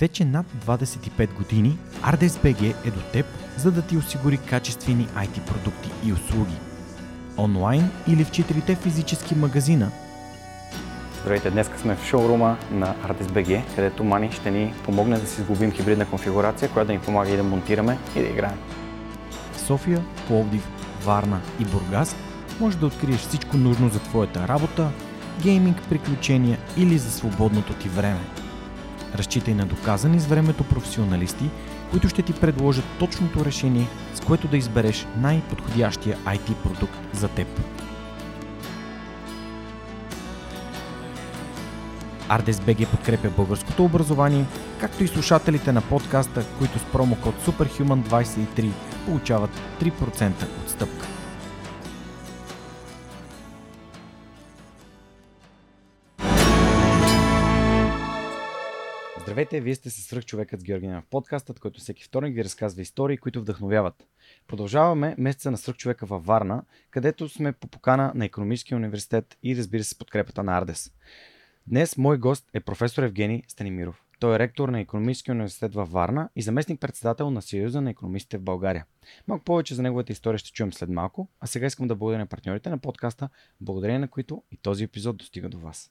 Вече над 25 години ArtesBG е до теб, за да ти осигури качествени IT продукти и услуги. Онлайн или в четирите физически магазина. Здравейте, днес сме в шоурума на ArtesBG, където Мани ще ни помогне да си сглобим хибридна конфигурация, която да ни помага и да монтираме и да играем. В София, Пловдив, Варна и Бургас може да откриеш всичко нужно за твоята работа, гейминг, приключения или за свободното ти време. Разчитай на доказани с времето професионалисти, които ще ти предложат точното решение, с което да избереш най-подходящия IT продукт за теб. ArdesBG подкрепя българското образование, както и слушателите на подкаста, които с промокод SUPERHUMAN23 получават 3% отстъпка. Здравейте, вие сте с човекът с Георгина в подкастът, който всеки вторник ви разказва истории, които вдъхновяват. Продължаваме месеца на човека във Варна, където сме по покана на Економическия университет и разбира се подкрепата на Ардес. Днес мой гост е професор Евгений Станимиров. Той е ректор на Економическия университет във Варна и заместник-председател на Съюза на економистите в България. Малко повече за неговата история ще чуем след малко, а сега искам да благодаря на партньорите на подкаста, благодарение на които и този епизод достига до вас.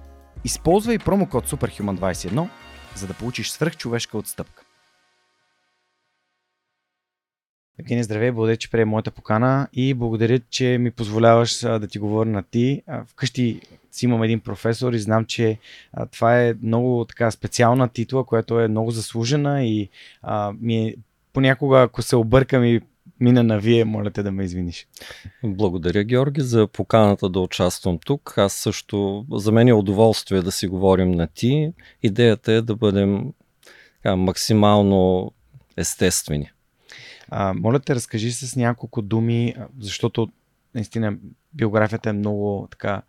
Използвай промокод SUPERHUMAN21, за да получиш свръхчовешка отстъпка. Евгений, здравей, благодаря, че прие моята покана и благодаря, че ми позволяваш да ти говоря на ти. Вкъщи си имам един професор и знам, че това е много така специална титла, която е много заслужена и ми е, понякога, ако се объркам и мина на вие, моля те да ме извиниш. Благодаря, Георги, за поканата да участвам тук. Аз също, за мен е удоволствие да си говорим на ти. Идеята е да бъдем така, максимално естествени. А, моля те, разкажи с няколко думи, защото наистина биографията е много така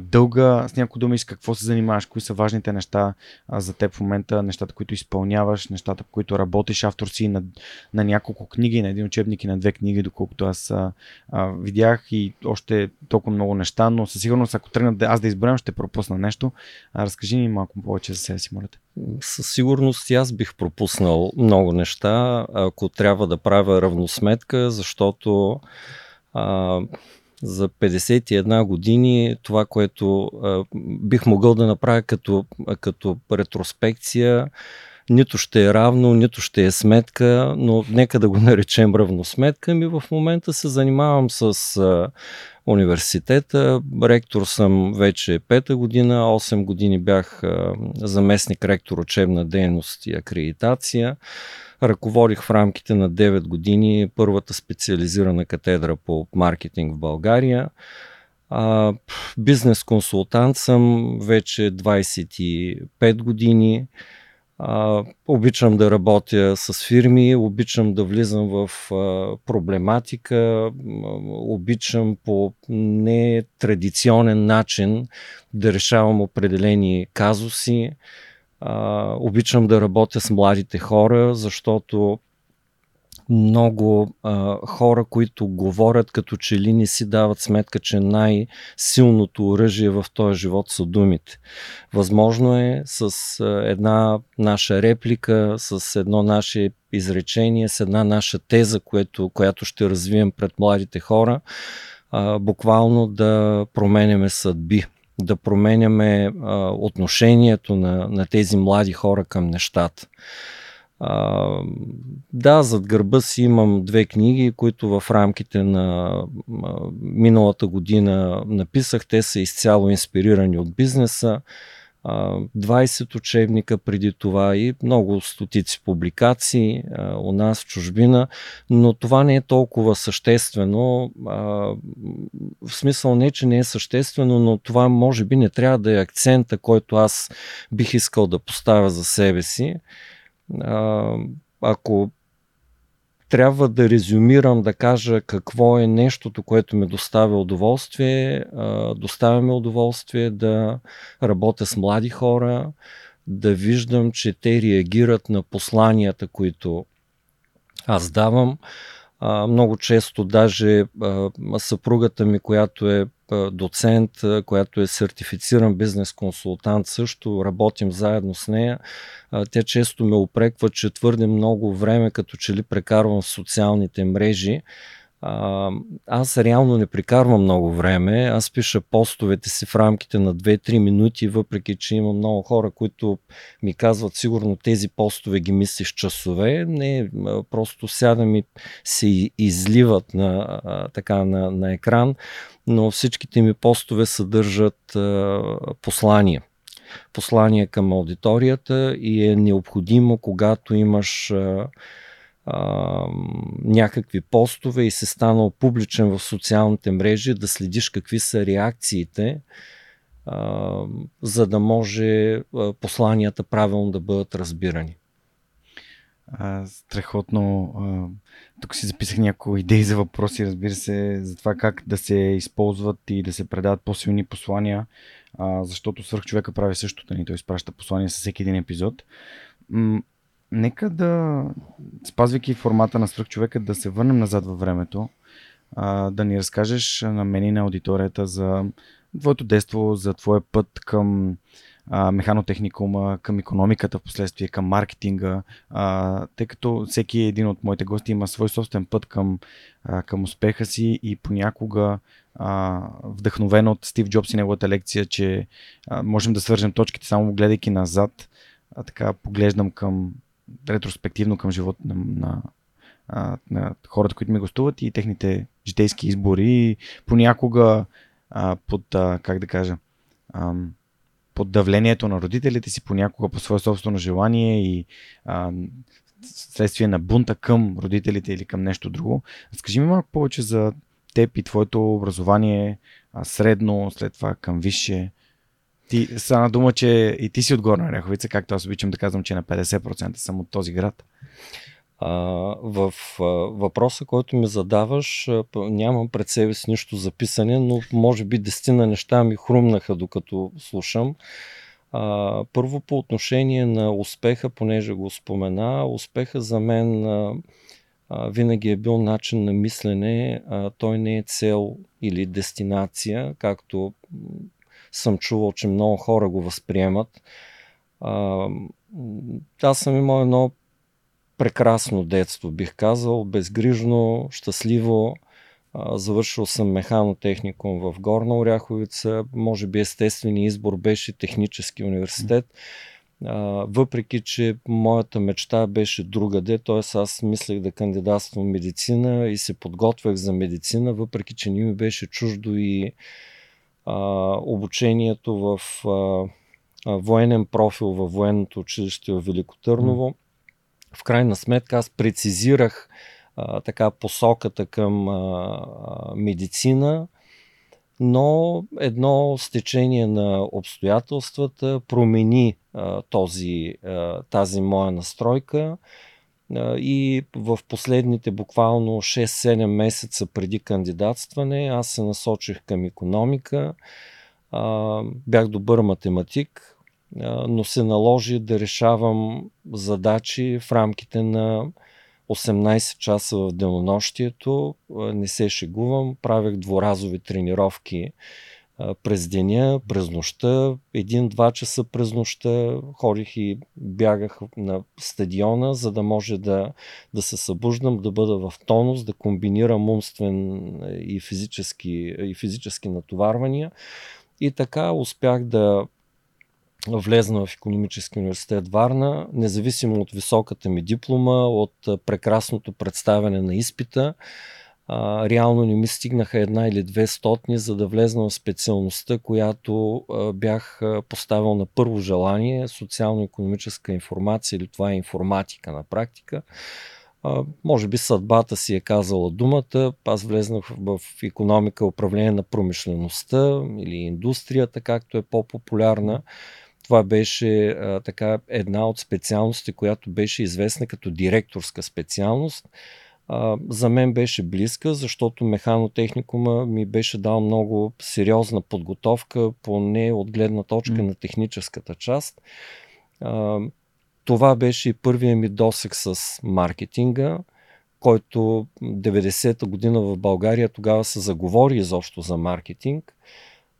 дълга. С няколко думи с какво се занимаваш, кои са важните неща за теб в момента, нещата, които изпълняваш, нещата, по които работиш. Автор си на, на няколко книги, на един учебник и на две книги, доколкото аз а, а, видях и още толкова много неща, но със сигурност, ако тръгна аз да изберем, ще пропусна нещо. А, разкажи ми малко повече за себе си, моля те. Със сигурност аз бих пропуснал много неща, ако трябва да правя равносметка, защото а, за 51 години това, което а, бих могъл да направя като, като ретроспекция, нито ще е равно, нито ще е сметка, но нека да го наречем равносметка. Ми в момента се занимавам с а, университета. Ректор съм вече пета година, 8 години бях а, заместник ректор учебна дейност и акредитация. Ръководих в рамките на 9 години първата специализирана катедра по маркетинг в България. А, бизнес консултант съм вече 25 години. А, обичам да работя с фирми, обичам да влизам в а, проблематика, обичам по нетрадиционен начин да решавам определени казуси. Обичам да работя с младите хора, защото много а, хора, които говорят като че ли не си дават сметка, че най-силното оръжие в този живот са думите. Възможно е с а, една наша реплика, с едно наше изречение, с една наша теза, което, която ще развием пред младите хора, а, буквално да променяме съдби да променяме а, отношението на, на тези млади хора към нещата. А, да, зад гърба си имам две книги, които в рамките на а, миналата година написах. Те са изцяло инспирирани от бизнеса. 20 учебника преди това и много стотици публикации у нас в чужбина, но това не е толкова съществено. В смисъл не, че не е съществено, но това може би не трябва да е акцента, който аз бих искал да поставя за себе си. Ако трябва да резюмирам, да кажа какво е нещото, което ми доставя удоволствие. Доставя ми удоволствие да работя с млади хора, да виждам, че те реагират на посланията, които аз давам. Много често даже съпругата ми, която е доцент, която е сертифициран бизнес консултант, също работим заедно с нея. Тя често ме опреква, че твърде много време като че ли прекарвам в социалните мрежи. Аз реално не прикарвам много време. Аз пиша постовете си в рамките на 2-3 минути, въпреки че има много хора, които ми казват сигурно тези постове ги мислиш часове. Не, просто сядам и се изливат на, така, на, на екран, но всичките ми постове съдържат а, послания към аудиторията и е необходимо, когато имаш а, някакви постове и се станал публичен в социалните мрежи, да следиш какви са реакциите, а, за да може посланията правилно да бъдат разбирани. А, страхотно. А, тук си записах някои идеи за въпроси, разбира се, за това как да се използват и да се предават по-силни послания, а, защото свърх човека прави същото, ни той изпраща послания с всеки един епизод. Нека да, спазвайки формата на свръхчовека, да се върнем назад във времето, а, да ни разкажеш на мен и на аудиторията за твоето детство, за твоя път към а, механотехникума, към економиката в последствие, към маркетинга, а, тъй като всеки един от моите гости има свой собствен път към, а, към успеха си и понякога а, вдъхновен от Стив Джобс и неговата лекция, че а, можем да свържем точките само гледайки назад, а, така поглеждам към ретроспективно към живота на, на, на, хората, които ми гостуват и техните житейски избори. Понякога а, под, а, как да кажа, а, под давлението на родителите си, понякога по свое собствено желание и а, следствие на бунта към родителите или към нещо друго. Скажи ми малко повече за теб и твоето образование, средно, след това към висше. Ти стана дума, че и ти си от Горна Ряховица, както аз обичам да казвам, че на 50% съм от този град. А, в а, въпроса, който ми задаваш, нямам пред себе си нищо записане, но може би дестина неща ми хрумнаха докато слушам. А, първо по отношение на успеха, понеже го спомена, успеха за мен а, а, винаги е бил начин на мислене, а, той не е цел или дестинация, както съм чувал, че много хора го възприемат. Аз съм имал едно прекрасно детство, бих казал, безгрижно, щастливо. Завършил съм механотехникум в Горна Оряховица. Може би естественият избор беше технически университет. Въпреки, че моята мечта беше другаде, т.е. аз мислех да кандидатствам медицина и се подготвях за медицина, въпреки, че не ми беше чуждо и а, обучението в а, военен профил във военното училище в Велико Търново. В крайна сметка аз прецизирах а, така посоката към а, медицина, но едно стечение на обстоятелствата промени а, този, а, тази моя настройка и в последните буквално 6-7 месеца преди кандидатстване аз се насочих към економика. Бях добър математик, но се наложи да решавам задачи в рамките на 18 часа в денонощието. Не се шегувам, правех дворазови тренировки през деня, през нощта, един-два часа през нощта ходих и бягах на стадиона, за да може да, да се събуждам, да бъда в тонус, да комбинирам умствен и физически, и физически натоварвания. И така успях да влезна в економически университет Варна, независимо от високата ми диплома, от прекрасното представяне на изпита а, реално не ми стигнаха една или две стотни, за да влезна в специалността, която а, бях поставил на първо желание социално-економическа информация или това е информатика на практика. А, може би съдбата си е казала думата. Аз влезнах в, в економика, управление на промишлеността или индустрията, както е по-популярна. Това беше а, така една от специалностите, която беше известна като директорска специалност а, за мен беше близка, защото механотехникума ми беше дал много сериозна подготовка, поне от гледна точка mm. на техническата част. А, това беше и първият ми досек с маркетинга, който 90-та година в България тогава се заговори изобщо за маркетинг.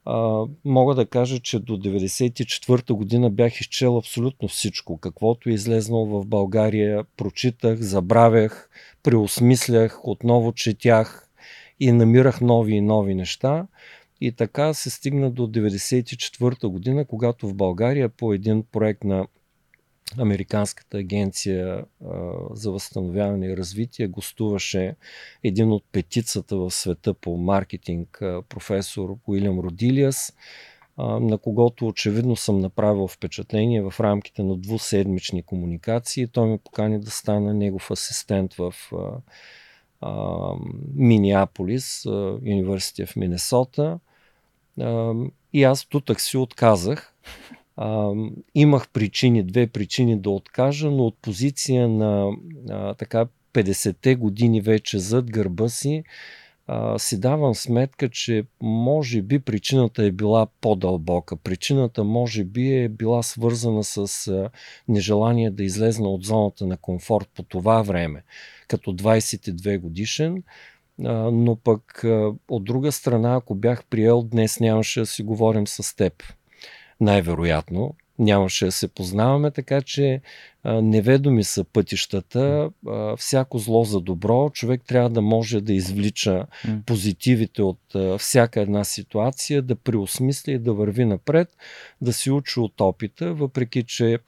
А, мога да кажа, че до 94-та година бях изчел абсолютно всичко. Каквото е излезнало в България, прочитах, забравях, преосмислях, отново четях и намирах нови и нови неща. И така се стигна до 94-та година, когато в България по един проект на Американската агенция а, за възстановяване и развитие гостуваше един от петицата в света по маркетинг, а, професор Уилям Родилиас, а, на когото очевидно съм направил впечатление в рамките на двуседмични комуникации. Той ме покани да стана негов асистент в Миниаполис, университет в Миннесота. И аз тутък си отказах а, имах причини, две причини да откажа, но от позиция на а, така 50-те години вече зад гърба си, а, си давам сметка, че може би причината е била по-дълбока. Причината може би е била свързана с а, нежелание да излезна от зоната на комфорт по това време, като 22 годишен. А, но пък а, от друга страна, ако бях приел, днес нямаше да си говорим с теб най-вероятно. Нямаше да се познаваме, така че а, неведоми са пътищата. А, всяко зло за добро. Човек трябва да може да извлича позитивите от а, всяка една ситуация, да преосмисли и да върви напред, да си учи от опита, въпреки че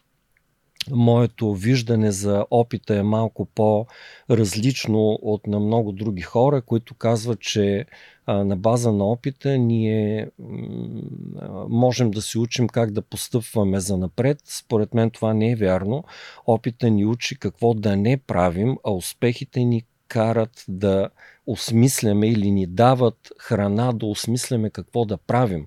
моето виждане за опита е малко по-различно от на много други хора, които казват, че на база на опита ние можем да се учим как да постъпваме за напред. Според мен това не е вярно. Опита ни учи какво да не правим, а успехите ни карат да осмисляме или ни дават храна да осмисляме какво да правим.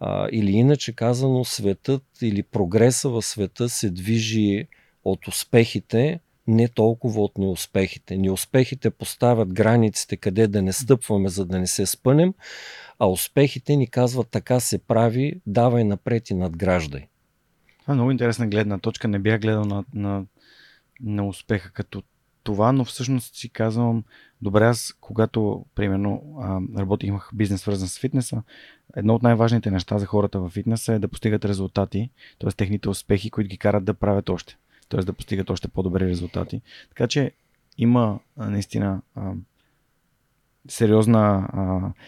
А, или иначе казано, светът или прогреса в света се движи от успехите, не толкова от неуспехите. Неуспехите поставят границите къде да не стъпваме, за да не се спънем, а успехите ни казват така се прави, давай напред и надграждай. Това е много интересна гледна точка. Не бях гледал на, на, на успеха като това, но всъщност си казвам, добре, аз когато, примерно, работих, имах бизнес свързан с фитнеса, едно от най-важните неща за хората в фитнеса е да постигат резултати, т.е. техните успехи, които ги карат да правят още, т.е. да постигат още по-добри резултати. Така че има наистина сериозна,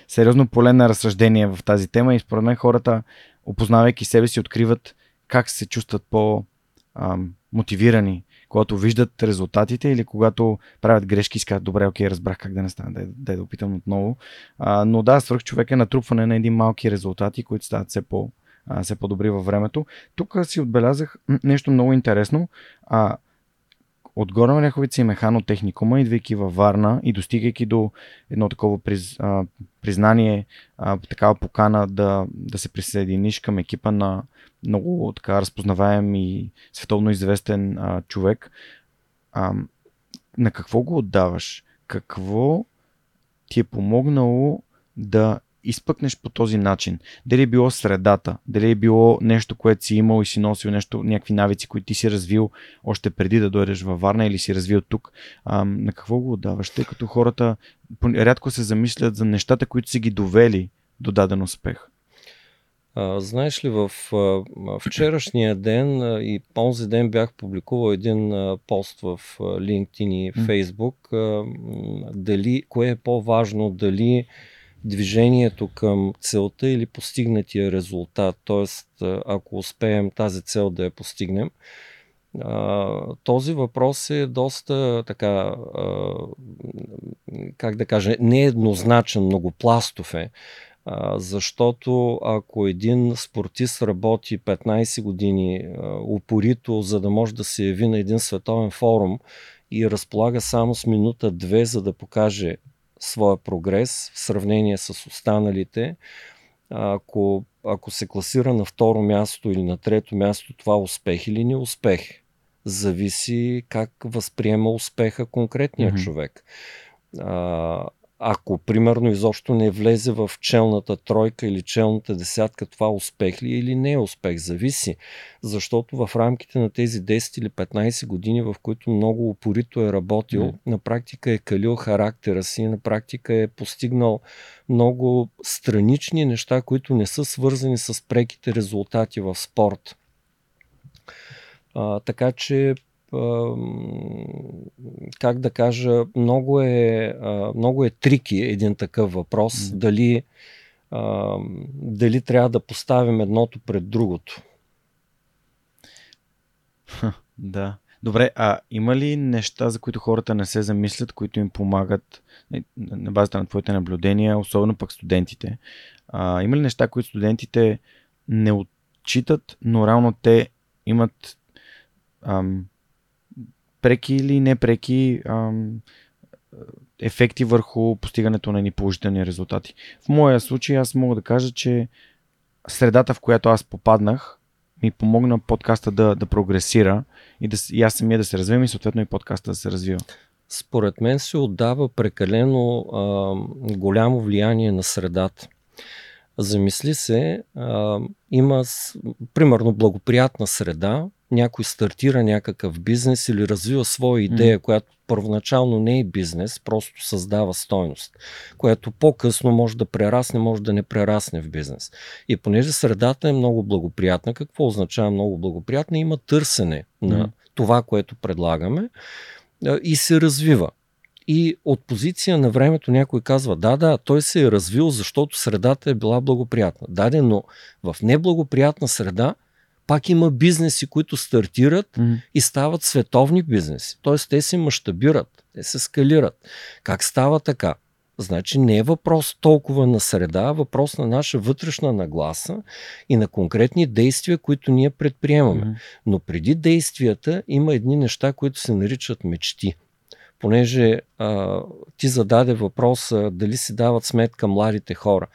сериозно поле на разсъждение в тази тема и според мен хората, опознавайки себе си, откриват как се чувстват по мотивирани когато виждат резултатите или когато правят грешки и казват, добре, окей, разбрах как да не стане, дай, дай да опитам отново. А, но да, свърх човек е натрупване на един малки резултати, които стават все по- все по-добри във времето. Тук си отбелязах нещо много интересно. А, от Горна Оряховица и механотехникума, идвайки във Варна и достигайки до едно такова приз, а, признание, а, такава покана да, да се присъединиш към екипа на много така разпознаваем и световно известен а, човек, а, на какво го отдаваш? Какво ти е помогнало да изпъкнеш по този начин. Дали е било средата, дали е било нещо, което си имал и си носил нещо, някакви навици, които ти си развил още преди да дойдеш във Варна или си развил тук. А, на какво го отдаваш? Тъй като хората рядко се замислят за нещата, които си ги довели до даден успех. А, знаеш ли, в а, вчерашния ден а, и този ден бях публикувал един а, пост в а, LinkedIn и Facebook. А, дали, кое е по-важно, дали движението към целта или постигнатия резултат. Тоест, ако успеем тази цел да я постигнем. Този въпрос е доста така, как да кажа, нееднозначен, многопластов е. Защото ако един спортист работи 15 години упорито, за да може да се яви на един световен форум и разполага само с минута-две, за да покаже своя прогрес в сравнение с останалите, ако, ако се класира на второ място или на трето място, това успех или не успех. Зависи как възприема успеха конкретният mm-hmm. човек. А, ако, примерно, изобщо не влезе в челната тройка или челната десятка, това успех ли е или не е успех? Зависи. Защото в рамките на тези 10 или 15 години, в които много упорито е работил, mm. на практика е калил характера си, на практика е постигнал много странични неща, които не са свързани с преките резултати в спорт. А, така че как да кажа, много е, много е трики един такъв въпрос. Mm. Дали, дали трябва да поставим едното пред другото. да. Добре, а има ли неща, за които хората не се замислят, които им помагат е, на базата на твоите наблюдения, особено пък студентите? А, има ли неща, които студентите не отчитат, но реално те имат ам, преки или непреки ам, ефекти върху постигането на ни положителни резултати. В моя случай аз мога да кажа, че средата, в която аз попаднах, ми помогна подкаста да, да прогресира и, да, и аз самия да се развивам и съответно и подкаста да се развива. Според мен се отдава прекалено а, голямо влияние на средата. Замисли се, а, има примерно благоприятна среда, някой стартира някакъв бизнес или развива своя идея, mm. която първоначално не е бизнес, просто създава стойност, която по-късно може да прерасне, може да не прерасне в бизнес. И понеже средата е много благоприятна, какво означава много благоприятна? Има търсене mm. на това, което предлагаме и се развива. И от позиция на времето някой казва, да, да, той се е развил, защото средата е била благоприятна. Даде, но в неблагоприятна среда пак има бизнеси, които стартират mm. и стават световни бизнеси. Тоест те се мащабират, те се скалират. Как става така? Значи не е въпрос толкова на среда, а въпрос на наша вътрешна нагласа и на конкретни действия, които ние предприемаме. Mm-hmm. Но преди действията има едни неща, които се наричат мечти. Понеже а, ти зададе въпроса дали си дават сметка младите хора.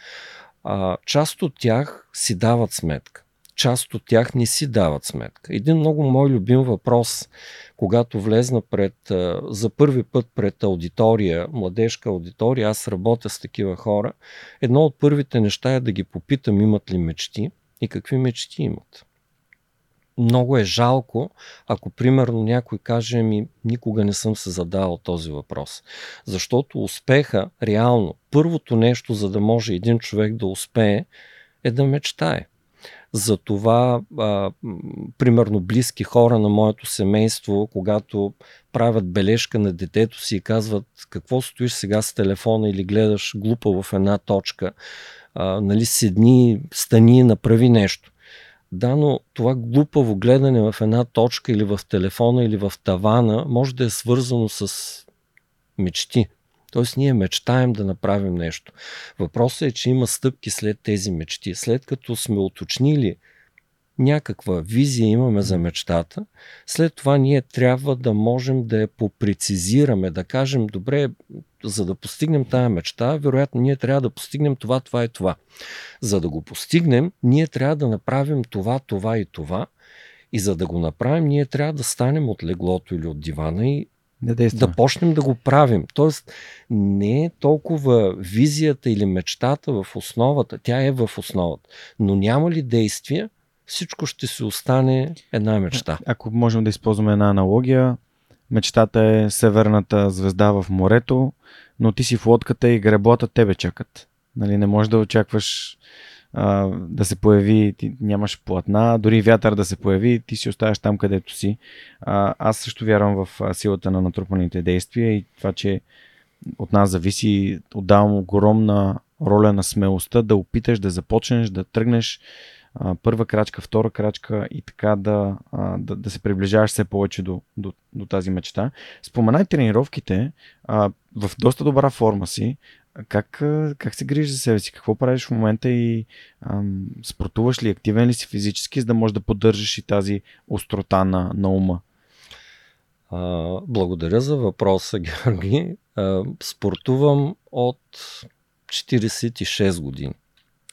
А, част от тях си дават сметка част от тях не си дават сметка. Един много мой любим въпрос, когато влезна пред, за първи път пред аудитория, младежка аудитория, аз работя с такива хора, едно от първите неща е да ги попитам имат ли мечти и какви мечти имат. Много е жалко, ако примерно някой каже ми, никога не съм се задавал този въпрос. Защото успеха, реално, първото нещо, за да може един човек да успее, е да мечтае. Затова, а, примерно, близки хора на моето семейство, когато правят бележка на детето си и казват какво стоиш сега с телефона или гледаш глупо в една точка, а, нали, седни, стани, направи нещо. Да, но това глупаво гледане в една точка или в телефона или в тавана може да е свързано с мечти. Тоест ние мечтаем да направим нещо. Въпросът е, че има стъпки след тези мечти. След като сме уточнили някаква визия имаме за мечтата, след това ние трябва да можем да я попрецизираме, да кажем, добре, за да постигнем тая мечта, вероятно ние трябва да постигнем това, това и това. За да го постигнем, ние трябва да направим това, това и това. И за да го направим, ние трябва да станем от леглото или от дивана и да, да почнем да го правим. Тоест, не е толкова визията или мечтата в основата, тя е в основата. Но няма ли действия, всичко ще си остане една мечта. Ако можем да използваме една аналогия, мечтата е северната звезда в морето, но ти си в лодката и греблата тебе чакат. Нали, не можеш да очакваш да се появи, ти нямаш платна, дори вятър да се появи, ти си оставаш там където си. Аз също вярвам в силата на натрупаните действия и това, че от нас зависи, отдавам огромна роля на смелостта да опиташ да започнеш, да тръгнеш първа крачка, втора крачка и така да, да, да се приближаваш все повече до, до, до тази мечта. Споменай тренировките в доста добра форма си. Как, как се грижиш за себе си? Какво правиш в момента и ам, спортуваш ли? Активен ли си физически, за да можеш да поддържаш и тази острота на, на ума? А, благодаря за въпроса, Георги. А, спортувам от 46 години.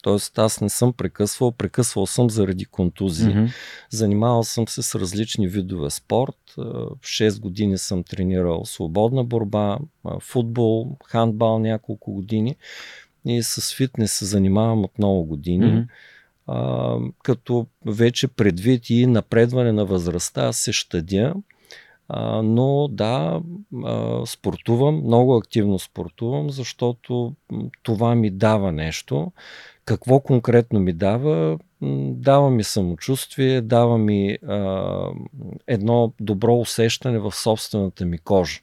Тоест аз не съм прекъсвал, прекъсвал съм заради контузии. Mm-hmm. Занимавал съм се с различни видове спорт. В 6 години съм тренирал свободна борба, футбол, хандбал няколко години и с фитнес се занимавам от много години. Mm-hmm. А, като вече предвид и напредване на възрастта, аз се щадя а, но да, а, спортувам, много активно спортувам, защото това ми дава нещо. Какво конкретно ми дава? Дава ми самочувствие, дава ми а, едно добро усещане в собствената ми кожа.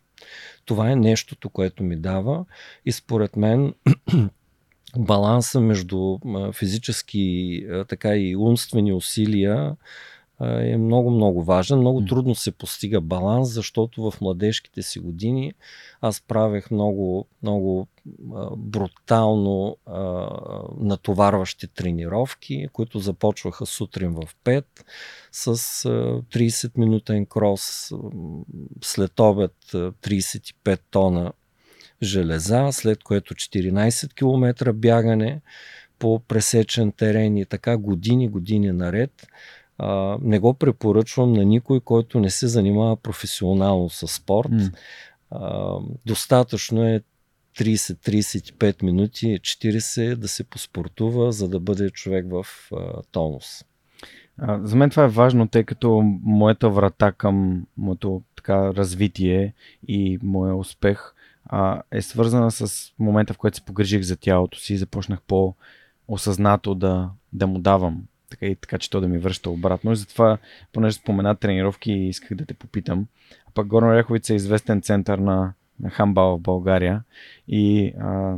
Това е нещото, което ми дава и според мен баланса между физически така и умствени усилия е много, много важен. Много трудно се постига баланс, защото в младежките си години аз правех много, много брутално а, натоварващи тренировки, които започваха сутрин в 5 с а, 30 минутен крос, след обед 35 тона железа, след което 14 км бягане по пресечен терен и така години, години наред а, не го препоръчвам на никой, който не се занимава професионално с спорт. Mm. А, достатъчно е 30-35 минути, 40 да се поспортува, за да бъде човек в а, тонус. А, за мен това е важно, тъй като моята врата към моето така, развитие и моя успех а, е свързана с момента, в който се погрежих за тялото си и започнах по-осъзнато да, да му давам така, и така че то да ми връща обратно. И затова, понеже спомена тренировки, исках да те попитам. А пък Горна Оряховица е известен център на, на хамбал в България и а,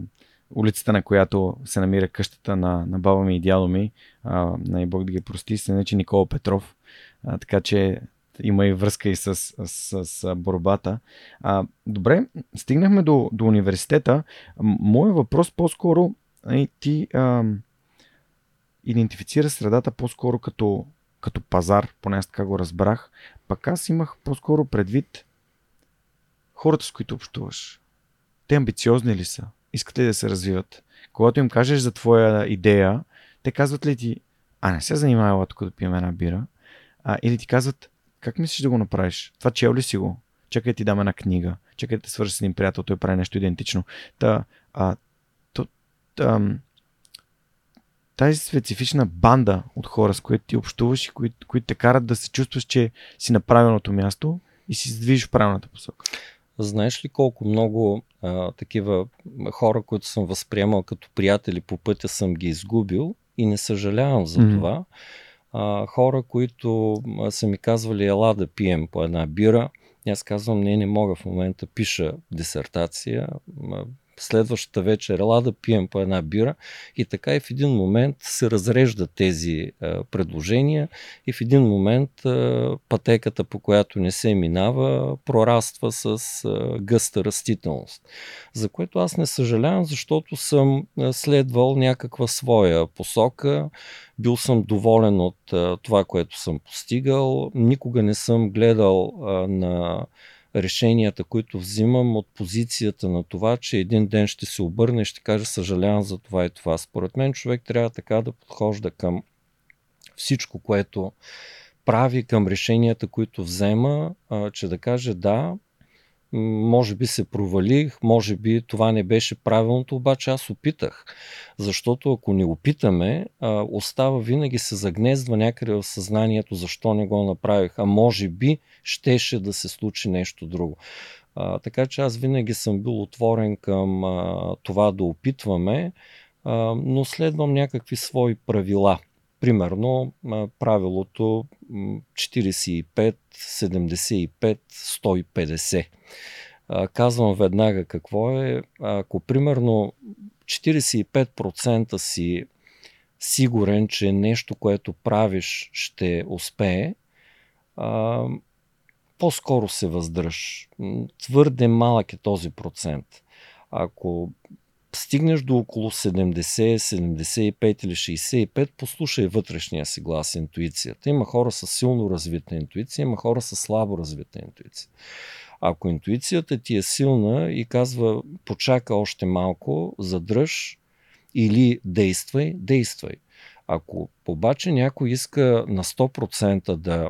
улицата, на която се намира къщата на, на баба ми и дядо ми, а, най Бог да ги прости, се нарича Никола Петров. А, така че има и връзка и с, с, с, борбата. А, добре, стигнахме до, до университета. Моят въпрос по-скоро, ти а, идентифицира средата по-скоро като, като пазар, поне аз така го разбрах. Пък аз имах по-скоро предвид хората, с които общуваш. Те амбициозни ли са? Искат ли да се развиват? Когато им кажеш за твоя идея, те казват ли ти, а не се занимава тук да пием една бира, а, или ти казват, как мислиш да го направиш? Това чел ли си го? Чакай ти дам една книга. Чакай да те свържи с един приятел, той прави нещо идентично. Та, а, то, там, тази специфична банда от хора, с които ти общуваш и които, които те карат да се чувстваш, че си на правилното място и си движиш в правилната посока. Знаеш ли колко много а, такива хора, които съм възприемал като приятели по пътя, съм ги изгубил и не съжалявам за mm-hmm. това. А, хора, които са ми казвали, ела да пием по една бира. Аз казвам, не, не мога в момента, пиша дисертация, следващата вечер, ела да пием по една бира. И така и в един момент се разреждат тези а, предложения. И в един момент а, пътеката, по която не се минава, прораства с а, гъста растителност. За което аз не съжалявам, защото съм следвал някаква своя посока, бил съм доволен от а, това, което съм постигал, никога не съм гледал а, на решенията, които взимам от позицията на това, че един ден ще се обърне и ще каже съжалявам за това и това. Според мен човек трябва така да подхожда към всичко, което прави, към решенията, които взема, че да каже да, може би се провалих, може би това не беше правилното, обаче аз опитах. Защото ако не опитаме, остава винаги се загнездва някъде в съзнанието защо не го направих, а може би щеше да се случи нещо друго. Така че аз винаги съм бил отворен към това да опитваме, но следвам някакви свои правила. Примерно правилото 45, 75, 150. Казвам веднага какво е. Ако примерно 45% си сигурен, че нещо, което правиш, ще успее, по-скоро се въздържаш. Твърде малък е този процент. Ако стигнеш до около 70, 75 или 65, послушай вътрешния си глас, интуицията. Има хора с силно развита интуиция, има хора с слабо развита интуиция. Ако интуицията ти е силна и казва почака още малко, задръж или действай, действай. Ако обаче някой иска на 100% да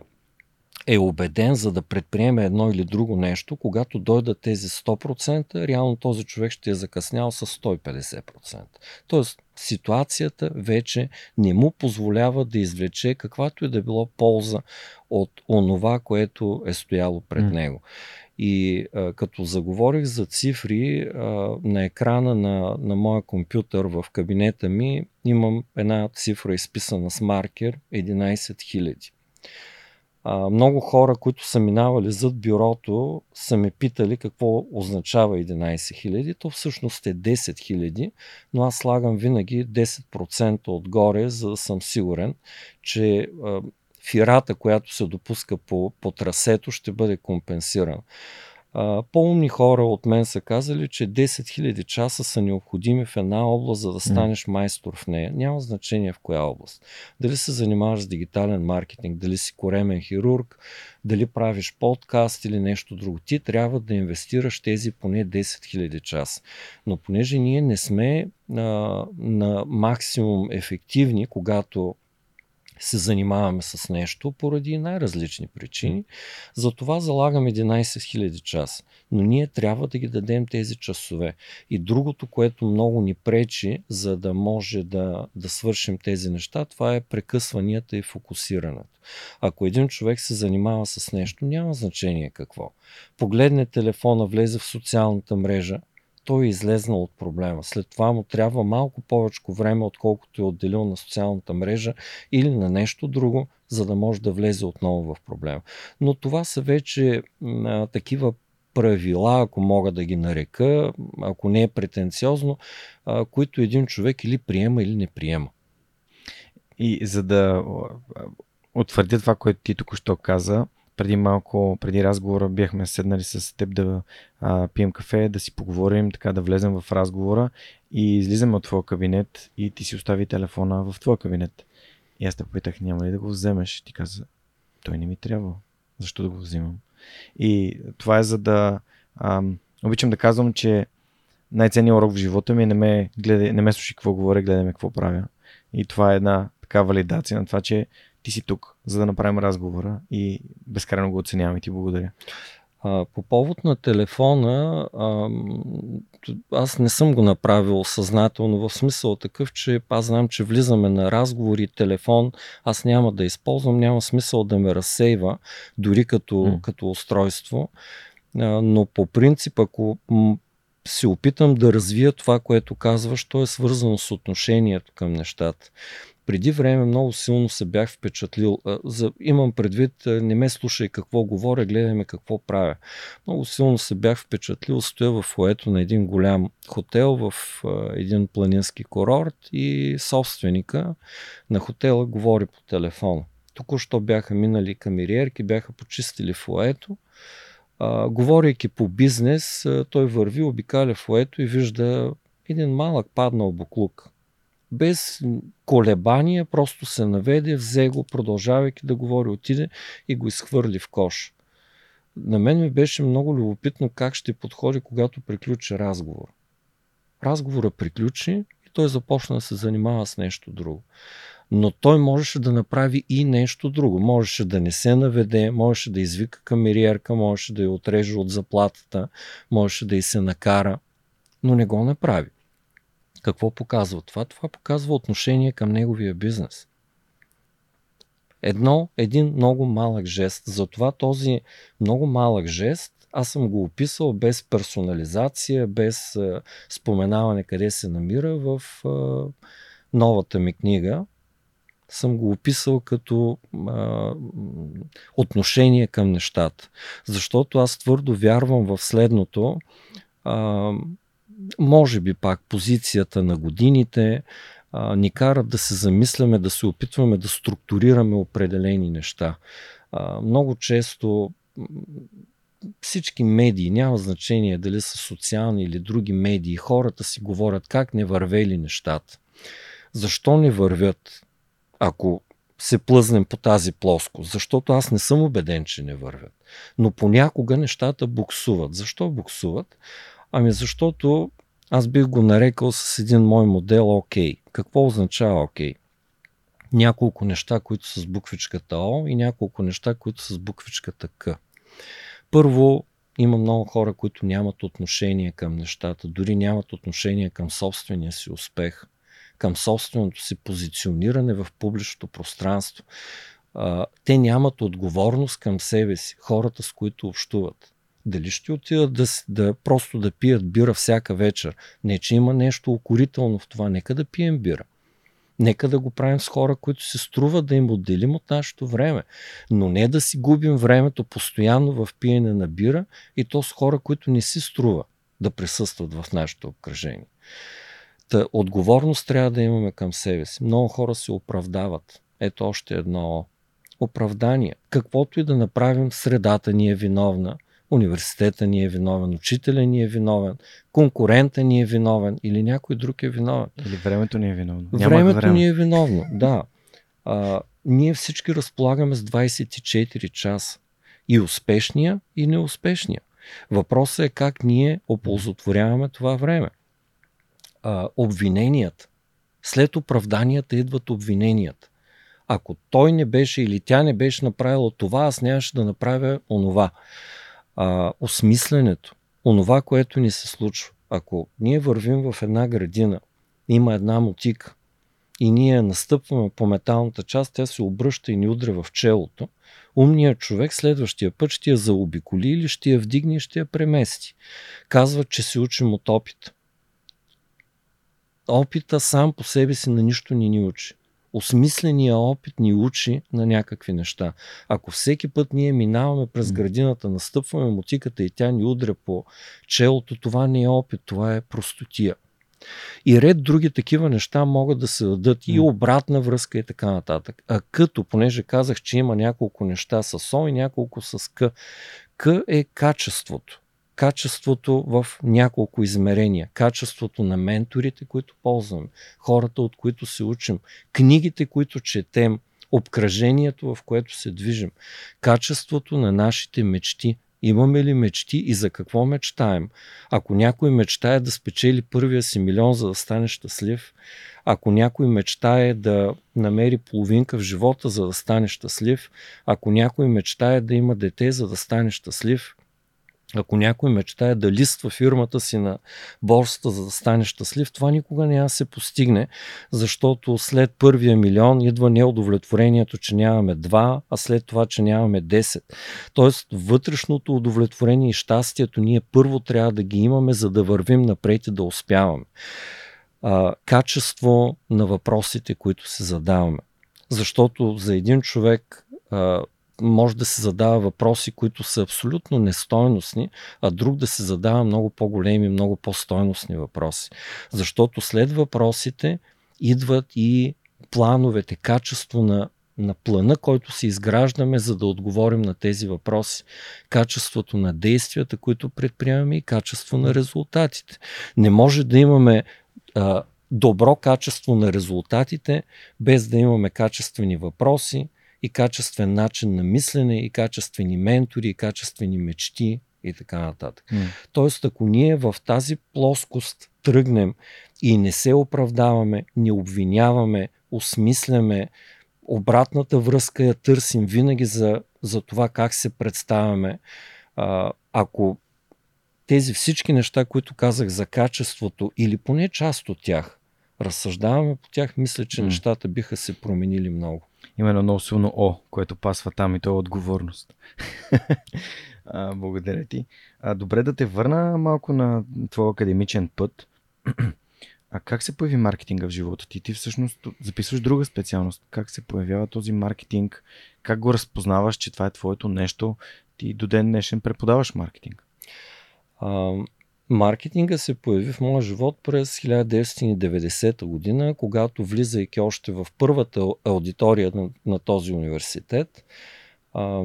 е убеден за да предприеме едно или друго нещо, когато дойдат тези 100%, реално този човек ще е закъснял с 150%. Тоест, ситуацията вече не му позволява да извлече каквато и да било полза от онова, което е стояло пред mm. него. И а, като заговорих за цифри, а, на екрана на, на моя компютър в кабинета ми имам една цифра изписана с маркер 11 000. Много хора, които са минавали зад бюрото, са ме питали какво означава 11 000. То всъщност е 10 000, но аз слагам винаги 10% отгоре, за да съм сигурен, че фирата, която се допуска по, по трасето, ще бъде компенсирана. По-умни хора от мен са казали, че 10 000 часа са необходими в една област, за да станеш майстор в нея. Няма значение в коя област. Дали се занимаваш с дигитален маркетинг, дали си коремен хирург, дали правиш подкаст или нещо друго. Ти трябва да инвестираш тези поне 10 000 часа. Но понеже ние не сме а, на максимум ефективни, когато се занимаваме с нещо поради най-различни причини. Затова залагам 11 000 часа. Но ние трябва да ги дадем тези часове. И другото, което много ни пречи, за да може да, да свършим тези неща, това е прекъсванията и фокусирането. Ако един човек се занимава с нещо, няма значение какво. Погледне телефона, влезе в социалната мрежа, той е излезнал от проблема. След това му трябва малко повече време, отколкото е отделил на социалната мрежа или на нещо друго, за да може да влезе отново в проблема. Но това са вече а, такива правила, ако мога да ги нарека, ако не е претенциозно, а, които един човек или приема, или не приема. И за да утвърдя това, което ти току-що каза, преди малко, преди разговора бяхме седнали с теб да а, пием кафе, да си поговорим, така да влезем в разговора и излизаме от твоя кабинет и ти си остави телефона в твоя кабинет. И аз те попитах, няма ли да го вземеш? Ти каза, той не ми трябва. Защо да го взимам? И това е за да... Ам, обичам да казвам, че най-ценният урок в живота ми е не ме, гледай, не ме слушай какво говоря, гледай ме какво правя. И това е една така валидация на това, че ти си тук, за да направим разговора и безкрайно го оценявам и ти благодаря. А, по повод на телефона, а, аз не съм го направил съзнателно, в смисъл такъв, че аз знам, че влизаме на разговори, телефон, аз няма да използвам, няма смисъл да ме разсейва, дори като, mm. като устройство. А, но по принцип, ако се опитам да развия това, което казваш, то е свързано с отношението към нещата преди време много силно се бях впечатлил. За, имам предвид, не ме слушай какво говоря, гледай ме какво правя. Много силно се бях впечатлил, стоя в фоето на един голям хотел в един планински курорт и собственика на хотела говори по телефона. Току-що бяха минали камериерки, бяха почистили фоето. А, говорейки по бизнес, той върви, обикаля фоето и вижда един малък паднал буклук без колебания, просто се наведе, взе го, продължавайки да говори, отиде и го изхвърли в кош. На мен ми беше много любопитно как ще подходи, когато приключи разговор. Разговора приключи и той започна да се занимава с нещо друго. Но той можеше да направи и нещо друго. Можеше да не се наведе, можеше да извика камериерка, можеше да я отреже от заплатата, можеше да й се накара, но не го направи. Какво показва това? Това показва отношение към неговия бизнес. Едно, един много малък жест. Затова този много малък жест аз съм го описал без персонализация, без а, споменаване къде се намира в а, новата ми книга. Съм го описал като а, отношение към нещата. Защото аз твърдо вярвам в следното. Може би пак позицията на годините, а, ни карат да се замисляме, да се опитваме да структурираме определени неща. А, много често всички медии, няма значение дали са социални или други медии, хората си говорят как не вървели нещата. Защо не вървят, ако се плъзнем по тази плоскост? Защото аз не съм убеден, че не вървят. Но понякога нещата буксуват. Защо буксуват? Ами защото аз бих го нарекал с един мой модел. Okay. Какво означава? Okay? Няколко неща, които са с буквичката О и няколко неща, които са с буквичката К. Първо, има много хора, които нямат отношение към нещата, дори нямат отношение към собствения си успех, към собственото си позициониране в публичното пространство. те нямат отговорност към себе си, хората с които общуват. Дали ще отидат да, да просто да пият бира всяка вечер? Не, че има нещо укорително в това. Нека да пием бира. Нека да го правим с хора, които се струва да им отделим от нашето време. Но не да си губим времето постоянно в пиене на бира и то с хора, които не си струва да присъстват в нашето обкръжение. Та, отговорност трябва да имаме към себе си. Много хора се оправдават. Ето още едно оправдание. Каквото и да направим, средата ни е виновна – университета ни е виновен, учителя ни е виновен, конкурента ни е виновен или някой друг е виновен. Или времето ни е виновно. Времето време. ни е виновно, да. А, ние всички разполагаме с 24 часа. И успешния, и неуспешния. Въпросът е как ние оползотворяваме това време. А, обвиненията. След оправданията идват обвиненията. Ако той не беше или тя не беше направила това, аз нямаше да направя онова а, осмисленето, онова, което ни се случва. Ако ние вървим в една градина, има една мотика и ние настъпваме по металната част, тя се обръща и ни удря в челото, умният човек следващия път ще я заобиколи или ще я вдигне и ще я премести. Казва, че се учим от опит. Опита сам по себе си на нищо ни ни учи осмисления опит ни учи на някакви неща. Ако всеки път ние минаваме през градината, настъпваме мотиката и тя ни удря по челото, това не е опит, това е простотия. И ред други такива неща могат да се дадат и обратна връзка и така нататък. А като, понеже казах, че има няколко неща с О и няколко с К, К е качеството качеството в няколко измерения. Качеството на менторите, които ползваме, хората, от които се учим, книгите, които четем, обкръжението, в което се движим, качеството на нашите мечти. Имаме ли мечти и за какво мечтаем? Ако някой мечтае да спечели първия си милион, за да стане щастлив, ако някой мечтае да намери половинка в живота, за да стане щастлив, ако някой мечтае да има дете, за да стане щастлив, ако някой мечтае да листва фирмата си на борсата, за да стане щастлив, това никога няма да се постигне, защото след първия милион идва неудовлетворението, че нямаме два, а след това, че нямаме 10. Тоест, вътрешното удовлетворение и щастието ние първо трябва да ги имаме, за да вървим напред и да успяваме. А, качество на въпросите, които се задаваме. Защото за един човек може да се задава въпроси, които са абсолютно нестойностни, а друг да се задава много по-големи, много по-стойностни въпроси. Защото след въпросите идват и плановете, качество на на плана, който си изграждаме, за да отговорим на тези въпроси. Качеството на действията, които предприемаме и качество на резултатите. Не може да имаме а, добро качество на резултатите, без да имаме качествени въпроси, и качествен начин на мислене, и качествени ментори, и качествени мечти и така нататък. Mm. Тоест, ако ние в тази плоскост тръгнем и не се оправдаваме, не обвиняваме, осмисляме, обратната връзка я търсим винаги за, за това как се представяме. А, ако тези всички неща, които казах за качеството или поне част от тях, разсъждаваме по тях, мисля, че mm. нещата биха се променили много. Има едно много силно О, което пасва там и то е отговорност. а, благодаря ти. А, добре да те върна малко на твой академичен път. А как се появи маркетинга в живота ти? Ти всъщност записваш друга специалност. Как се появява този маркетинг? Как го разпознаваш, че това е твоето нещо? Ти до ден днешен преподаваш маркетинг. А, Маркетинга се появи в моя живот през 1990 година, когато влизайки още в първата аудитория на, на този университет, а,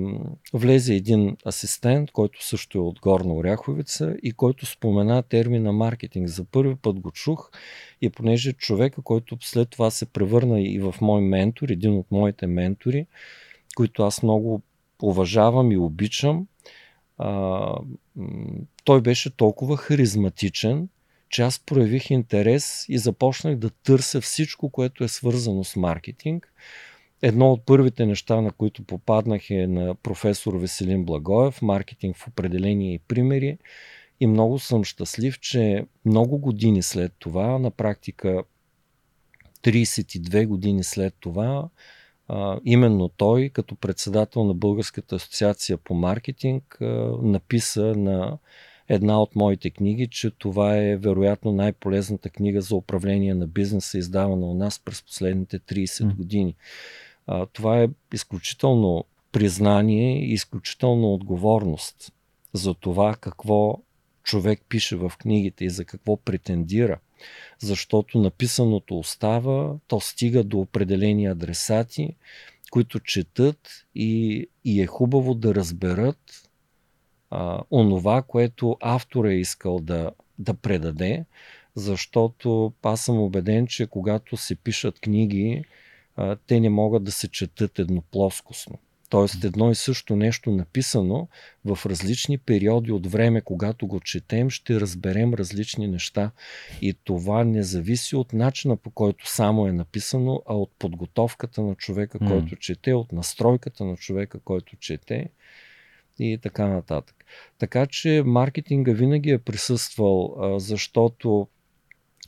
влезе един асистент, който също е от Горна Оряховица и който спомена термина маркетинг. За първи път го чух и понеже човека, който след това се превърна и в мой ментор, един от моите ментори, които аз много уважавам и обичам, а, той беше толкова харизматичен, че аз проявих интерес и започнах да търся всичко, което е свързано с маркетинг. Едно от първите неща, на които попаднах е на професор Веселин Благоев, маркетинг в определение и примери. И много съм щастлив, че много години след това, на практика 32 години след това, а, именно той, като председател на Българската асоциация по маркетинг, а, написа на една от моите книги, че това е вероятно най-полезната книга за управление на бизнеса, издавана у нас през последните 30 години. А, това е изключително признание и изключително отговорност за това какво човек пише в книгите и за какво претендира. Защото написаното остава, то стига до определени адресати, които четат и, и е хубаво да разберат а, онова, което автор е искал да, да предаде, защото аз съм убеден, че когато се пишат книги, а, те не могат да се четат едноплоскостно. Тоест едно и също нещо написано в различни периоди от време, когато го четем, ще разберем различни неща. И това не зависи от начина по който само е написано, а от подготовката на човека, mm. който чете, от настройката на човека, който чете и така нататък. Така че маркетинга винаги е присъствал, защото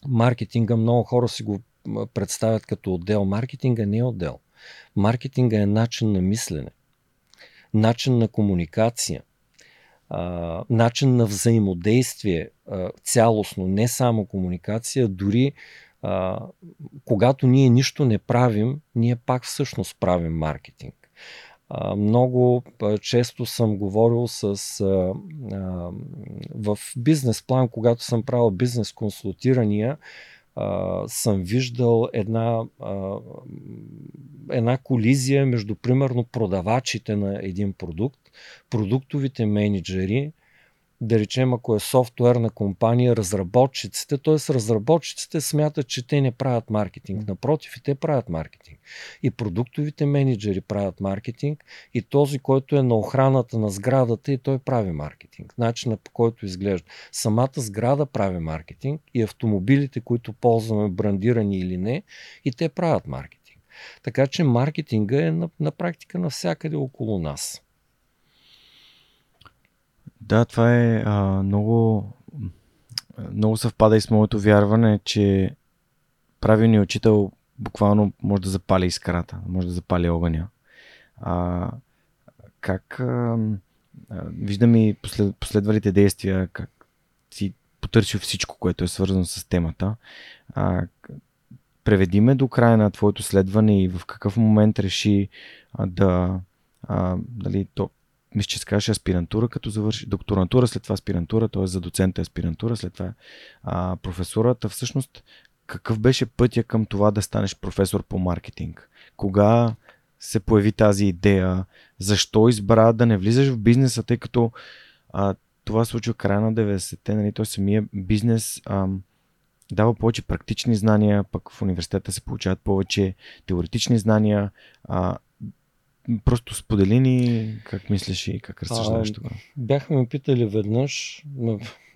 маркетинга много хора си го представят като отдел. Маркетинга не е отдел. Маркетинга е начин на мислене, начин на комуникация, начин на взаимодействие цялостно, не само комуникация, дори когато ние нищо не правим, ние пак всъщност правим маркетинг. Много често съм говорил с в бизнес план, когато съм правил бизнес консултирания, съм виждал една, а, една колизия между, примерно, продавачите на един продукт, продуктовите менеджери, да речем, ако е софтуерна компания, разработчиците, т.е. разработчиците смятат, че те не правят маркетинг. Напротив, и те правят маркетинг. И продуктовите менеджери правят маркетинг, и този, който е на охраната на сградата, и той прави маркетинг. Начинът по който изглежда. Самата сграда прави маркетинг и автомобилите, които ползваме, брандирани или не, и те правят маркетинг. Така че маркетинга е на, на практика навсякъде около нас. Да, това е а, много, много съвпада и с моето вярване, че правилният учител буквално може да запали искрата, може да запали огъня. А, как а, виждам и послед, последвалите действия, как си потърсил всичко, което е свързано с темата. А, преведи ме до края на твоето следване и в какъв момент реши а, да а, дали, то, мисля, че се казваше аспирантура, като завърши докторантура, след това аспирантура, т.е. за доцента е аспирантура, след това а, професората. Всъщност, какъв беше пътя към това да станеш професор по маркетинг? Кога се появи тази идея? Защо избра да не влизаш в бизнеса, тъй като а, това се случва края на 90-те, нали, той самия бизнес а, дава повече практични знания, пък в университета се получават повече теоретични знания. А, Просто сподели ни как мислиш и как разсъждаваш тогава. Бяхме ме питали веднъж,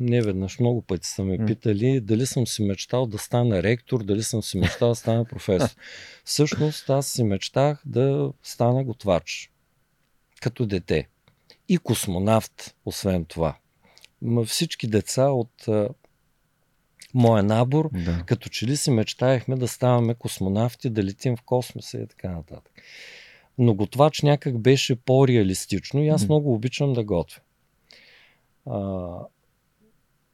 не веднъж, много пъти са ме питали дали съм си мечтал да стана ректор, дали съм си мечтал да стана професор. Всъщност аз си мечтах да стана готвач като дете и космонавт, освен това. Всички деца от моя набор, да. като че ли си мечтаехме да ставаме космонавти, да летим в космоса и така нататък но готвач някак беше по-реалистично и аз много обичам да готвя. А,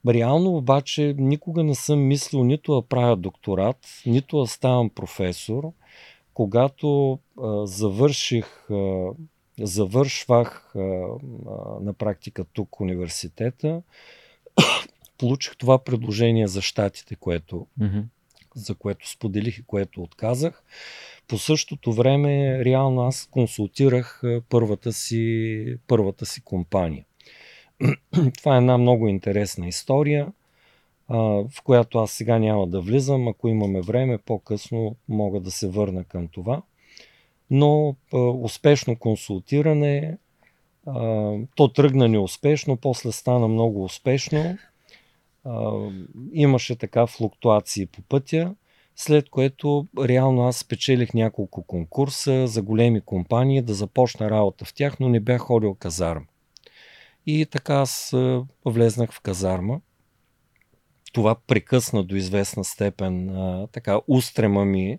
реално обаче никога не съм мислил нито да правя докторат, нито да ставам професор. Когато а, завърших, а, завършвах а, а, на практика тук университета, получих това предложение за щатите, което, Mm-hmm. за което споделих и което отказах. По същото време, реално аз консултирах първата си, първата си компания. Това е една много интересна история, в която аз сега няма да влизам. Ако имаме време, по-късно мога да се върна към това. Но успешно консултиране, то тръгна неуспешно, после стана много успешно. Имаше така флуктуации по пътя, след което реално аз спечелих няколко конкурса за големи компании да започна работа в тях, но не бях ходил казарма. И така аз влезнах в казарма. Това прекъсна до известна степен а, така устрема ми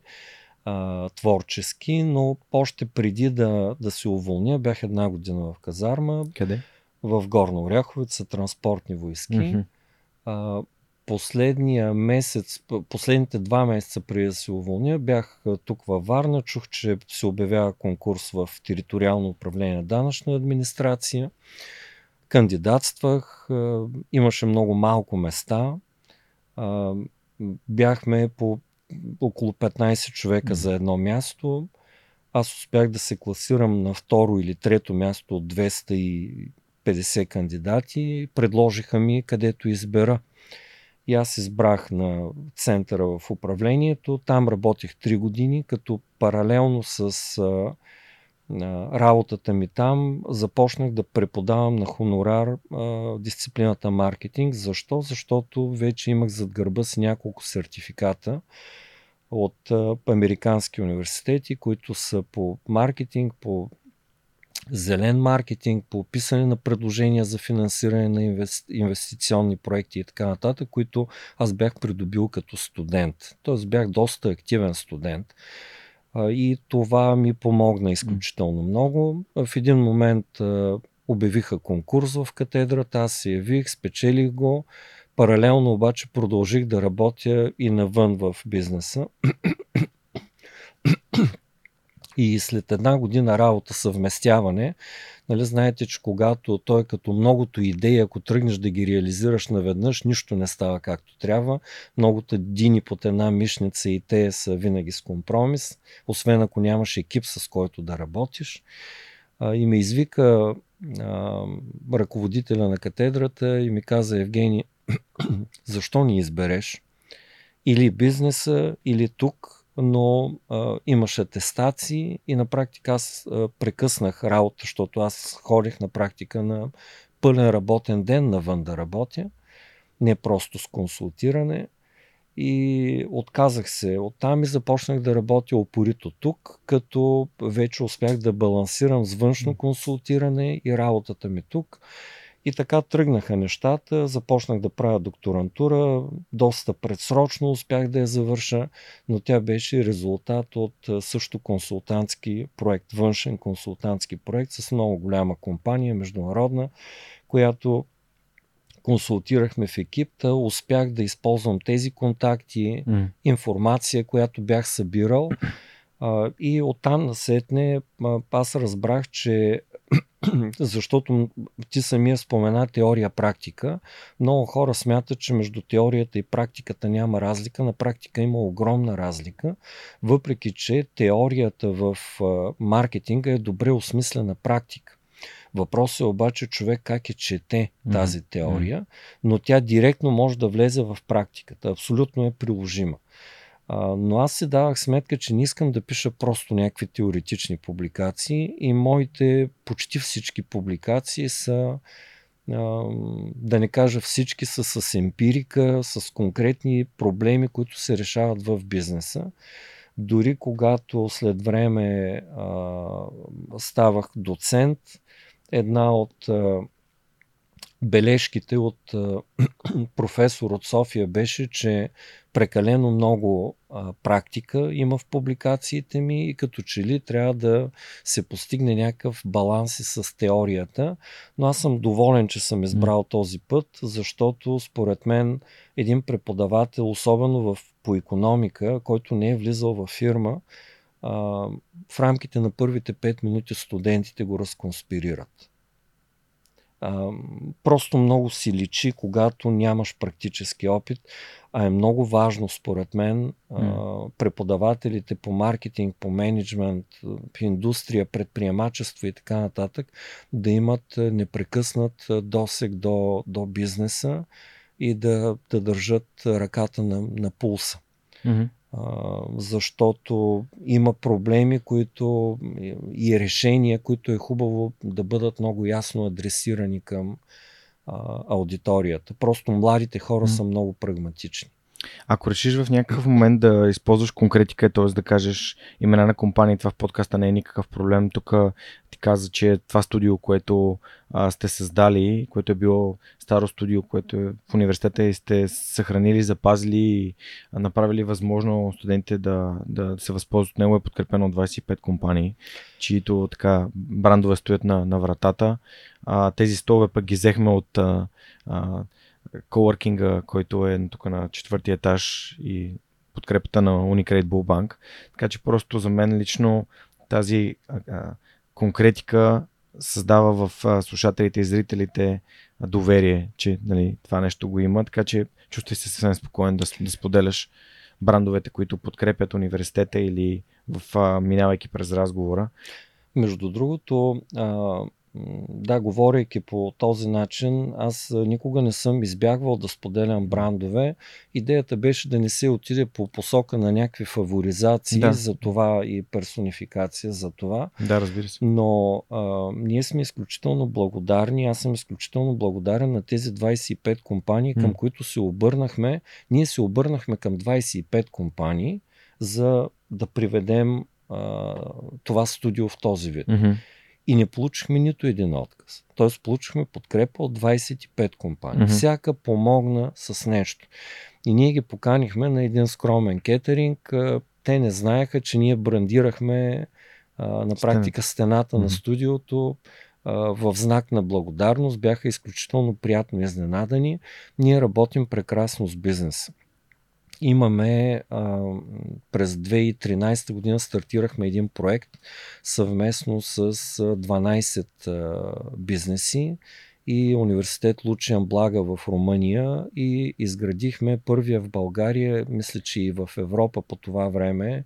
а, творчески, но още преди да, да се уволня, бях една година в казарма, Къде? в Горна Оряховица, транспортни войски. А, последния месец, последните два месеца преди да се уволня, бях тук във Варна, чух, че се обявява конкурс в териториално управление на данъчна администрация. Кандидатствах, имаше много малко места. Бяхме по около 15 човека за едно място. Аз успях да се класирам на второ или трето място от 250 кандидати. Предложиха ми където избера. И аз избрах на центъра в управлението. Там работих 3 години, като паралелно с а, а, работата ми там започнах да преподавам на хонорар а, дисциплината маркетинг. Защо? Защото вече имах зад гърба си няколко сертификата от а, американски университети, които са по маркетинг, по зелен маркетинг, по описане на предложения за финансиране на инвести... инвестиционни проекти и така нататък, които аз бях придобил като студент. Тоест бях доста активен студент. И това ми помогна изключително много. В един момент обявиха конкурс в катедрата, аз се явих, спечелих го. Паралелно обаче продължих да работя и навън в бизнеса. И след една година работа съвместяване, нали, знаете, че когато той като многото идеи, ако тръгнеш да ги реализираш наведнъж, нищо не става както трябва. Многото дини под една мишница и те са винаги с компромис, освен ако нямаш екип с който да работиш. И ме извика ръководителя на катедрата и ми каза, Евгений, защо ни избереш? Или бизнеса, или тук, но а, имаше атестации и на практика аз а, прекъснах работа, защото аз ходих на практика на пълен работен ден навън да работя, не просто с консултиране. И отказах се оттам и започнах да работя опорито тук, като вече успях да балансирам с външно консултиране и работата ми тук. И така тръгнаха нещата, започнах да правя докторантура, доста предсрочно успях да я завърша, но тя беше резултат от също консултантски проект, външен консултантски проект с много голяма компания, международна, която консултирахме в екип, та успях да използвам тези контакти, информация, която бях събирал. А, и оттам насетне аз разбрах, че защото ти самия спомена теория-практика, много хора смятат, че между теорията и практиката няма разлика. На практика има огромна разлика, въпреки че теорията в маркетинга е добре осмислена практика. Въпросът е обаче човек как е чете тази теория, но тя директно може да влезе в практиката. Абсолютно е приложима. Но аз си давах сметка, че не искам да пиша просто някакви теоретични публикации и моите почти всички публикации са, да не кажа всички, са с емпирика, с конкретни проблеми, които се решават в бизнеса. Дори когато след време ставах доцент, една от бележките от професор от София беше, че прекалено много а, практика има в публикациите ми и като че ли трябва да се постигне някакъв баланс и с теорията. Но аз съм доволен, че съм избрал този път, защото според мен един преподавател, особено в, по економика, който не е влизал във фирма, а, в рамките на първите 5 минути студентите го разконспирират. А, просто много си личи, когато нямаш практически опит, а е много важно, според мен, а, преподавателите по маркетинг, по менеджмент, по индустрия, предприемачество и така нататък, да имат непрекъснат досег до, до бизнеса и да, да държат ръката на, на пулса. Mm-hmm защото има проблеми, които и решения, които е хубаво да бъдат много ясно адресирани към а, аудиторията. Просто младите хора mm. са много прагматични. Ако решиш в някакъв момент да използваш конкретика, т.е. да кажеш имена на компании, това в подкаста не е никакъв проблем. Тук ти каза, че това студио, което а, сте създали, което е било старо студио, което е в университета и сте съхранили, запазили и направили възможно студентите да, да се възползват от него, е подкрепено от 25 компании, чието така брандове стоят на, на вратата. А, тези столове пък ги взехме от а, а, коворкинга, който е тук на четвъртия етаж и подкрепата на Unicredit Bull Bank. Така че просто за мен лично тази а, конкретика създава в слушателите и зрителите доверие, че нали, това нещо го има. Така че чувствай се съвсем спокоен да, да споделяш брандовете, които подкрепят университета или в, минавайки през разговора. Между другото, да, говорейки по този начин, аз никога не съм избягвал да споделям брандове. Идеята беше да не се отиде по посока на някакви фаворизации да. за това и персонификация за това. Да, разбира се. Но а, ние сме изключително благодарни. Аз съм изключително благодарен на тези 25 компании, към м които се обърнахме. Ние се обърнахме към 25 компании, за да приведем а, това студио в този вид. Mm-hmm. И не получихме нито един отказ. Тоест получихме подкрепа от 25 компании. Mm-hmm. Всяка помогна с нещо. И ние ги поканихме на един скромен кетеринг. Те не знаеха, че ние брандирахме а, на практика стената mm-hmm. на студиото а, в знак на благодарност. Бяха изключително приятно изненадани. Ние работим прекрасно с бизнеса. Имаме а, през 2013 година стартирахме един проект съвместно с 12 а, бизнеси и университет Лучиан Блага в Румъния и изградихме първия в България, мисля, че и в Европа по това време,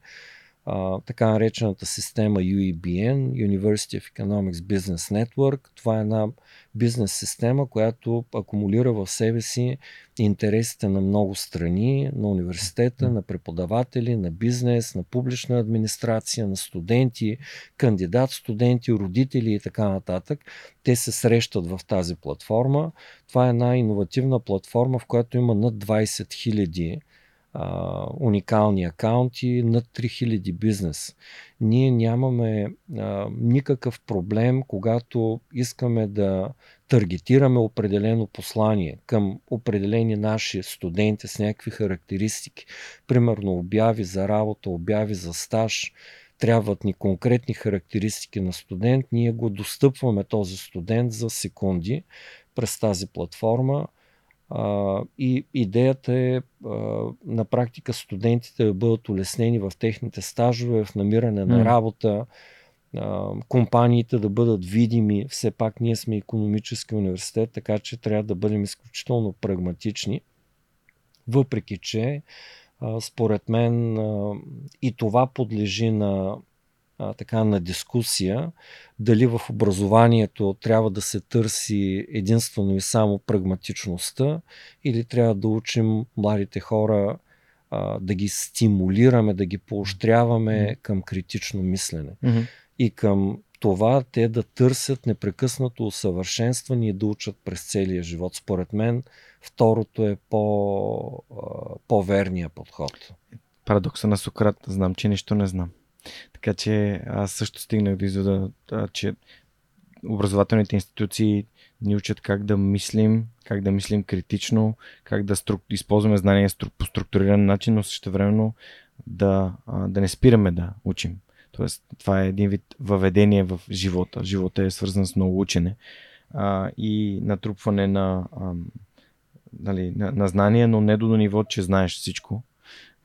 а, така наречената система UEBN, University of Economics Business Network. Това е една бизнес система, която акумулира в себе си интересите на много страни, на университета, на преподаватели, на бизнес, на публична администрация, на студенти, кандидат студенти, родители и така нататък. Те се срещат в тази платформа. Това е една иновативна платформа, в която има над 20 000 а, уникални акаунти, над 3000 бизнес. Ние нямаме а, никакъв проблем, когато искаме да таргетираме определено послание към определени наши студенти с някакви характеристики. Примерно обяви за работа, обяви за стаж, трябват ни конкретни характеристики на студент, ние го достъпваме този студент за секунди през тази платформа а, и идеята е а, на практика студентите да бъдат улеснени в техните стажове, в намиране на работа, а, компаниите да бъдат видими. Все пак ние сме економически университет, така че трябва да бъдем изключително прагматични. Въпреки, че според мен и това подлежи на а, така на дискусия дали в образованието трябва да се търси единствено и само прагматичността или трябва да учим младите хора а, да ги стимулираме, да ги поощряваме към критично мислене mm-hmm. и към това те да търсят непрекъснато усъвършенстване и да учат през целия живот. Според мен второто е по, по-верния подход. Парадокса на Сократ. Знам, че нищо не знам. Така че аз също стигнах до извода, че образователните институции ни учат как да мислим, как да мислим критично, как да струк... използваме знания по структуриран начин, но също времено да, да не спираме да учим. Тоест, това е един вид въведение в живота. Живота е свързан с много учене а, и натрупване на, а, нали, на, на знания, но не до ниво, че знаеш всичко,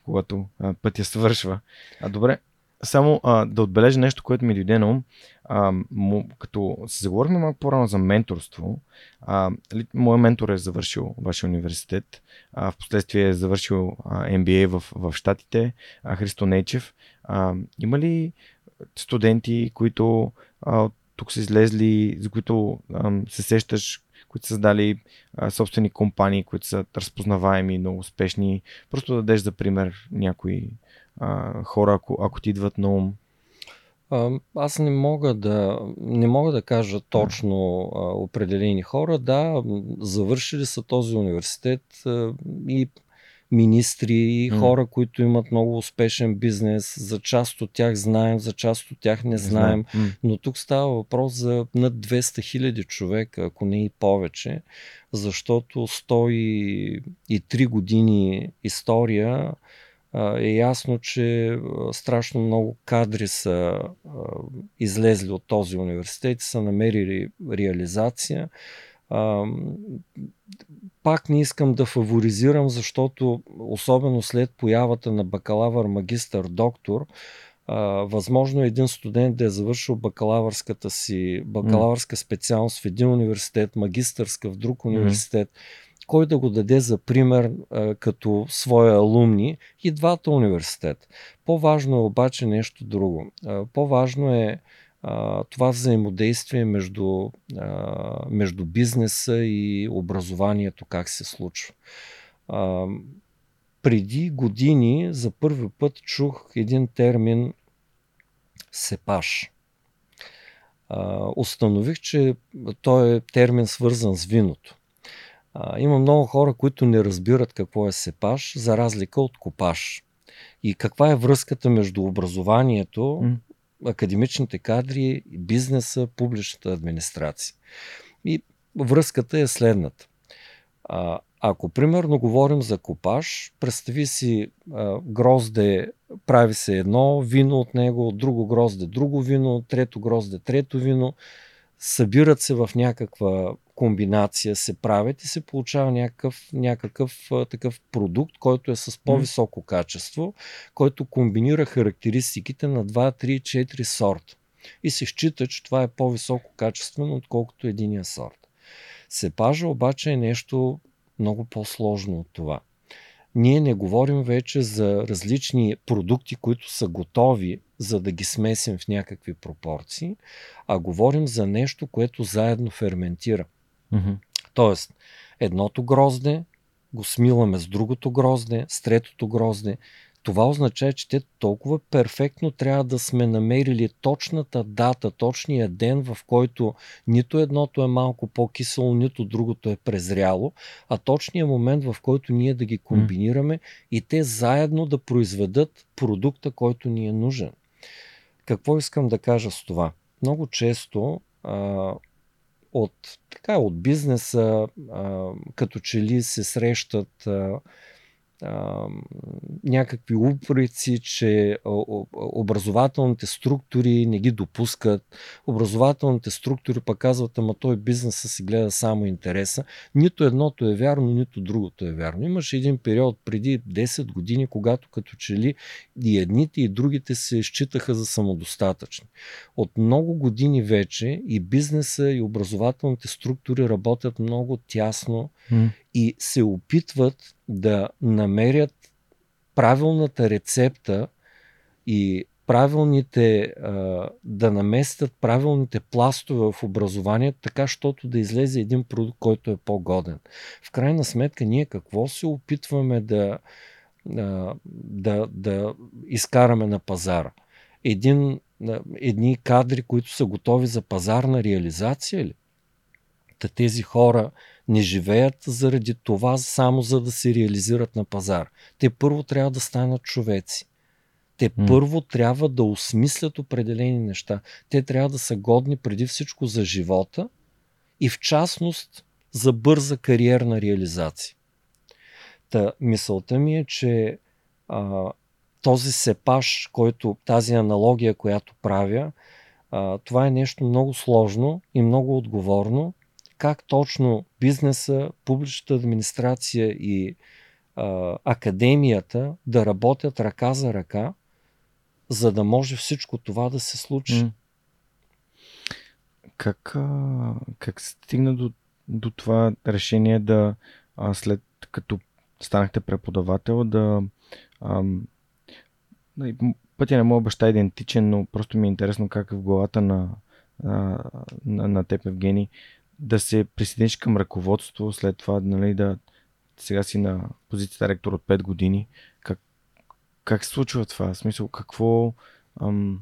когато а, пътя свършва. А добре, Само а, да отбележа нещо, което ми дойде на ум. А, му, като се заговорихме малко по-рано за менторство, а, ли, моят ментор е завършил вашия университет, а, в последствие е завършил а, MBA в, в Штатите, а, Христо Нейчев. А, има ли студенти, които а, тук са излезли, за които а, се сещаш, които са създали а, собствени компании, които са разпознаваеми, много успешни. Просто да дадеш за пример някои а, хора, ако, ако ти идват на ум. Аз не мога да, не мога да кажа точно а, определени хора. Да, завършили са този университет а, и министри и хора, които имат много успешен бизнес. За част от тях знаем, за част от тях не знаем. Но тук става въпрос за над 200 хиляди човека, ако не и повече, защото 103 години история е ясно, че страшно много кадри са излезли от този университет са намерили реализация. Пак не искам да фаворизирам, защото особено след появата на бакалавър, магистър, доктор, възможно е един студент да е завършил бакалавърската си, бакалавърска специалност в един университет, магистърска в друг университет. Mm кой да го даде за пример а, като своя алумни и двата университет. По-важно е обаче нещо друго. А, по-важно е а, това взаимодействие между, а, между бизнеса и образованието, как се случва. А, преди години за първи път чух един термин сепаш. А, установих, че той е термин свързан с виното. А, има много хора, които не разбират какво е сепаш, за разлика от копаш. И каква е връзката между образованието, mm. академичните кадри, бизнеса, публичната администрация. И връзката е следната. А, ако примерно говорим за копаш, представи си а, грозде, прави се едно вино от него, от друго грозде друго вино, трето грозде трето вино, събират се в някаква комбинация се правят и се получава някакъв, някакъв такъв продукт, който е с по-високо качество, който комбинира характеристиките на 2, 3, 4 сорта. И се счита, че това е по-високо качествено, отколкото единия сорт. Сепажа обаче е нещо много по-сложно от това. Ние не говорим вече за различни продукти, които са готови, за да ги смесим в някакви пропорции, а говорим за нещо, което заедно ферментира. Mm-hmm. Тоест, едното грозде го смиламе с другото грозде, с третото грозде. Това означава, че те толкова перфектно трябва да сме намерили точната дата, точния ден, в който нито едното е малко по-кисело, нито другото е презряло, а точния момент, в който ние да ги комбинираме и те заедно да произведат продукта, който ни е нужен. Какво искам да кажа с това? Много често а, от, така, от бизнеса, а, като че ли се срещат а, а, някакви упреци, че образователните структури не ги допускат. Образователните структури пък казват, ама той бизнеса си гледа само интереса. Нито едното е вярно, нито другото е вярно. Имаше един период преди 10 години, когато като че ли и едните и другите се считаха за самодостатъчни. От много години вече и бизнеса и образователните структури работят много тясно mm. и се опитват да намерят правилната рецепта и правилните, да наместят правилните пластове в образованието, така, щото да излезе един продукт, който е по-годен. В крайна сметка, ние какво се опитваме да, да, да изкараме на пазара? Един, едни кадри, които са готови за пазарна реализация ли? Та тези хора не живеят заради това само за да се реализират на пазар. Те първо трябва да станат човеци. Те mm. първо трябва да осмислят определени неща. Те трябва да са годни преди всичко за живота и в частност за бърза кариерна реализация. Та, мисълта ми е, че а, този сепаш, който, тази аналогия, която правя, а, това е нещо много сложно и много отговорно как точно бизнеса, публичната администрация и а, академията да работят ръка за ръка за да може всичко това да се случи. Как, а, как стигна до, до това решение да а, след като станахте преподавател да ам, нали, пътя на моя баща е идентичен, но просто ми е интересно как е в главата на, на, на теб, Евгений, да се присъединиш към ръководство, след това нали, да сега си на позицията ректор от 5 години. Как, как се случва това? В смисъл, какво ам,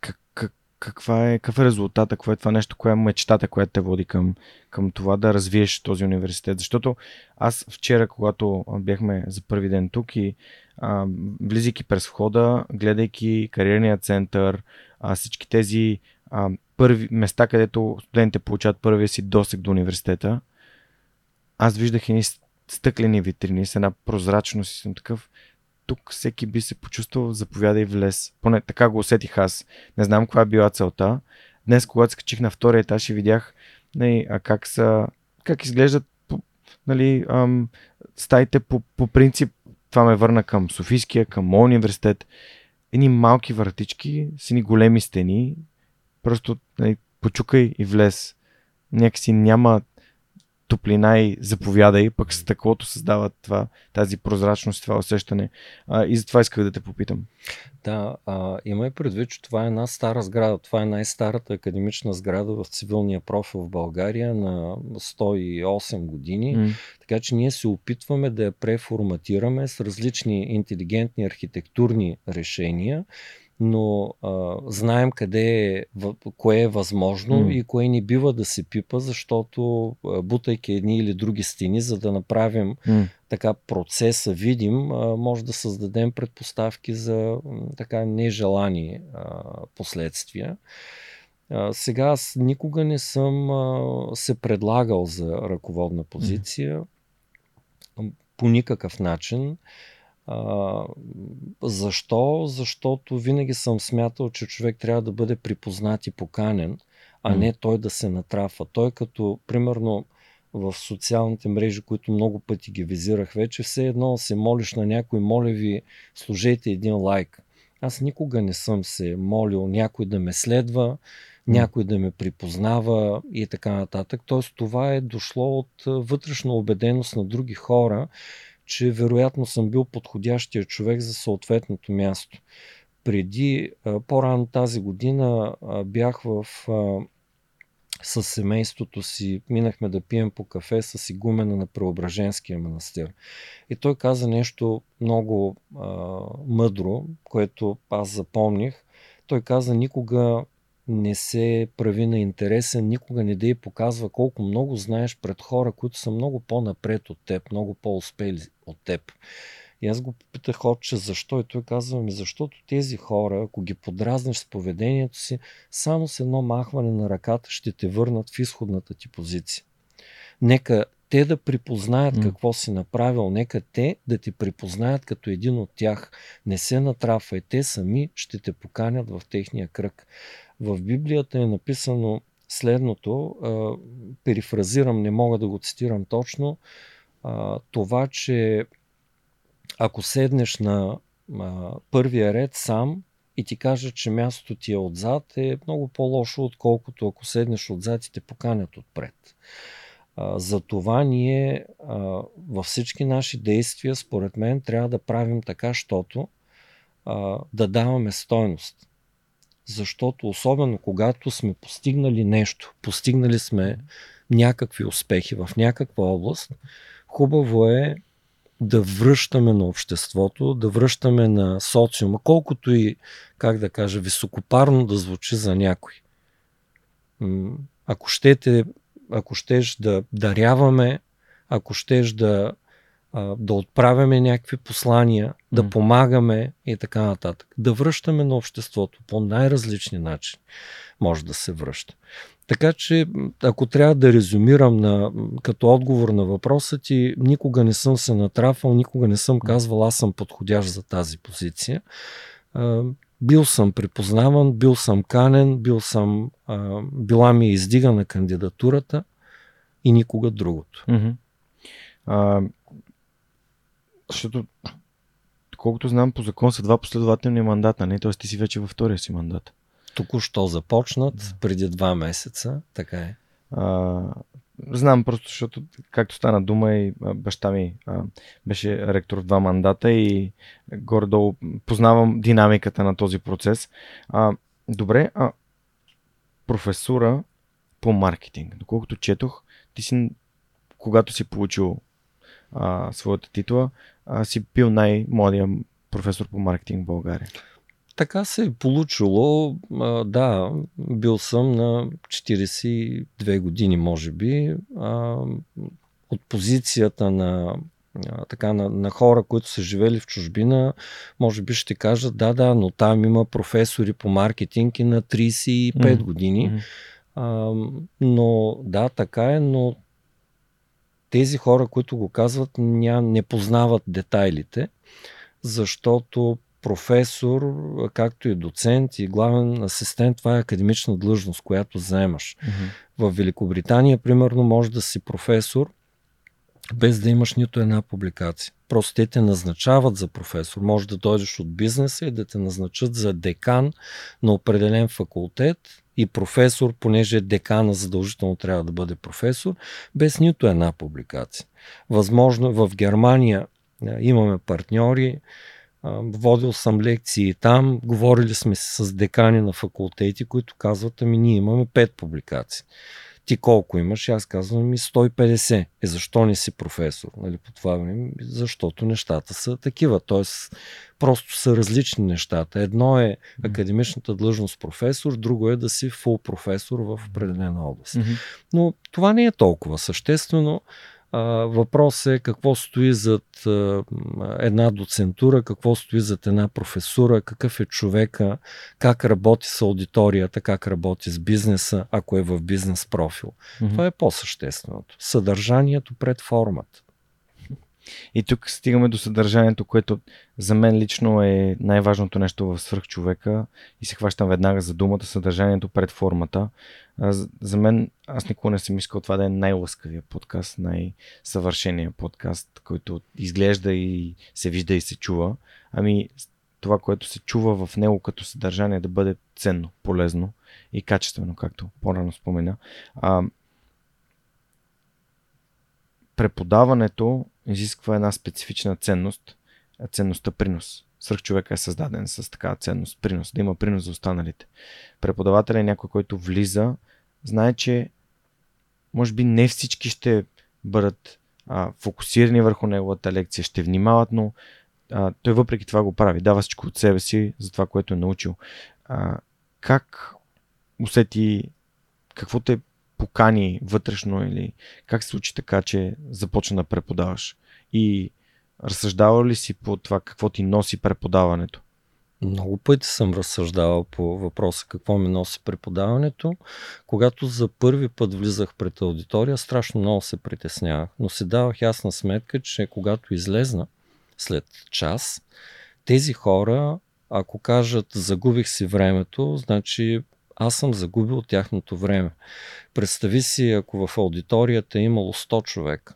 как, как, каква е, какъв е резултата, какво е това нещо, коя е мечтата, която те води към, към това да развиеш този университет. Защото аз вчера, когато бяхме за първи ден тук и а, влизайки през входа, гледайки кариерния център, а, всички тези а, първи места, където студентите получават първия си досек до университета, аз виждах едни стъклени витрини с една прозрачност и съм такъв. Тук всеки би се почувствал, заповядай влез. Поне така го усетих аз. Не знам каква е била целта. Днес, когато скачих на втория етаж и видях нали, а как, са, как изглеждат нали, ам, стаите по, по принцип. Това ме върна към Софийския, към моят университет. Едни малки вратички с едни големи стени. Просто нали, почукай и влез. Някакси няма топлина и заповядай, пък стъклото създава това, тази прозрачност, това усещане. А, и затова исках да те попитам. Да, а, имай предвид, че това е една стара сграда. Това е най-старата академична сграда в цивилния профил в България на 108 години. М. Така че ние се опитваме да я преформатираме с различни интелигентни архитектурни решения, но а, знаем къде е, кое е възможно М. и кое не бива да се пипа, защото бутайки едни или други стени, за да направим М. така процеса видим, а, може да създадем предпоставки за така нежелани а, последствия. А, сега аз никога не съм а, се предлагал за ръководна позиция м, по никакъв начин. А, защо? Защото винаги съм смятал, че човек трябва да бъде припознат и поканен, а не той да се натрафа. Той като, примерно, в социалните мрежи, които много пъти ги визирах вече, все едно се молиш на някой, моля ви, служете един лайк. Аз никога не съм се молил някой да ме следва, някой да ме припознава и така нататък. Тоест това е дошло от а, вътрешна убеденост на други хора, че вероятно съм бил подходящия човек за съответното място. Преди, по-рано тази година бях в с семейството си, минахме да пием по кафе с игумена на Преображенския манастир. И той каза нещо много а, мъдро, което аз запомних. Той каза, никога не се прави на интересен, никога не да и показва колко много знаеш пред хора, които са много по-напред от теб, много по-успели от теб. И аз го попитах отче защо и той казва ми, защото тези хора, ако ги подразнеш с поведението си, само с едно махване на ръката ще те върнат в изходната ти позиция. Нека те да припознаят М. какво си направил, нека те да те припознаят като един от тях. Не се натрафай, те сами ще те поканят в техния кръг. В Библията е написано следното, а, перифразирам, не мога да го цитирам точно, това, че ако седнеш на първия ред сам и ти кажа, че мястото ти е отзад, е много по-лошо, отколкото ако седнеш отзад и те поканят отпред. Затова ние във всички наши действия, според мен, трябва да правим така, щото да даваме стойност. Защото особено когато сме постигнали нещо, постигнали сме някакви успехи в някаква област, хубаво е да връщаме на обществото, да връщаме на социума, колкото и, как да кажа, високопарно да звучи за някой. Ако щете, ако щеш да даряваме, ако щеш да, а, да отправяме някакви послания, да М. помагаме и така нататък. Да връщаме на обществото по най-различни начини. Може да се връща. Така че, ако трябва да резюмирам на, като отговор на въпроса ти, никога не съм се натрафал, никога не съм казвал, аз съм подходящ за тази позиция. А, Бил съм припознаван, бил съм канен, бил съм, а, била ми е издигана кандидатурата и никога другото. Мгм. А, защото доколкото знам, по закон са два последователни мандата, не? Тоест ти си вече във втория си мандат. Току-що започнат, да. преди два месеца, така е. А, знам просто, защото както стана дума и баща ми а, беше ректор в два мандата и горе-долу познавам динамиката на този процес. А, добре, а професура по маркетинг. Доколкото четох, ти си, когато си получил а, своята титла, а, си бил най-младия професор по маркетинг в България. Така се е получило. А, да, бил съм на 42 години, може би. А, от позицията на така, на, на хора, които са живели в чужбина, може би ще кажат, да, да, но там има професори по маркетинг и на 35 mm-hmm. години. А, но да, така е, но тези хора, които го казват, ня, не познават детайлите, защото професор, както и доцент и главен асистент, това е академична длъжност, която заемаш. Mm-hmm. В Великобритания, примерно, може да си професор без да имаш нито една публикация. Просто те те назначават за професор. Може да дойдеш от бизнеса и да те назначат за декан на определен факултет и професор, понеже декана задължително трябва да бъде професор, без нито една публикация. Възможно в Германия имаме партньори, водил съм лекции там, говорили сме с декани на факултети, които казват, ами ние имаме пет публикации ти колко имаш? Аз казвам ми 150. Е, защо не си професор? Нали, по това време, защото нещата са такива. Тоест, просто са различни нещата. Едно е академичната длъжност професор, друго е да си фул професор в определена област. Но това не е толкова съществено. Въпрос е какво стои зад една доцентура, какво стои зад една професура, какъв е човека, как работи с аудиторията, как работи с бизнеса, ако е в бизнес профил. Mm-hmm. Това е по-същественото. Съдържанието пред формата. И тук стигаме до съдържанието, което за мен лично е най-важното нещо в свръхчовека и се хващам веднага за думата съдържанието пред формата. За мен, аз никога не съм искал това да е най-лъскавия подкаст, най-съвършения подкаст, който изглежда и се вижда и се чува. Ами това, което се чува в него като съдържание да бъде ценно, полезно и качествено, както по-рано спомена. А, преподаването изисква една специфична ценност, ценността принос. Свърх човека е създаден с такава ценност, принос, да има принос за останалите. Преподавател е някой, който влиза, знае, че може би не всички ще бъдат а, фокусирани върху неговата лекция, ще внимават, но а, той въпреки това го прави. Дава всичко от себе си за това, което е научил. А, как усети, какво те покани вътрешно или как се случи така, че започна да преподаваш? И разсъждава ли си по това какво ти носи преподаването? Много пъти съм разсъждавал по въпроса какво ми носи преподаването. Когато за първи път влизах пред аудитория, страшно много се притеснявах, но си давах ясна сметка, че когато излезна след час, тези хора, ако кажат загубих си времето, значи аз съм загубил тяхното време. Представи си, ако в аудиторията е имало 100 човека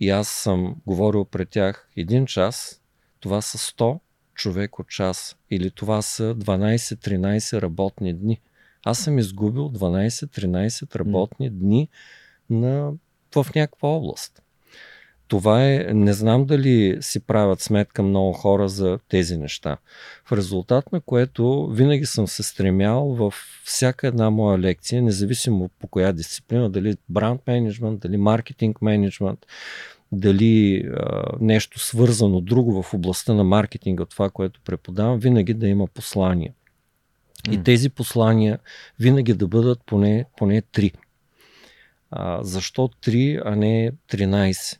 и аз съм говорил пред тях един час, това са 100 човек от час или това са 12-13 работни дни. Аз съм изгубил 12-13 работни дни на, в някаква област. Това е, не знам дали си правят сметка много хора за тези неща. В резултат на което винаги съм се стремял в всяка една моя лекция, независимо по коя дисциплина, дали бранд менеджмент, дали маркетинг менеджмент, дали а, нещо свързано друго в областта на маркетинга, това, което преподавам, винаги да има послания. И тези послания винаги да бъдат поне, поне 3. А, защо 3, а не 13?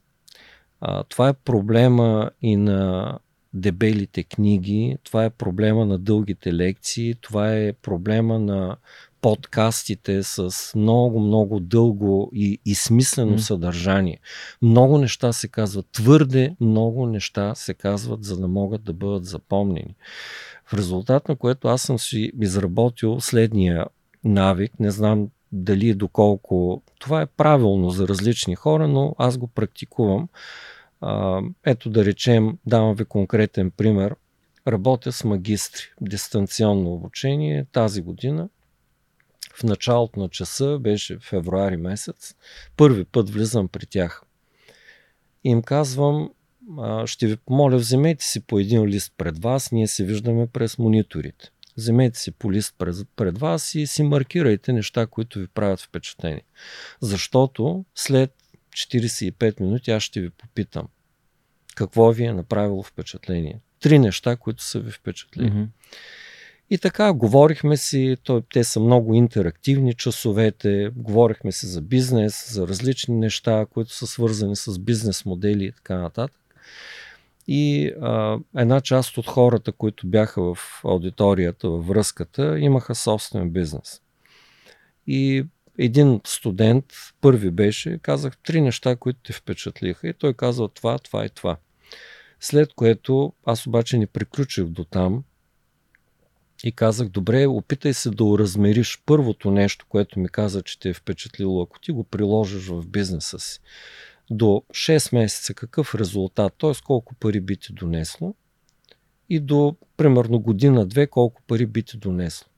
А, това е проблема и на дебелите книги, това е проблема на дългите лекции, това е проблема на подкастите с много, много дълго и, и смислено mm. съдържание. Много неща се казват, твърде много неща се казват, за да могат да бъдат запомнени. В резултат на което аз съм си изработил следния навик, не знам дали доколко това е правилно за различни хора, но аз го практикувам. А, ето да речем, давам ви конкретен пример. Работя с магистри, дистанционно обучение тази година. В началото на часа, беше февруари месец, първи път влизам при тях. И им казвам, ще ви помоля, вземете си по един лист пред вас, ние се виждаме през мониторите. Вземете си по лист пред, пред вас и си маркирайте неща, които ви правят впечатление. Защото след 45 минути аз ще ви попитам какво ви е направило впечатление. Три неща, които са ви впечатлили. Mm-hmm. И така, говорихме си, то, те са много интерактивни часовете, говорихме си за бизнес, за различни неща, които са свързани с бизнес модели и така нататък. И а, една част от хората, които бяха в аудиторията, във връзката, имаха собствен бизнес. И един студент, първи беше, казах три неща, които те впечатлиха. И той казал това, това и това. След което аз обаче не приключих до там и казах, добре, опитай се да уразмериш първото нещо, което ми каза, че те е впечатлило, ако ти го приложиш в бизнеса си. До 6 месеца какъв резултат, т.е. колко пари би ти донесло и до примерно година-две колко пари би ти донесло.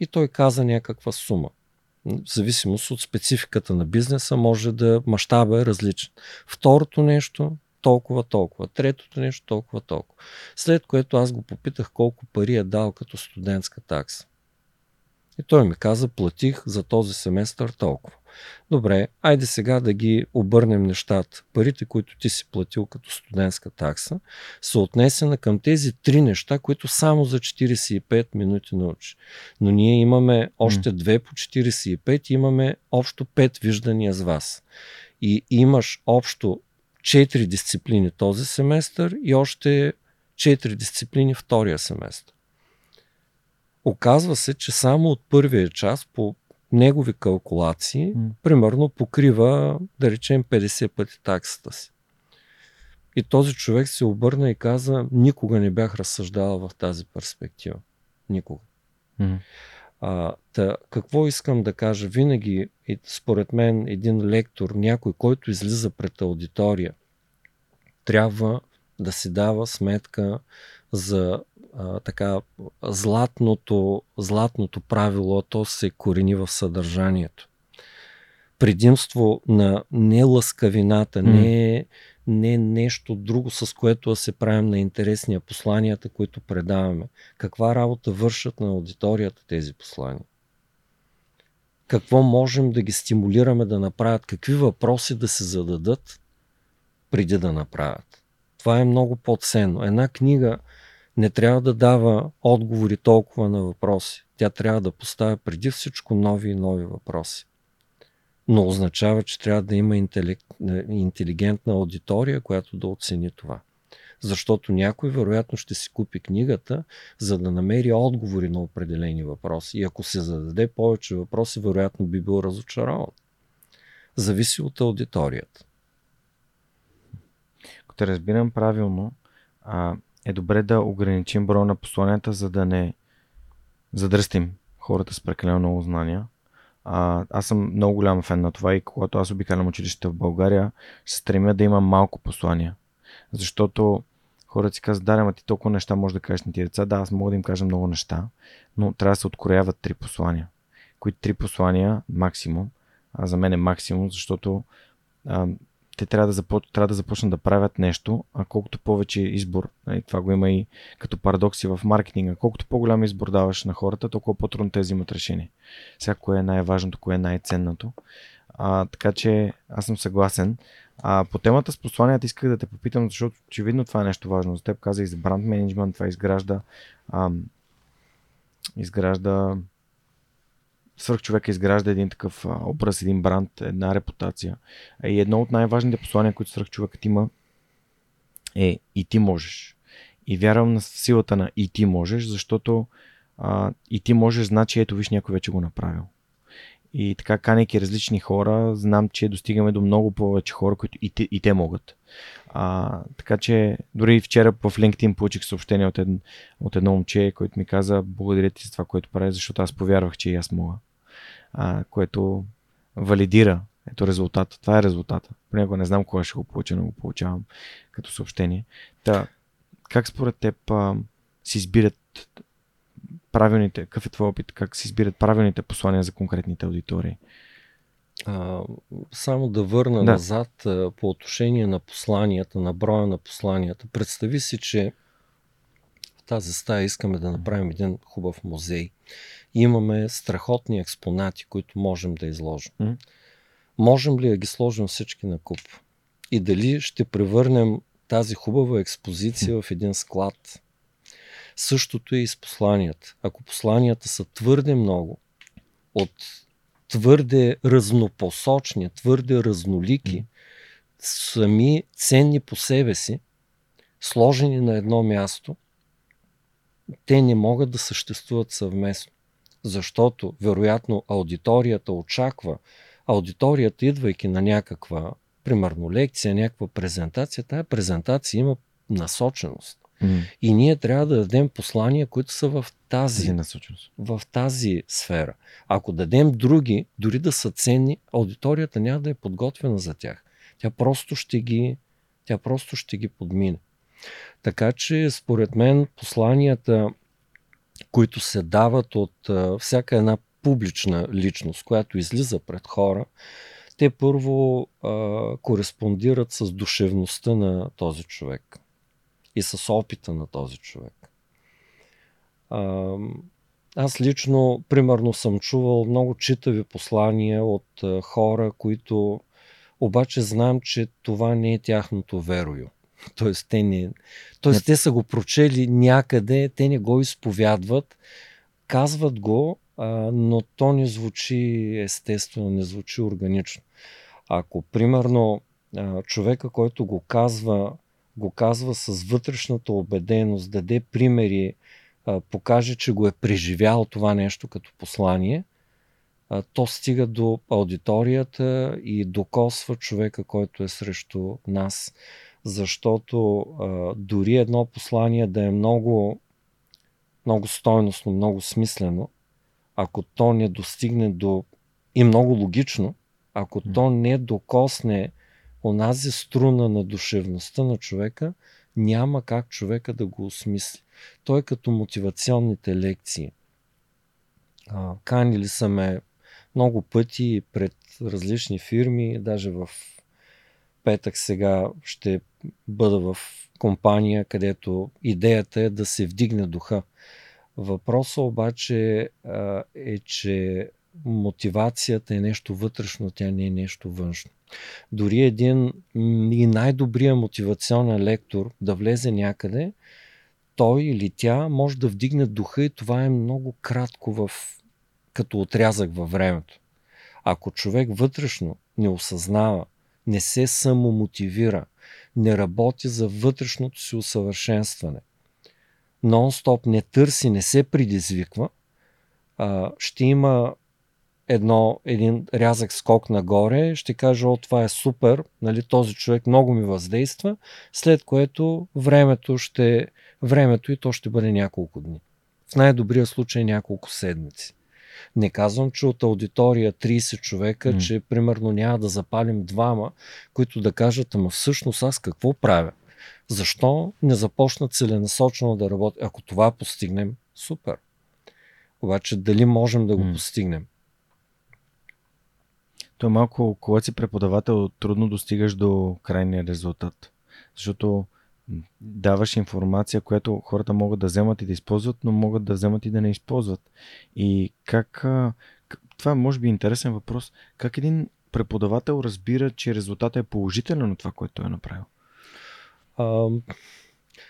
И той каза някаква сума. В зависимост от спецификата на бизнеса може да мащаба е различен. Второто нещо толкова, толкова. Третото нещо толкова, толкова. След което аз го попитах колко пари е дал като студентска такса. И той ми каза, платих за този семестър толкова. Добре, айде сега да ги обърнем нещата. Парите, които ти си платил като студентска такса, са отнесена към тези три неща, които само за 45 минути научи. Но ние имаме още две по 45 и имаме общо 5 виждания с вас. И имаш общо 4 дисциплини този семестър и още 4 дисциплини втория семестър. Оказва се, че само от първия час по негови калкулации, mm. примерно покрива, да речем, 50 пъти таксата си. И този човек се обърна и каза, никога не бях разсъждала в тази перспектива. Никога. Mm. А, та, какво искам да кажа? Винаги, според мен, един лектор, някой, който излиза пред аудитория, трябва да си дава сметка за а, така златното, златното правило, то се корени в съдържанието. Предимство на не лъскавината, mm. не, не нещо друго, с което да се правим на интересния посланията, които предаваме. Каква работа вършат на аудиторията тези послания? Какво можем да ги стимулираме да направят? Какви въпроси да се зададат преди да направят? Това е много по-ценно. Една книга не трябва да дава отговори толкова на въпроси. Тя трябва да поставя преди всичко нови и нови въпроси. Но означава, че трябва да има интелигентна аудитория, която да оцени това. Защото някой вероятно ще си купи книгата, за да намери отговори на определени въпроси. И ако се зададе повече въпроси, вероятно би бил разочарован. Зависи от аудиторията. Ако те разбирам правилно, а, е добре да ограничим броя на посланията, за да не задръстим хората с прекалено много знания. А, аз съм много голям фен на това и когато аз обикалям училище в България, се стремя да имам малко послания. Защото хората си казват, да, ама ти толкова неща може да кажеш на тия деца. Да, аз мога да им кажа много неща, но трябва да се открояват три послания. Които три послания максимум, а за мен е максимум, защото а, те трябва да, започ... трябва да започнат да правят нещо, а колкото повече избор, нали, това го има и като парадокси в маркетинга, колкото по-голям избор даваш на хората, толкова по-трудно те взимат решение. Сега кое е най-важното, кое е най-ценното. А, така че аз съм съгласен. А, по темата с посланията исках да те попитам, защото очевидно това е нещо важно за теб. Каза и за бранд менеджмент, това изгражда ам, изгражда свърх човека изгражда един такъв образ, един бранд, една репутация. И едно от най-важните послания, които свърх човекът има е и ти можеш. И вярвам на силата на и ти можеш, защото а, и ти можеш, значи ето виж някой вече го направил. И така, канейки различни хора, знам, че достигаме до много повече хора, които и те, и те могат. А, така че, дори вчера в LinkedIn получих съобщение от, ед, от едно момче, който ми каза, благодаря ти за това, което прави, защото аз повярвах, че и аз мога а, което валидира Като резултат. Това е резултата. Понякога не знам кога ще го получа, но го получавам като съобщение. Та, как според теб а, си избират правилните, какъв е твой опит, как се избират правилните послания за конкретните аудитории? А, само да върна да. назад а, по отношение на посланията, на броя на посланията. Представи си, че в тази стая искаме да направим един хубав музей. Имаме страхотни експонати, които можем да изложим. Mm. Можем ли да ги сложим всички на куп? И дали ще превърнем тази хубава експозиция в един склад? Същото е и с посланията. Ако посланията са твърде много, от твърде разнопосочни, твърде разнолики, сами ценни по себе си, сложени на едно място, те не могат да съществуват съвместно. Защото, вероятно, аудиторията очаква, аудиторията, идвайки на някаква, примерно, лекция, някаква презентация, тая презентация има насоченост. Mm. И ние трябва да дадем послания, които са в тази, в тази сфера. Ако дадем други, дори да са ценни, аудиторията няма да е подготвена за тях. Тя просто ще ги, тя просто ще ги подмине. Така че, според мен, посланията, които се дават от а, всяка една публична личност, която излиза пред хора, те първо а, кореспондират с душевността на този човек и с опита на този човек. А, аз лично, примерно, съм чувал много читави послания от а, хора, които обаче знам, че това не е тяхното верою. Тоест, те, не, тоест, те са го прочели някъде, те не го изповядват, казват го, а, но то не звучи естествено, не звучи органично. Ако, примерно, а, човека, който го казва, го казва с вътрешната убеденост, даде примери, покаже, че го е преживял това нещо като послание, то стига до аудиторията и докосва човека, който е срещу нас. Защото дори едно послание да е много, много стойностно, много смислено, ако то не достигне до и много логично, ако то не докосне онази струна на душевността на човека, няма как човека да го осмисли. Той е като мотивационните лекции. А, канили са ме много пъти пред различни фирми, даже в петък сега ще бъда в компания, където идеята е да се вдигне духа. Въпросът обаче е, че мотивацията е нещо вътрешно, тя не е нещо външно. Дори един и най-добрия мотивационен лектор да влезе някъде, той или тя може да вдигне духа и това е много кратко в, като отрязък във времето. Ако човек вътрешно не осъзнава, не се самомотивира, не работи за вътрешното си усъвършенстване, нон-стоп не търси, не се предизвиква, ще има едно, един рязък скок нагоре, ще кажа, о, това е супер, нали, този човек много ми въздейства, след което времето ще, времето и то ще бъде няколко дни. В най-добрия случай няколко седмици. Не казвам, че от аудитория 30 човека, mm. че примерно няма да запалим двама, които да кажат, ама всъщност аз какво правя? Защо не започна целенасочено да работи? Ако това постигнем, супер. Обаче дали можем да го mm. постигнем? То е малко, когато си преподавател, трудно достигаш до крайния резултат. Защото даваш информация, която хората могат да вземат и да използват, но могат да вземат и да не използват. И как. Това може би е интересен въпрос. Как един преподавател разбира, че резултатът е положителен от това, което е направил?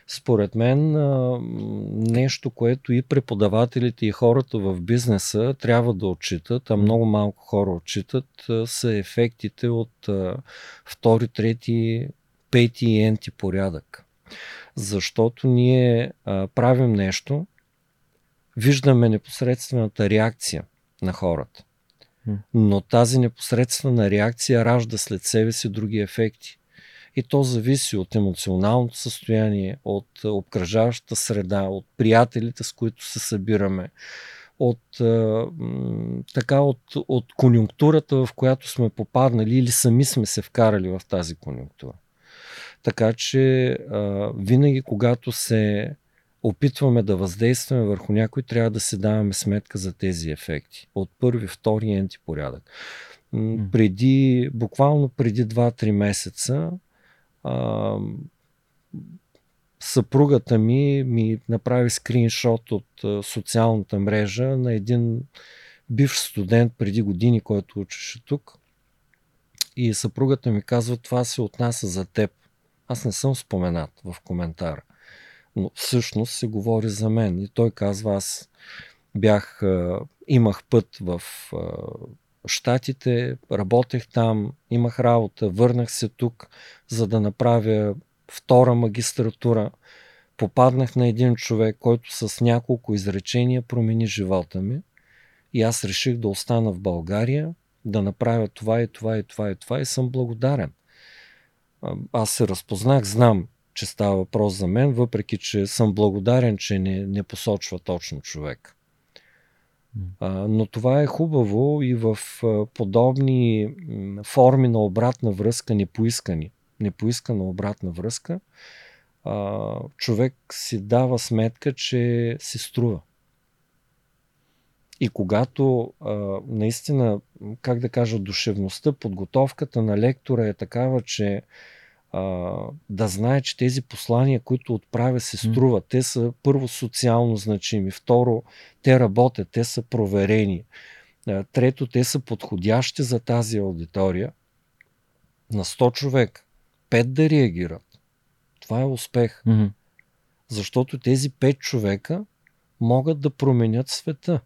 Според мен нещо, което и преподавателите и хората в бизнеса трябва да отчитат, а много малко хора отчитат, са ефектите от втори, трети, пети и енти порядък. Защото ние правим нещо, виждаме непосредствената реакция на хората. Но тази непосредствена реакция ражда след себе си други ефекти. И то зависи от емоционалното състояние, от обкръжаващата среда, от приятелите, с които се събираме, от, а, така, от, от конюнктурата, в която сме попаднали или сами сме се вкарали в тази конюнктура. Така че а, винаги, когато се опитваме да въздействаме върху някой, трябва да се даваме сметка за тези ефекти. От първи, втори енти порядък. Преди, буквално преди 2-3 месеца а, съпругата ми ми направи скриншот от а, социалната мрежа на един бивш студент преди години, който учеше тук. И съпругата ми казва, това се отнася за теб. Аз не съм споменат в коментара. Но всъщност се говори за мен. И той казва, аз бях, имах път в Штатите, работех там, имах работа, върнах се тук, за да направя втора магистратура. Попаднах на един човек, който с няколко изречения промени живота ми. И аз реших да остана в България, да направя това и това и това и това и съм благодарен. Аз се разпознах, знам, че става въпрос за мен, въпреки че съм благодарен, че не, не посочва точно човек. А, но това е хубаво и в подобни форми на обратна връзка, непоискани, непоискана обратна връзка, а, човек си дава сметка, че се струва. И когато а, наистина, как да кажа, душевността, подготовката на лектора е такава, че а, да знае, че тези послания, които отправя, се струват. Те са първо социално значими, второ, те работят, те са проверени. Трето, те са подходящи за тази аудитория. На 100 човек, 5 да реагират. Това е успех. Mm-hmm. Защото тези 5 човека могат да променят света.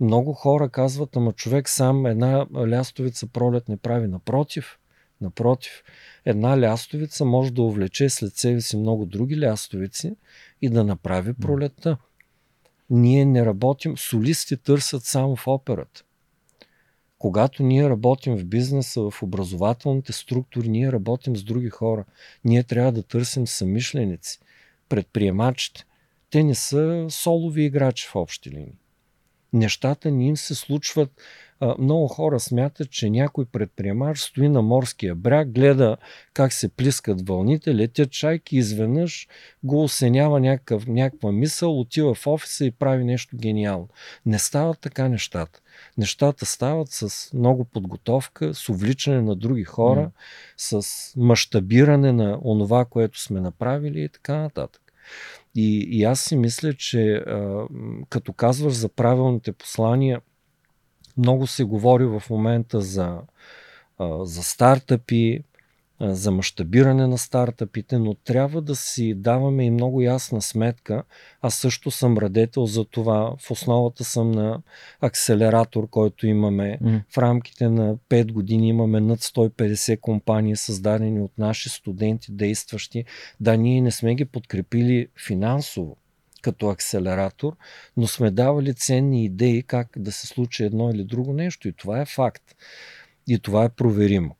Много хора казват, ама човек сам една лястовица пролет не прави. Напротив, напротив, една лястовица може да увлече след себе си много други лястовици и да направи пролетта. Ние не работим, солисти търсят само в операта. Когато ние работим в бизнеса, в образователните структури, ние работим с други хора. Ние трябва да търсим самишленици, предприемачите. Те не са солови играчи в общи линии. Нещата ни им се случват много хора смятат, че някой предприемач стои на морския бряг, гледа как се плискат вълните, летят чайки, изведнъж го осенява някакъв, някаква мисъл, отива в офиса и прави нещо гениално. Не стават така нещата. Нещата стават с много подготовка, с увличане на други хора, mm. с мащабиране на онова, което сме направили и така нататък. И, и аз си мисля, че а, като казваш за правилните послания, много се говори в момента за, за стартъпи, за мащабиране на стартъпите, но трябва да си даваме и много ясна сметка. Аз също съм радетел за това. В основата съм на акселератор, който имаме. Mm. В рамките на 5 години имаме над 150 компании, създадени от наши студенти, действащи. Да, ние не сме ги подкрепили финансово, като акселератор, но сме давали ценни идеи как да се случи едно или друго нещо и това е факт. И това е проверимо.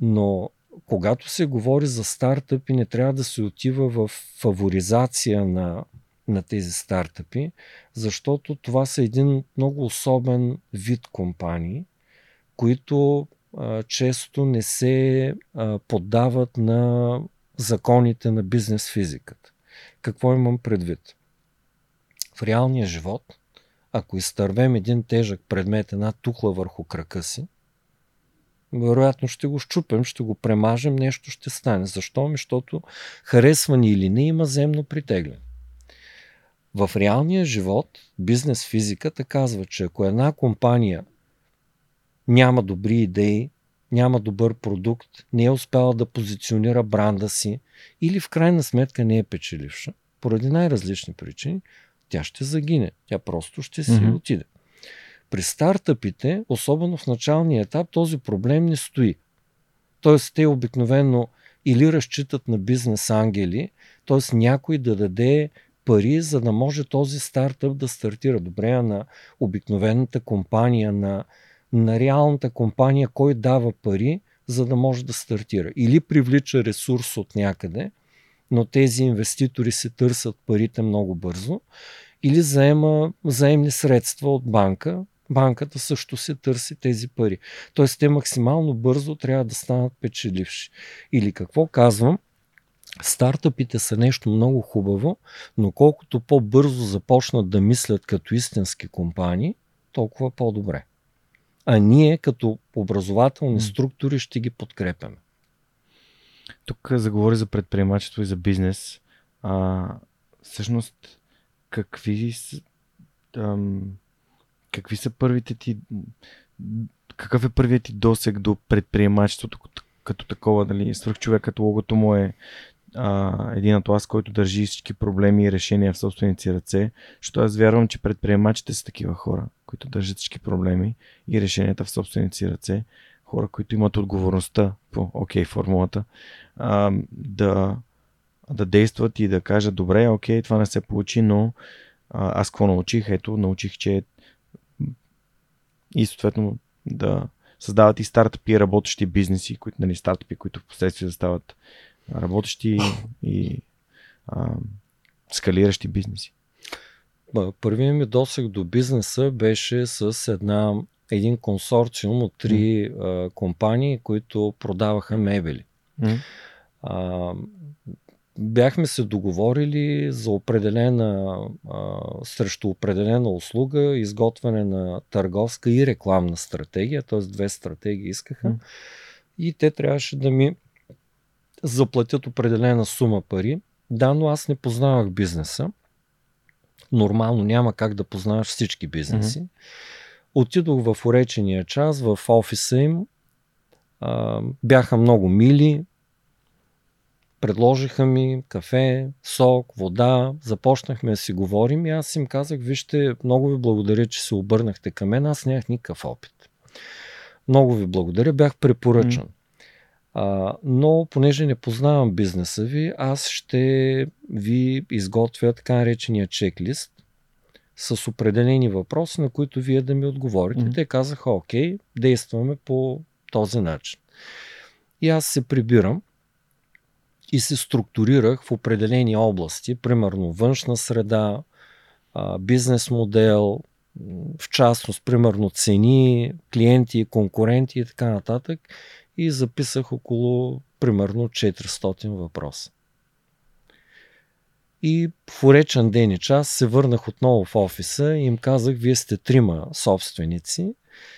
Но когато се говори за стартъпи, не трябва да се отива в фаворизация на, на тези стартъпи, защото това са един много особен вид компании, които а, често не се а, поддават на законите на бизнес физиката. Какво имам предвид? В реалния живот, ако изтървем един тежък предмет, една тухла върху крака си, вероятно ще го щупем, ще го премажем, нещо ще стане. Защо? Ми, защото харесва ни или не има земно притегляне. В реалния живот бизнес физиката казва, че ако една компания няма добри идеи, няма добър продукт, не е успяла да позиционира бранда си или в крайна сметка не е печеливша, поради най-различни причини, тя ще загине. Тя просто ще си mm-hmm. отиде. При стартъпите, особено в началния етап, този проблем не стои. Тоест, те обикновено или разчитат на бизнес ангели, т.е. някой да даде пари, за да може този стартъп да стартира добре на обикновената компания, на на реалната компания кой дава пари, за да може да стартира. Или привлича ресурс от някъде, но тези инвеститори се търсят парите много бързо, Или заема заемни средства от банка, банката също се търси тези пари. Тоест те максимално бързо трябва да станат печеливши. Или какво казвам? Стартъпите са нещо много хубаво, но колкото по-бързо започнат да мислят като истински компании, толкова по-добре. А ние като образователни структури ще ги подкрепяме. Тук заговори за предприемачество и за бизнес. А, всъщност, какви ам, какви са първите ти какъв е първият ти досег до предприемачеството като, такова, дали свръхчовек като логото му е а, един атлас, който държи всички проблеми и решения в собствените си ръце, защото аз вярвам, че предприемачите са такива хора, които държат всички проблеми и решенията в собствените си ръце, хора, които имат отговорността по окей okay, формулата, а, да, да действат и да кажат, добре, окей, това не се получи, но а, аз какво научих? Ето, научих, че и съответно да създават и стартъпи, и работещи бизнеси, които, нали, стартъпи, които в последствие стават работещи и а, скалиращи бизнеси. Първият ми досег до бизнеса беше с една, един консорциум от три mm. а, компании, които продаваха мебели. Mm. А, бяхме се договорили за определена, а, срещу определена услуга, изготвяне на търговска и рекламна стратегия, т.е. две стратегии искаха. Mm. И те трябваше да ми заплатят определена сума пари. Да, но аз не познавах бизнеса. Нормално няма как да познаваш всички бизнеси. Mm-hmm. Отидох в уречения час, в офиса им. А, бяха много мили. Предложиха ми кафе, сок, вода. Започнахме да си говорим и аз им казах, вижте, много ви благодаря, че се обърнахте към мен. Аз нямах никакъв опит. Много ви благодаря, бях препоръчан. А, но понеже не познавам бизнеса ви, аз ще ви изготвя така наречения чеклист с определени въпроси, на които вие да ми отговорите. Mm-hmm. Те казаха, окей, действаме по този начин. И аз се прибирам и се структурирах в определени области, примерно външна среда, бизнес модел, в частност, примерно цени, клиенти, конкуренти и така нататък и записах около примерно 400 въпроса. И в уречен ден и час се върнах отново в офиса и им казах, вие сте трима собственици,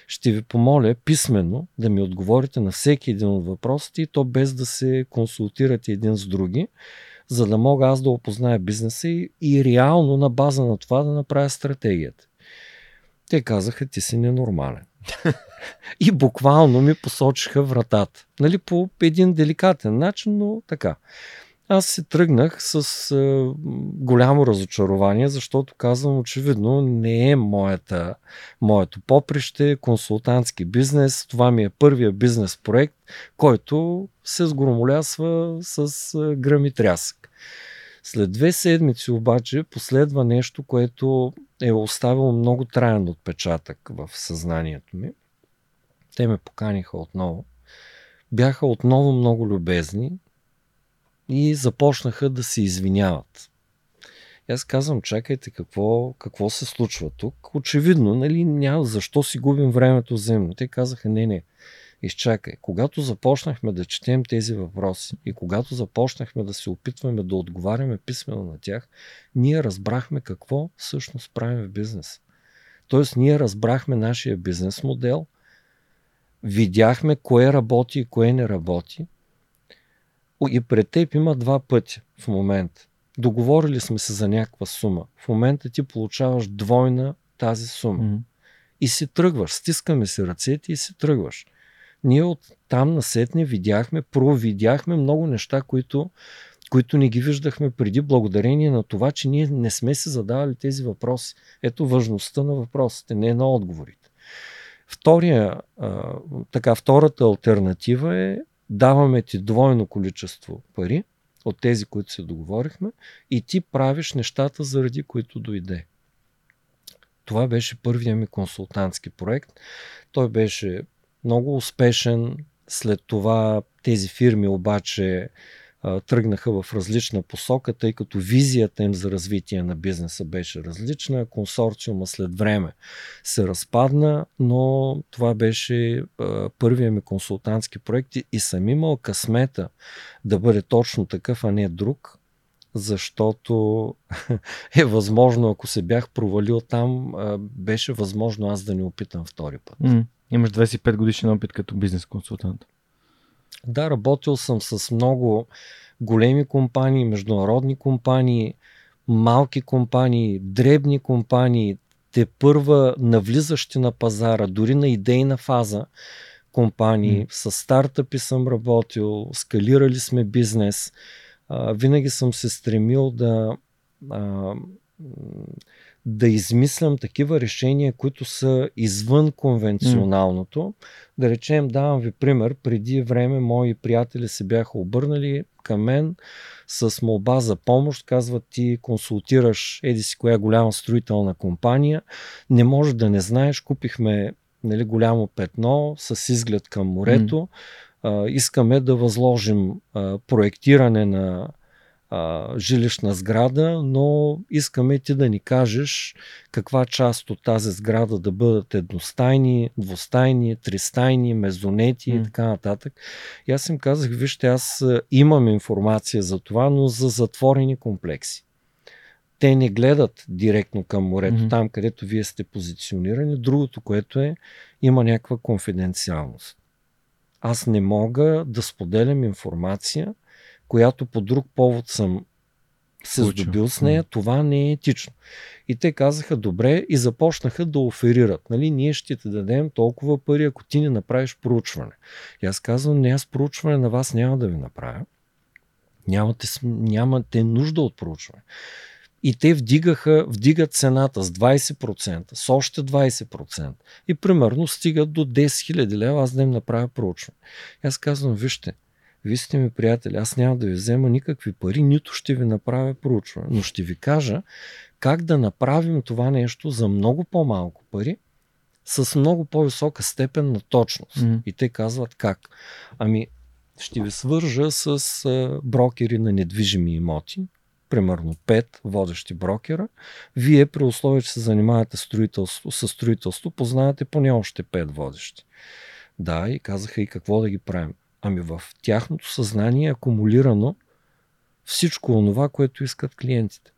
ще ви помоля писменно да ми отговорите на всеки един от въпросите и то без да се консултирате един с други, за да мога аз да опозная бизнеса и, и реално на база на това да направя стратегията. Те казаха, ти си ненормален. и буквално ми посочиха вратата. Нали, по един деликатен начин, но така. Аз се тръгнах с е, голямо разочарование, защото казвам очевидно не е моята, моето поприще, консултантски бизнес. Това ми е първия бизнес проект, който се сгромолясва с е, гръм и трясък. След две седмици обаче последва нещо, което е оставило много траен отпечатък в съзнанието ми. Те ме поканиха отново. Бяха отново много любезни и започнаха да се извиняват. И аз казвам, чакайте, какво, какво се случва тук? Очевидно, нали, няма защо си губим времето взаимно. Те казаха, не, не, изчакай. Когато започнахме да четем тези въпроси и когато започнахме да се опитваме да отговаряме писменно на тях, ние разбрахме какво всъщност правим в бизнес. Тоест, ние разбрахме нашия бизнес модел, видяхме кое работи и кое не работи. И пред теб има два пътя в момента. Договорили сме се за някаква сума. В момента ти получаваш двойна тази сума. Mm-hmm. И си тръгваш. Стискаме си ръцете и си тръгваш. Ние от там насетне видяхме, провидяхме много неща, които, които не ги виждахме преди, благодарение на това, че ние не сме се задавали тези въпроси. Ето важността на въпросите, не на отговорите. Втория, а, така, втората альтернатива е даваме ти двойно количество пари от тези, които се договорихме и ти правиш нещата, заради които дойде. Това беше първия ми консултантски проект. Той беше много успешен. След това тези фирми обаче тръгнаха в различна посока, тъй като визията им за развитие на бизнеса беше различна. Консорциума след време се разпадна, но това беше а, първия ми консултантски проект и съм имал късмета да бъде точно такъв, а не друг защото е възможно, ако се бях провалил там, беше възможно аз да не опитам втори път. Имаш 25 годишен опит като бизнес консултант. Да, работил съм с много големи компании, международни компании, малки компании, дребни компании, те първа навлизащи на пазара, дори на идейна фаза компании. Mm. С стартъпи съм работил, скалирали сме бизнес а, винаги съм се стремил да, а, да измислям такива решения, които са извън конвенционалното. Mm. Да речем, давам ви пример, преди време мои приятели се бяха обърнали към мен с молба за помощ, казват ти консултираш еди си коя голяма строителна компания, не може да не знаеш, купихме нали, голямо петно с изглед към морето, mm а, искаме да възложим а, проектиране на а, жилищна сграда, но искаме ти да ни кажеш каква част от тази сграда да бъдат едностайни, двустайни, тристайни, мезонети mm. и така нататък. И аз им казах, вижте, аз имам информация за това, но за затворени комплекси. Те не гледат директно към морето, mm-hmm. там където вие сте позиционирани. Другото, което е, има някаква конфиденциалност аз не мога да споделям информация, която по друг повод съм се здобил с нея, това не е етично. И те казаха добре и започнаха да оферират. Нали, ние ще ти дадем толкова пари, ако ти не направиш проучване. И аз казвам, не, аз проучване на вас няма да ви направя. Нямате, нямате нужда от проучване и те вдигаха, вдигат цената с 20%, с още 20% и примерно стигат до 10 000 лева, аз да им направя проучване. И аз казвам, вижте, вие сте ми приятели, аз няма да ви взема никакви пари, нито ще ви направя проучване, но ще ви кажа как да направим това нещо за много по-малко пари, с много по-висока степен на точност. Mm-hmm. И те казват как. Ами, ще ви свържа с а, брокери на недвижими имоти, примерно 5 водещи брокера, вие при условие, че се занимавате строителство, с строителство, познавате поне още 5 водещи. Да, и казаха и какво да ги правим. Ами в тяхното съзнание е акумулирано всичко онова, което искат клиентите.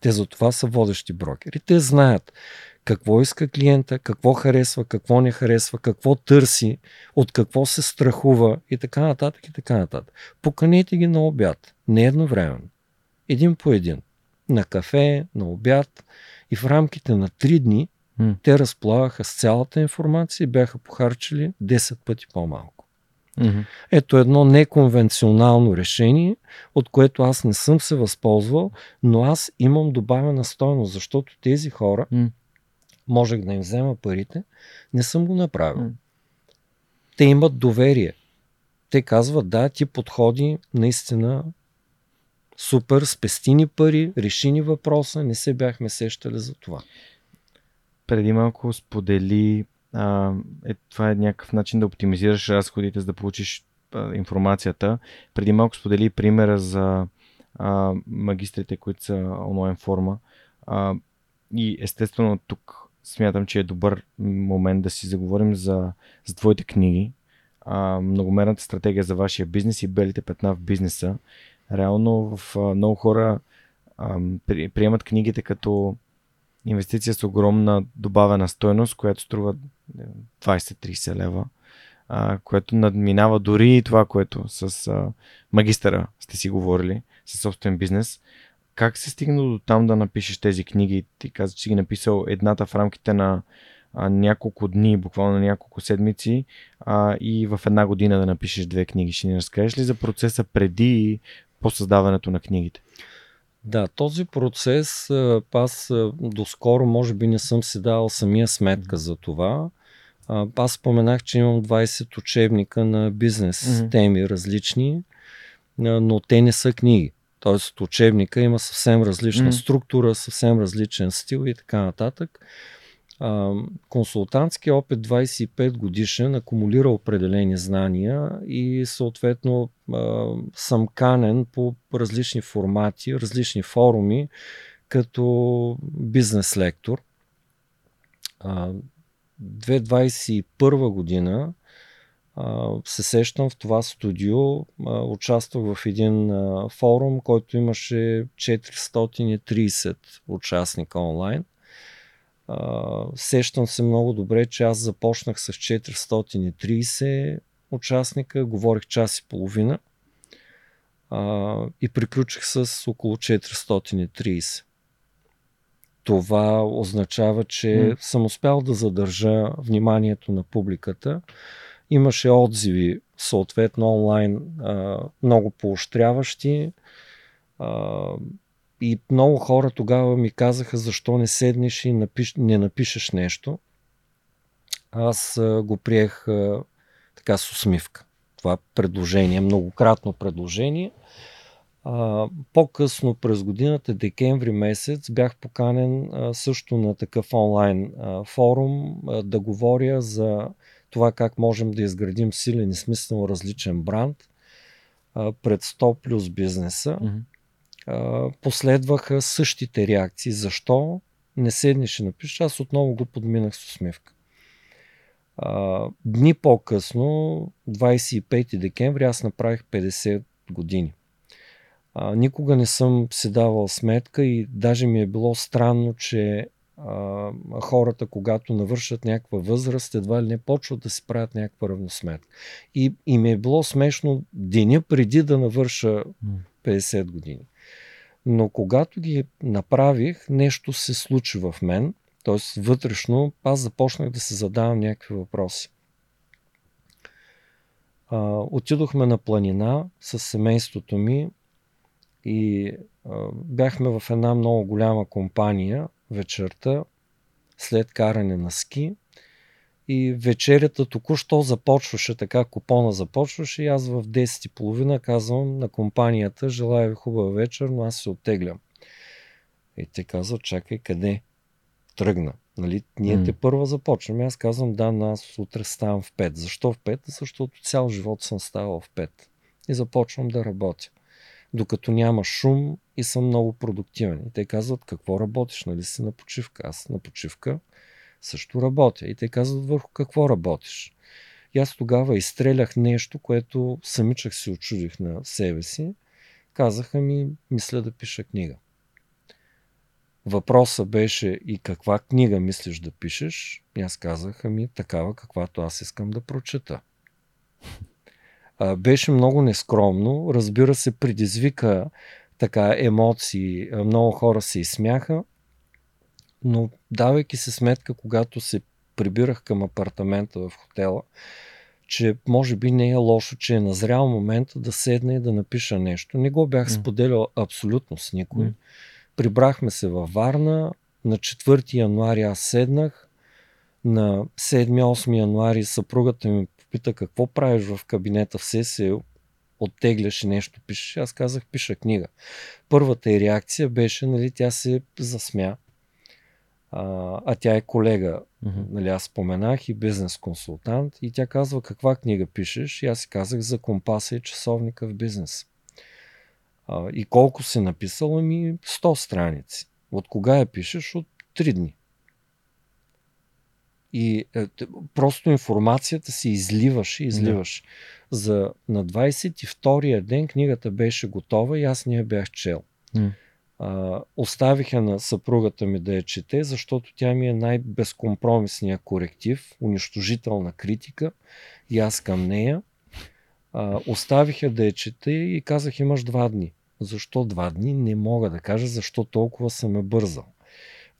Те за това са водещи брокери. Те знаят какво иска клиента, какво харесва, какво не харесва, какво търси, от какво се страхува и така нататък и така нататък. Поканете ги на обяд, не едновременно един по един. На кафе, на обяд. И в рамките на три дни mm. те разполагаха с цялата информация и бяха похарчили 10 пъти по-малко. Mm-hmm. Ето едно неконвенционално решение, от което аз не съм се възползвал, но аз имам добавена стойност, защото тези хора, mm. можех да им взема парите, не съм го направил. Mm. Те имат доверие. Те казват, да, ти подходи наистина супер, спестини пари, решини въпроса, не се бяхме сещали за това. Преди малко сподели, а, е, това е някакъв начин да оптимизираш разходите, за да получиш а, информацията. Преди малко сподели примера за а, магистрите, които са онлайн форма. А, и естествено тук смятам, че е добър момент да си заговорим за, за твоите книги, а, многомерната стратегия за вашия бизнес и белите петна в бизнеса. Реално в много хора ам, приемат книгите като инвестиция с огромна добавена стойност, която струва 20-30 лева, а, което надминава дори и това, което с а, магистъра сте си говорили, със собствен бизнес. Как се стигна до там да напишеш тези книги? Ти каза, че си ги написал едната в рамките на а, няколко дни, буквално няколко седмици а, и в една година да напишеш две книги. Ще ни разкажеш ли за процеса преди по създаването на книгите? Да, този процес аз доскоро може би не съм си дал самия сметка за това. Аз споменах, че имам 20 учебника на бизнес mm-hmm. теми различни, но те не са книги. Тоест учебника има съвсем различна mm-hmm. структура, съвсем различен стил и така нататък. А, консултантски опит 25 годишен, акумулира определени знания и съответно а, съм канен по различни формати, различни форуми, като бизнес лектор. 2021 година се сещам в това студио, участвах в един форум, който имаше 430 участника онлайн. Сещам се много добре, че аз започнах с 430 участника, говорих час и половина и приключих с около 430 това означава, че mm. съм успял да задържа вниманието на публиката. Имаше отзиви, съответно онлайн, много поощряващи. И много хора тогава ми казаха, защо не седнеш и напиш, не напишеш нещо. Аз го приех така с усмивка. Това предложение, многократно предложение. А, по-късно през годината, декември месец, бях поканен а, също на такъв онлайн а, форум а, да говоря за това как можем да изградим силен и смислено различен бранд а, пред 100 плюс бизнеса. Mm-hmm. А, последваха същите реакции. Защо не седнеш и напишеш? Аз отново го подминах с усмивка. А, дни по-късно, 25 декември, аз направих 50 години. А, никога не съм си давал сметка и даже ми е било странно, че а, хората, когато навършат някаква възраст, едва ли не почват да си правят някаква равносметка. И, и ми е било смешно деня преди да навърша 50 години. Но когато ги направих, нещо се случи в мен, т.е. вътрешно, аз започнах да се задавам някакви въпроси. А, отидохме на планина с семейството ми и а, бяхме в една много голяма компания вечерта, след каране на ски. И вечерята току-що започваше, така купона започваше и аз в 10.30 казвам на компанията, желая ви хубава вечер, но аз се оттеглям. И те казват, чакай, къде? Тръгна. Нали? Ние mm. те първа започваме. Аз казвам, да, но аз утре ставам в 5. Защо в 5? Защото цял живот съм ставал в 5. И започвам да работя докато няма шум и съм много продуктивен. И те казват, какво работиш, нали си на почивка? Аз на почивка също работя. И те казват, върху какво работиш? И аз тогава изстрелях нещо, което самичък си очудих на себе си. Казаха ми, мисля да пиша книга. Въпросът беше и каква книга мислиш да пишеш? И аз казах, ми такава, каквато аз искам да прочета а, беше много нескромно. Разбира се, предизвика така емоции. Много хора се изсмяха. Но давайки се сметка, когато се прибирах към апартамента в хотела, че може би не е лошо, че е назрял момент да седна и да напиша нещо. Не го бях споделял абсолютно с никой. Mm. Прибрахме се във Варна. На 4 януари аз седнах. На 7-8 януари съпругата ми пита какво правиш в кабинета, все се оттегляш и нещо пишеш. Аз казах, пиша книга. Първата и реакция беше, нали, тя се засмя. А, а тя е колега, mm-hmm. нали, аз споменах и бизнес консултант и тя казва каква книга пишеш и аз си казах за компаса и часовника в бизнес. А, и колко си написала ми 100 страници. От кога я пишеш? От 3 дни. И е, просто информацията се изливаше, изливаше. Да. За, на 22-я ден книгата беше готова и аз не я бях чел. Mm. А, оставих я на съпругата ми да я чете, защото тя ми е най-безкомпромисният коректив, унищожителна критика и аз към нея. А, оставих я да я чете и казах имаш два дни. Защо два дни? Не мога да кажа защо толкова съм е бързал.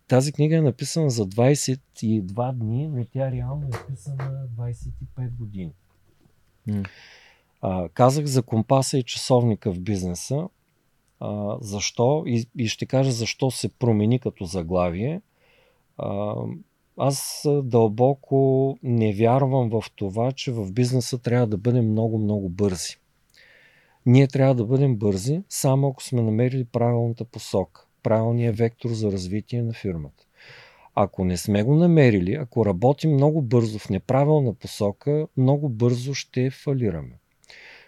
Тази книга е написана за 22 дни, но тя реално е написана 25 години. Mm. А, казах за компаса и часовника в бизнеса. А, защо? И, и ще кажа защо се промени като заглавие. А, аз дълбоко не вярвам в това, че в бизнеса трябва да бъдем много-много бързи. Ние трябва да бъдем бързи, само ако сме намерили правилната посока правилния вектор за развитие на фирмата. Ако не сме го намерили, ако работим много бързо в неправилна посока, много бързо ще фалираме.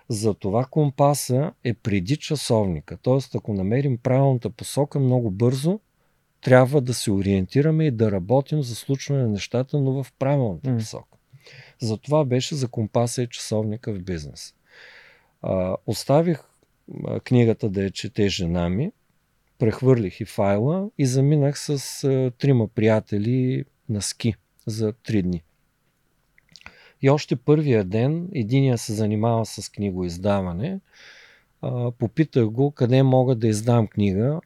Затова компаса е преди часовника. Т.е. ако намерим правилната посока много бързо, трябва да се ориентираме и да работим за случване на нещата, но в правилната mm. посока. Затова беше за компаса и часовника в бизнес. А, оставих а, книгата да я чете жена ми, прехвърлих и файла и заминах с а, трима приятели на ски за три дни. И още първия ден, единия се занимава с книгоиздаване, попитах го къде мога да издам книга.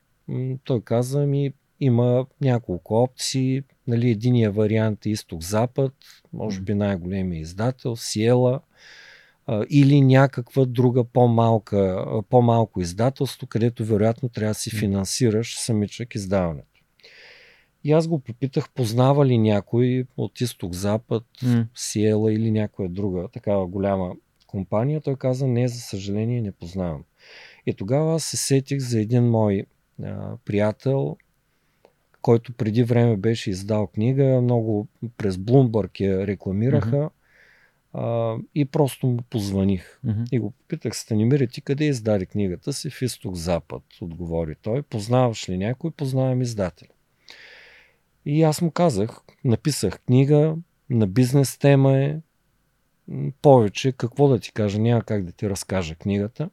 Той каза ми, има няколко опции. Нали, единия вариант е изток-запад, може би най-големия издател, Сиела, или някаква друга по-малка, по-малко издателство, където вероятно трябва да си финансираш самичък издаването. И аз го попитах, познава ли някой от изток-запад, mm. Сиела или някоя друга такава голяма компания. Той каза, не, за съжаление не познавам. И тогава аз се сетих за един мой а, приятел, който преди време беше издал книга, много през Bloomberg я рекламираха mm-hmm. а, и просто му позваних. Mm-hmm. И го попитах, Станимир, ти къде издаде книгата си? В изток-запад, отговори той. Познаваш ли някой? Познавам издателя. И аз му казах, написах книга, на бизнес тема е, повече, какво да ти кажа, няма как да ти разкажа книгата.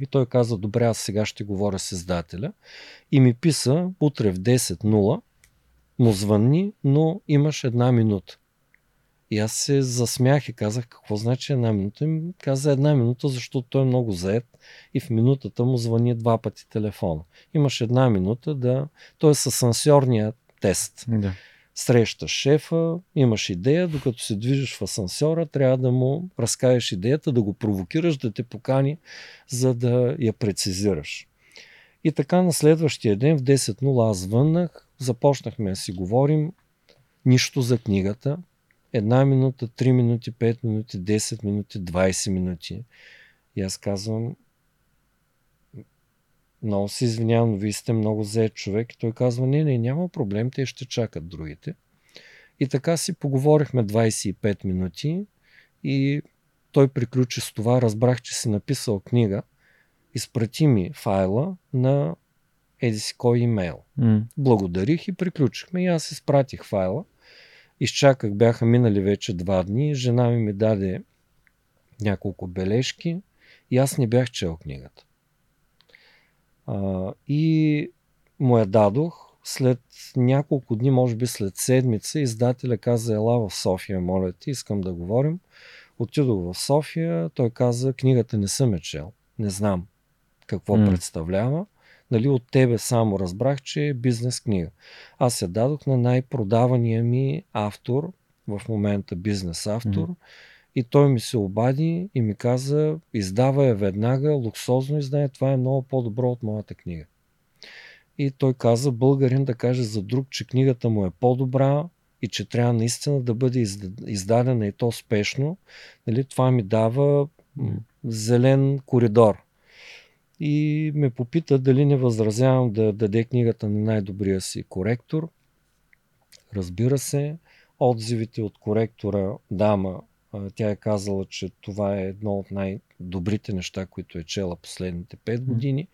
И той каза, добре, аз сега ще говоря с издателя. И ми писа, утре в 10.0 му звънни, но имаш една минута. И аз се засмях и казах, какво значи една минута? И ми каза една минута, защото той е много заед и в минутата му звъни два пъти телефона. Имаш една минута да... Той е с асансьорния тест. Да срещаш шефа, имаш идея, докато се движиш в асансьора, трябва да му разкажеш идеята, да го провокираш, да те покани, за да я прецизираш. И така на следващия ден в 10.00 аз звъннах, започнахме да си говорим, нищо за книгата, една минута, 3 минути, 5 минути, 10 минути, 20 минути. И аз казвам, много се извинявам, но вие сте много зает човек. И той казва, не, не, няма проблем, те ще чакат другите. И така си поговорихме 25 минути и той приключи с това. Разбрах, че си написал книга. Изпрати ми файла на еди си кой имейл. Mm. Благодарих и приключихме. И аз изпратих файла. Изчаках, бяха минали вече два дни. Жена ми ми даде няколко бележки и аз не бях чел книгата. А, и му я дадох. След няколко дни, може би след седмица, издателя каза, ела в София, моля ти, искам да говорим. Отидох в София, той каза, книгата не съм е чел, не знам какво mm. представлява. Нали, от тебе само разбрах, че е бизнес книга. Аз се дадох на най-продавания ми автор, в момента бизнес автор. Mm. И той ми се обади и ми каза, издава я веднага, луксозно издание, това е много по-добро от моята книга. И той каза, българин да каже за друг, че книгата му е по-добра и че трябва наистина да бъде издадена и то спешно. Нали, това ми дава зелен коридор. И ме попита дали не възразявам да даде книгата на най-добрия си коректор. Разбира се, отзивите от коректора дама тя е казала, че това е едно от най-добрите неща, които е чела последните 5 години.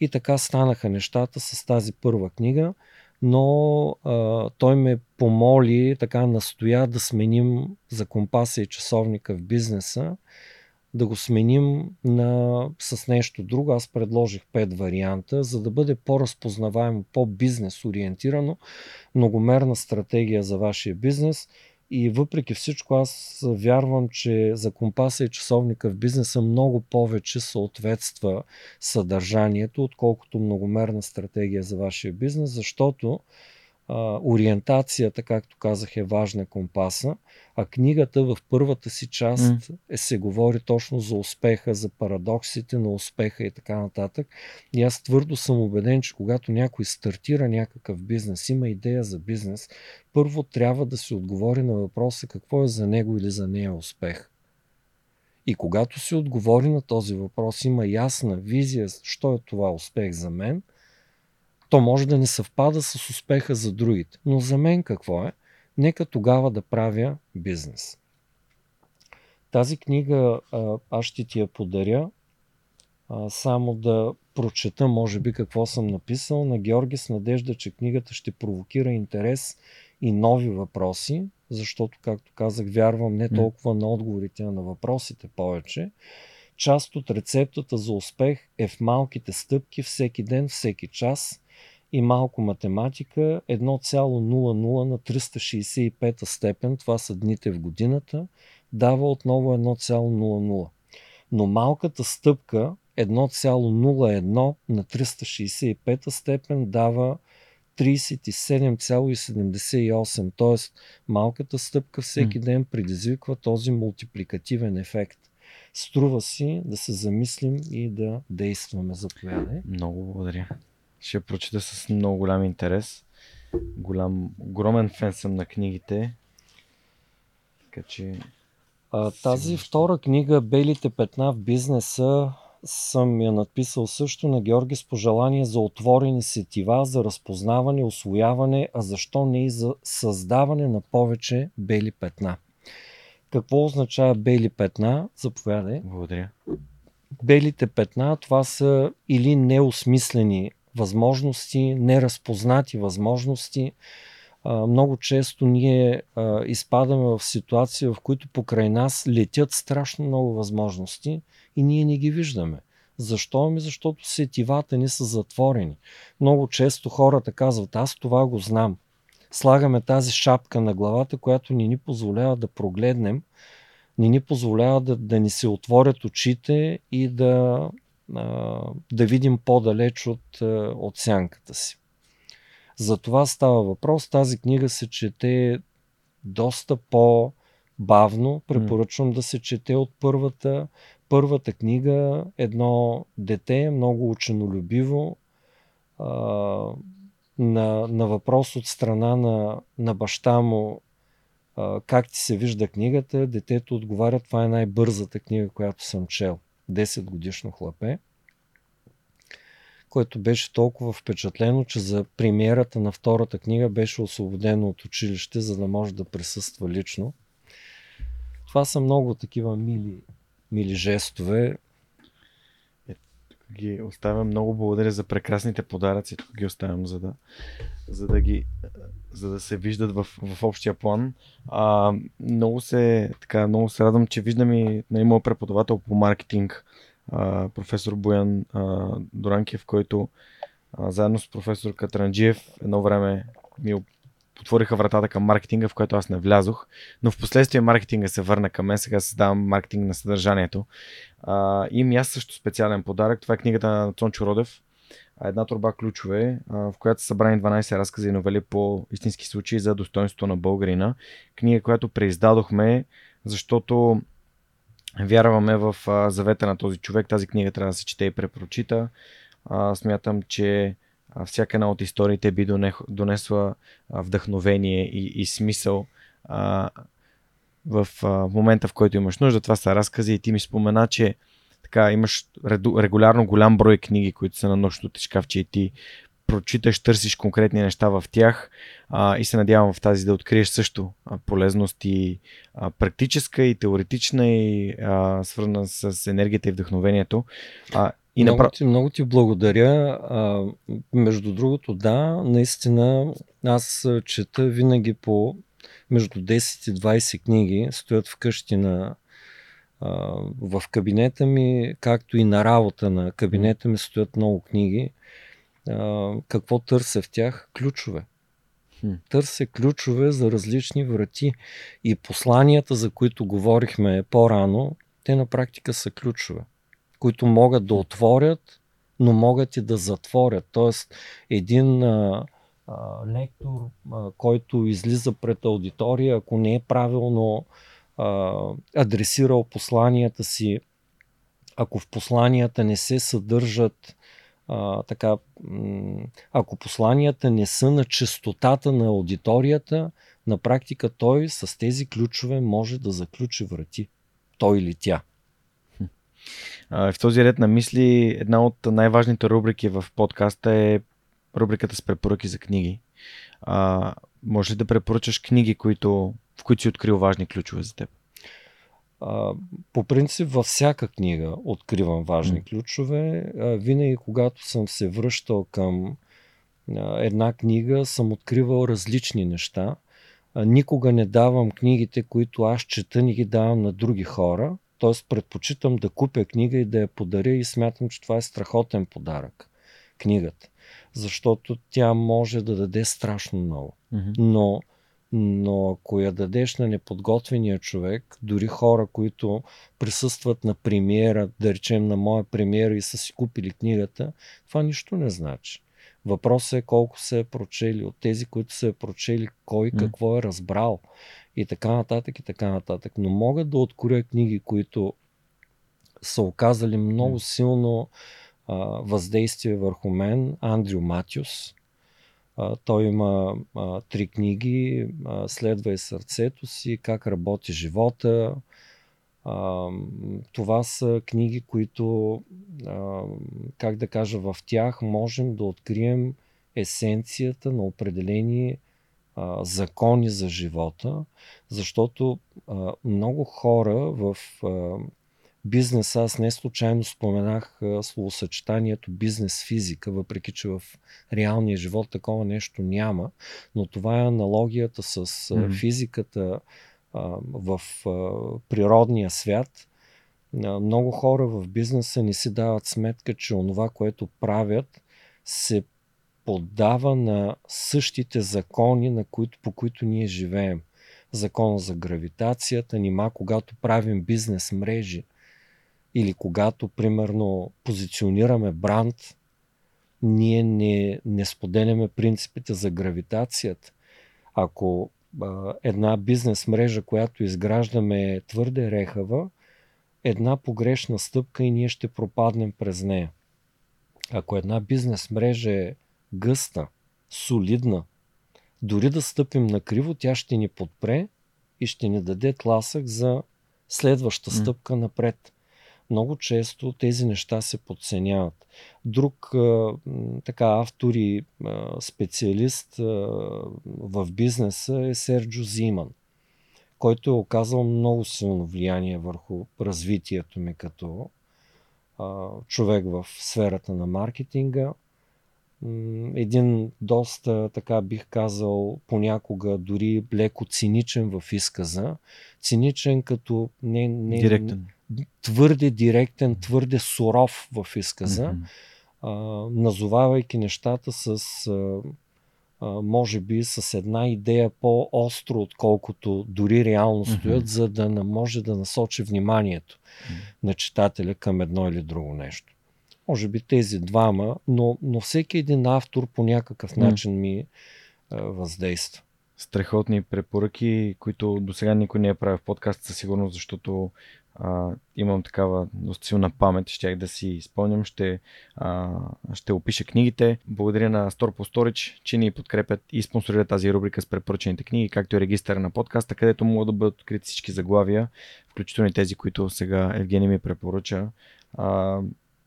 И така станаха нещата с тази първа книга, но а, той ме помоли, така настоя да сменим за компаса и часовника в бизнеса, да го сменим на, с нещо друго. Аз предложих пет варианта, за да бъде по-разпознаваемо, по-бизнес ориентирано, многомерна стратегия за вашия бизнес – и въпреки всичко аз вярвам, че за компаса и часовника в бизнеса много повече съответства съдържанието, отколкото многомерна стратегия за вашия бизнес, защото ориентацията, както казах, е важна компаса, а книгата в първата си част mm. се говори точно за успеха, за парадоксите на успеха и така нататък. И аз твърдо съм убеден, че когато някой стартира някакъв бизнес, има идея за бизнес, първо трябва да се отговори на въпроса какво е за него или за нея успех. И когато се отговори на този въпрос, има ясна визия, що е това успех за мен – То може да не съвпада с успеха за другите. Но за мен какво е? Нека тогава да правя бизнес. Тази книга аз ще ти я подаря, само да прочета, може би, какво съм написал на Георги с надежда, че книгата ще провокира интерес и нови въпроси, защото, както казах, вярвам не толкова на отговорите, а на въпросите повече. Част от рецептата за успех е в малките стъпки всеки ден, всеки час и малко математика. 1,00 на 365 степен, това са дните в годината, дава отново 1,00. Но малката стъпка 1,01 на 365 степен дава 37,78, т.е. малката стъпка всеки ден предизвиква този мултипликативен ефект. Струва си да се замислим и да действаме. Заповядай. Много благодаря. Ще прочета с много голям интерес. Голям, огромен фен съм на книгите. Така че... А, тази втора книга Белите петна в бизнеса съм я надписал също на Георги с пожелание за отворени сетива, за разпознаване, освояване, а защо не и за създаване на повече бели петна. Какво означава бели петна? Заповядай. Благодаря. Белите петна това са или неосмислени възможности, неразпознати възможности. Много често ние изпадаме в ситуация, в които покрай нас летят страшно много възможности и ние не ги виждаме. Защо? Ами защото сетивата ни са затворени. Много често хората казват, аз това го знам. Слагаме тази шапка на главата, която ни ни позволява да прогледнем, ни ни позволява да, да ни се отворят очите и да, да видим по-далеч от, от сянката си. За това става въпрос. Тази книга се чете доста по-бавно. Препоръчвам да се чете от първата първата книга едно дете, много ученолюбиво, а, на, на въпрос от страна на, на баща му а, как ти се вижда книгата, детето отговаря, това е най-бързата книга, която съм чел. 10 годишно хлапе което беше толкова впечатлено, че за премиерата на втората книга беше освободено от училище, за да може да присъства лично. Това са много такива мили мили жестове. Е, ги оставям. Много благодаря за прекрасните подаръци. Тук ги оставям, за да, за да, ги, за да се виждат в, в общия план. А, много, се, така, много се радвам, че виждам и на моят преподавател по маркетинг, а, професор Боян а, Доранкев, който а, заедно с професор Катранджиев едно време ми отвориха вратата към маркетинга, в което аз не влязох, но в последствие маркетинга се върна към мен, сега създавам маркетинг на съдържанието. А, им аз също специален подарък, това е книгата на Цончо Родев, една турба ключове, в която са събрани 12 разкази и новели по истински случаи за достоинството на българина. Книга, която преиздадохме, защото вярваме в завета на този човек. Тази книга трябва да се чете и препрочита. Смятам, че всяка една от историите би донесла вдъхновение и, и смисъл в момента, в който имаш нужда. Това са разкази и ти ми спомена, че така имаш регулярно голям брой книги, които са на нощното ти шкафче и ти прочиташ, търсиш конкретни неща в тях а, и се надявам в тази да откриеш също а, полезност и а, практическа и теоретична и а, свързана с енергията и вдъхновението. А, и много, направ... ти, много ти благодаря. А, между другото, да, наистина аз чета винаги по между 10 и 20 книги, стоят вкъщи на, в кабинета ми, както и на работа на кабинета ми стоят много книги. Какво търся в тях? Ключове. Търся ключове за различни врати. И посланията, за които говорихме по-рано, те на практика са ключове които могат да отворят, но могат и да затворят. Тоест, един а, а, лектор, а, който излиза пред аудитория, ако не е правилно а, адресирал посланията си, ако в посланията не се съдържат а, така, ако посланията не са на частотата на аудиторията, на практика той с тези ключове може да заключи врати. Той или тя. В този ред на мисли, една от най-важните рубрики в подкаста е рубриката с препоръки за книги. А, може ли да препоръчаш книги, които, в които си открил важни ключове за теб? А, по принцип, във всяка книга откривам важни mm. ключове. А, винаги, когато съм се връщал към а, една книга, съм откривал различни неща. А, никога не давам книгите, които аз чета, ни ги давам на други хора. Тоест, предпочитам да купя книга и да я подаря и смятам, че това е страхотен подарък. Книгата. Защото тя може да даде страшно много. Mm-hmm. Но но ако я дадеш на неподготвения човек, дори хора, които присъстват на премиера, да речем на моя премиера и са си купили книгата, това нищо не значи. Въпросът е колко се е прочели от тези, които се е прочели, кой какво е разбрал и така нататък и така нататък. Но могат да откоря книги, които са оказали много силно а, въздействие върху мен. Андрю Матиус, той има а, три книги. А, Следва и сърцето си, как работи живота. А, това са книги, които, а, как да кажа, в тях можем да открием есенцията на определени а, закони за живота, защото а, много хора в а, бизнеса, аз не случайно споменах словосъчетанието бизнес физика, въпреки че в реалния живот такова нещо няма, но това е аналогията с mm-hmm. физиката а, в а, природния свят. А, много хора в бизнеса не си дават сметка, че онова, което правят, се поддава на същите закони, на които, по които ние живеем. Закона за гравитацията, нима когато правим бизнес мрежи, или когато, примерно, позиционираме бранд, ние не, не споделяме принципите за гравитацията. Ако а, една бизнес мрежа, която изграждаме е твърде рехава, една погрешна стъпка и ние ще пропаднем през нея. Ако една бизнес мрежа е гъста, солидна, дори да стъпим на криво, тя ще ни подпре и ще ни даде тласък за следваща стъпка напред много често тези неща се подценяват. Друг така автор и специалист в бизнеса е Серджо Зиман, който е оказал много силно влияние върху развитието ми като човек в сферата на маркетинга. Един доста, така бих казал, понякога дори леко циничен в изказа. Циничен като не, не, Директен твърде директен, твърде суров в изказа, mm-hmm. а, назовавайки нещата с, а, а, може би, с една идея по-остро, отколкото дори реално стоят, mm-hmm. за да не може да насочи вниманието mm-hmm. на читателя към едно или друго нещо. Може би тези двама, но, но всеки един автор по някакъв начин ми а, въздейства страхотни препоръки, които до сега никой не е правил в подкаст със сигурност, защото а, имам такава доста силна памет, щях да си изпълням, ще, а, ще опиша книгите. Благодаря на Store по Storage, че ни подкрепят и спонсорират тази рубрика с препоръчените книги, както и регистър на подкаста, където могат да бъдат открити всички заглавия, включително и тези, които сега Евгений ми препоръча. А,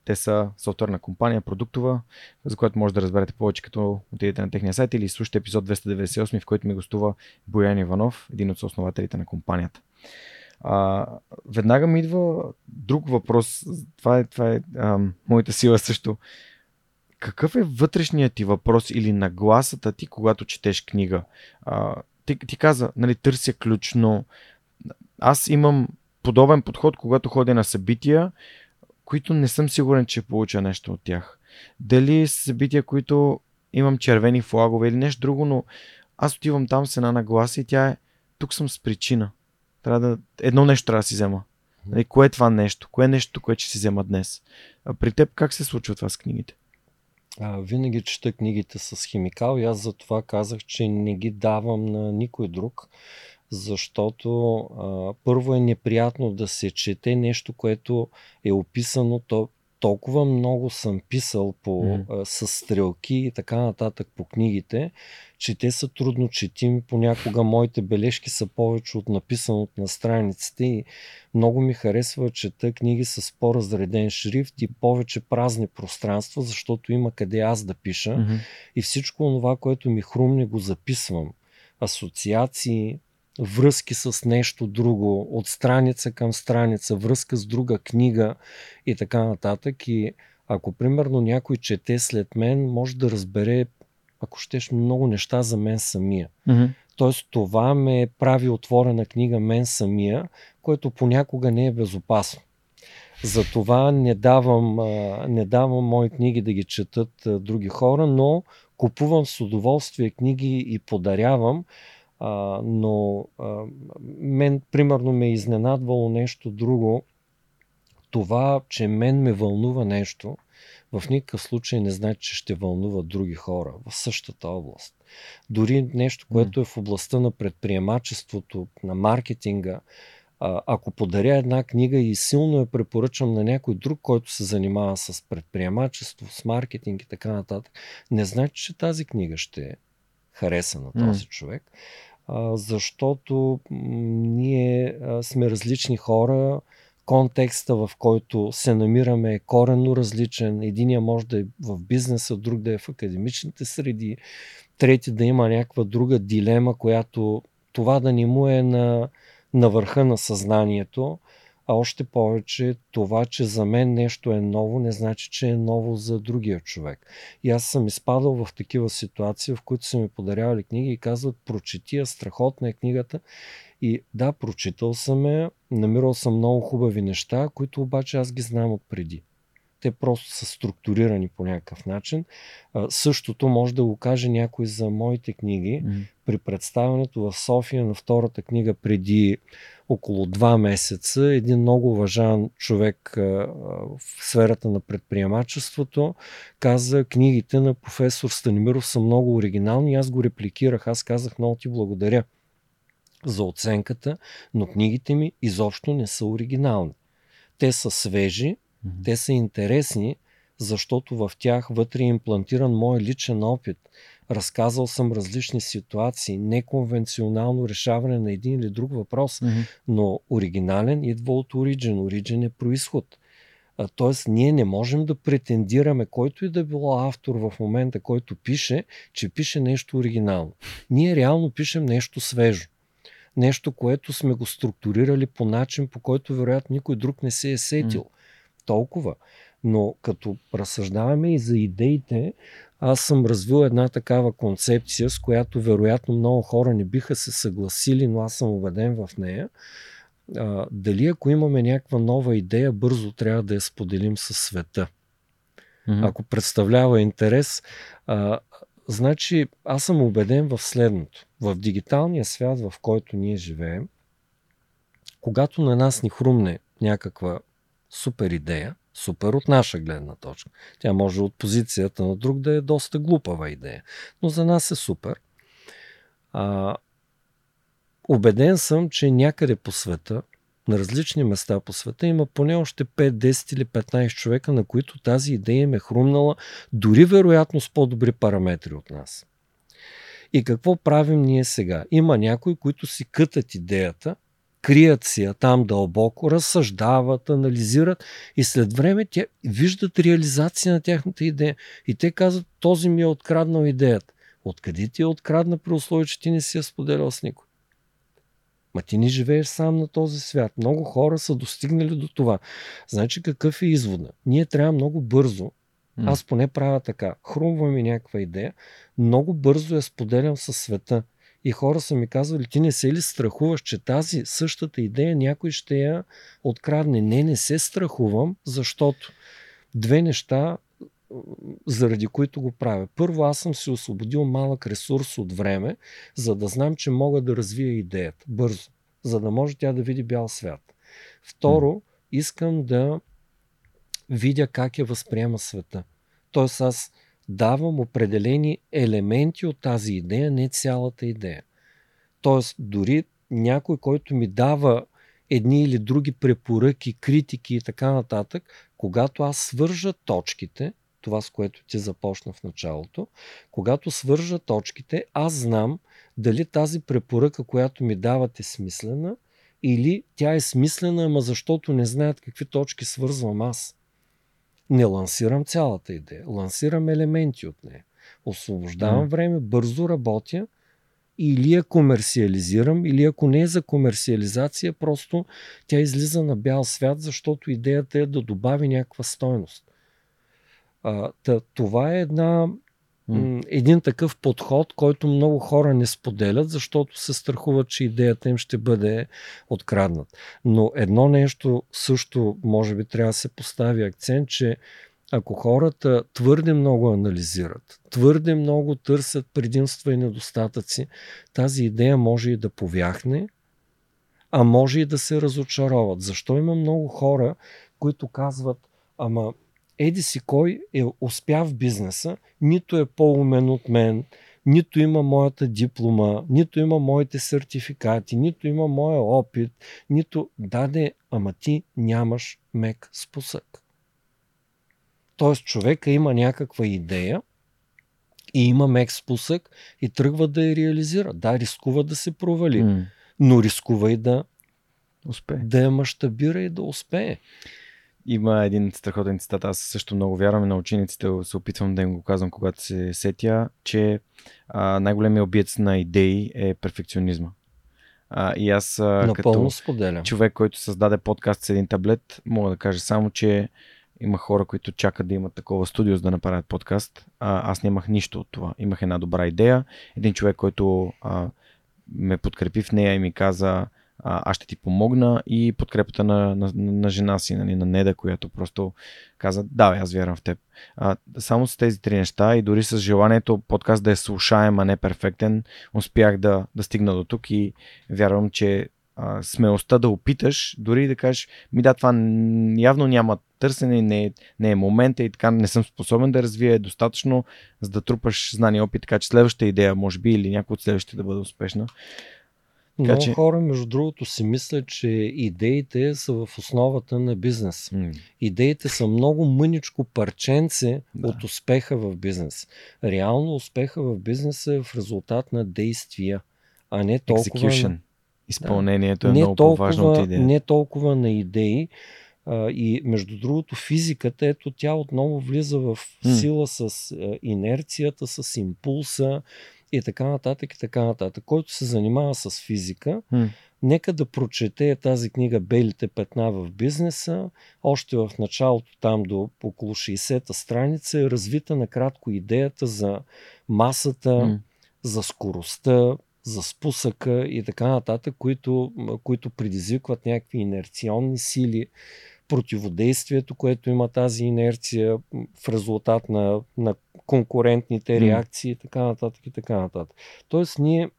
те са софтуерна компания, продуктова, за която може да разберете повече, като отидете на техния сайт или слушате епизод 298, в който ми гостува Боян Иванов, един от основателите на компанията. А, веднага ми идва друг въпрос. Това е, това е а, моята сила също. Какъв е вътрешният ти въпрос или нагласата ти, когато четеш книга? А, ти, ти каза, нали, търся ключ, но аз имам подобен подход, когато ходя на събития, които не съм сигурен, че получа нещо от тях. Дали събития, които имам червени флагове или нещо друго, но аз отивам там с една нагласа и тя е тук съм с причина. Трябва да, едно нещо трябва да си взема. Нали, кое е това нещо? Кое е нещо, което ще си взема днес? А при теб как се случва това с книгите? А, винаги чета книгите с химикал и аз за това казах, че не ги давам на никой друг, защото а, първо е неприятно да се чете нещо, което е описано, то, толкова много съм писал по, а, с стрелки и така нататък по книгите, че те са трудно четими. Понякога моите бележки са повече от написаното на страниците и много ми харесва чета книги с по-разреден шрифт и повече празни пространства, защото има къде аз да пиша Мгм. и всичко това, което ми хрумне, го записвам. Асоциации, връзки с нещо друго, от страница към страница, връзка с друга книга и така нататък. И ако примерно някой чете след мен, може да разбере, ако щеш, много неща за мен самия. Мгм. Тоест това ме прави отворена книга мен самия, което понякога не е безопасно. Затова не давам, не давам мои книги да ги четат други хора, но купувам с удоволствие книги и подарявам. А, но а, мен, примерно, ме е изненадвало нещо друго. Това, че мен ме вълнува нещо, в никакъв случай не значи, че ще вълнува други хора в същата област. Дори нещо, което е в областта на предприемачеството, на маркетинга, ако подаря една книга и силно я препоръчам на някой друг, който се занимава с предприемачество, с маркетинг и така нататък, не значи, че тази книга ще хареса на този човек, а, защото ние а, сме различни хора, контекста, в който се намираме е коренно различен. Единия може да е в бизнеса, друг да е в академичните среди, трети да има някаква друга дилема, която това да не му е на, на върха на съзнанието, а още повече това, че за мен нещо е ново, не значи, че е ново за другия човек. И аз съм изпадал в такива ситуации, в които са ми подарявали книги и казват, прочети я, страхотна е книгата. И да, прочитал съм я, намирал съм много хубави неща, които обаче аз ги знам отпреди. Те просто са структурирани по някакъв начин. А, същото може да го каже някой за моите книги. При представянето в София на втората книга преди около два месеца, един много уважаван човек в сферата на предприемачеството каза, книгите на професор Станимиров са много оригинални. Аз го репликирах. Аз казах, много ти благодаря за оценката, но книгите ми изобщо не са оригинални. Те са свежи, те са интересни, защото в тях вътре е имплантиран мой личен опит. Разказал съм различни ситуации, неконвенционално решаване на един или друг въпрос, Мгм. но оригинален идва от Origin. Origin е происход. Тоест, ние не можем да претендираме, който и да било автор в момента, който пише, че пише нещо оригинално. Ние реално пишем нещо свежо. Нещо, което сме го структурирали по начин, по който вероятно никой друг не се е сетил. Толкова. Но като разсъждаваме и за идеите, аз съм развил една такава концепция, с която вероятно много хора не биха се съгласили, но аз съм убеден в нея. А, дали ако имаме някаква нова идея, бързо трябва да я споделим със света. Мгм. Ако представлява интерес, а, значи аз съм убеден в следното. В дигиталния свят, в който ние живеем, когато на нас ни хрумне някаква супер идея, супер от наша гледна точка, тя може от позицията на друг да е доста глупава идея, но за нас е супер. А, убеден съм, че някъде по света, на различни места по света, има поне още 5, 10 или 15 човека, на които тази идея им е хрумнала, дори вероятно с по-добри параметри от нас. И какво правим ние сега? Има някои, които си кътат идеята, крият си я там дълбоко, разсъждават, анализират и след време те виждат реализация на тяхната идея. И те казват, този ми е откраднал идеята. Откъде ти е открадна при условие, че ти не си я споделял с никой? Ма ти не живееш сам на този свят. Много хора са достигнали до това. Значи какъв е извода? Ние трябва много бързо, аз поне правя така, хрумва ми някаква идея, много бързо я споделям със света. И хора са ми казвали, ти не се ли страхуваш, че тази същата идея някой ще я открадне? Не, не се страхувам, защото две неща, заради които го правя. Първо, аз съм си освободил малък ресурс от време, за да знам, че мога да развия идеята бързо, за да може тя да види бял свят. Второ, искам да видя как я възприема света. Тоест аз давам определени елементи от тази идея, не цялата идея. Тоест дори някой, който ми дава едни или други препоръки, критики и така нататък, когато аз свържа точките, това с което ти започна в началото, когато свържа точките, аз знам дали тази препоръка, която ми дават е смислена или тя е смислена, ама защото не знаят какви точки свързвам аз. Не лансирам цялата идея, лансирам елементи от нея. Освобождавам mm. време, бързо работя или я комерциализирам, или ако не е за комерциализация, просто тя излиза на бял свят, защото идеята е да добави някаква стойност. А, това е една, mm. един такъв подход, който много хора не споделят, защото се страхуват, че идеята им ще бъде откраднат. Но едно нещо също, може би, трябва да се постави акцент, че ако хората твърде много анализират, твърде много търсят предимства и недостатъци, тази идея може и да повяхне, а може и да се разочароват. Защо има много хора, които казват, ама еди си кой е успя в бизнеса, нито е по-умен от мен, нито има моята диплома, нито има моите сертификати, нито има моя опит, нито даде, ама ти нямаш мек спусък. Тоест човека има някаква идея и има мек спусък и тръгва да я реализира. Да, рискува да се провали, mm. но рискува и да, успее. да я мащабира и да успее. Има един страхотен цитат, аз също много вярвам на учениците, се опитвам да им го казвам, когато се сетя, че а, най-големият обиец на идеи е перфекционизма. А, и аз а, като споделям. човек, който създаде подкаст с един таблет, мога да кажа само, че има хора, които чакат да имат такова студио, за да направят подкаст. А, аз нямах нищо от това. Имах една добра идея. Един човек, който а, ме подкрепи в нея и ми каза, аз ще ти помогна и подкрепата на, на, на жена си, нали, на Неда, която просто каза, да, аз вярвам в теб. А, само с тези три неща и дори с желанието подкаст да е слушаем, а не перфектен, успях да, да стигна до тук и вярвам, че а, смелостта да опиташ, дори да кажеш, ми да, това явно няма търсене, не е, не е момента и така не съм способен да развия достатъчно, за да трупаш знания и опит, така че следващата идея, може би, или някой от следващите да бъде успешна. Много че... хора, между другото, си мислят, че идеите са в основата на бизнес. Mm. Идеите са много мъничко парченце да. от успеха в бизнес. Реално успеха в бизнеса е в резултат на действия, а не толкова... Execution. Изпълнението да. е не много толкова, по-важно от идея. Не толкова на идеи. А, и между другото, физиката, ето тя отново влиза в сила mm. с а, инерцията, с импулса и така нататък и така нататък. Който се занимава с физика, mm. нека да прочете тази книга Белите петна в бизнеса. Още в началото, там до около 60-та страница, е развита накратко идеята за масата, mm. за скоростта, за спусъка и така нататък, които, които предизвикват някакви инерционни сили, противодействието, което има тази инерция в резултат на, на конкурентните реакции и така нататък и така нататък. Тоест ние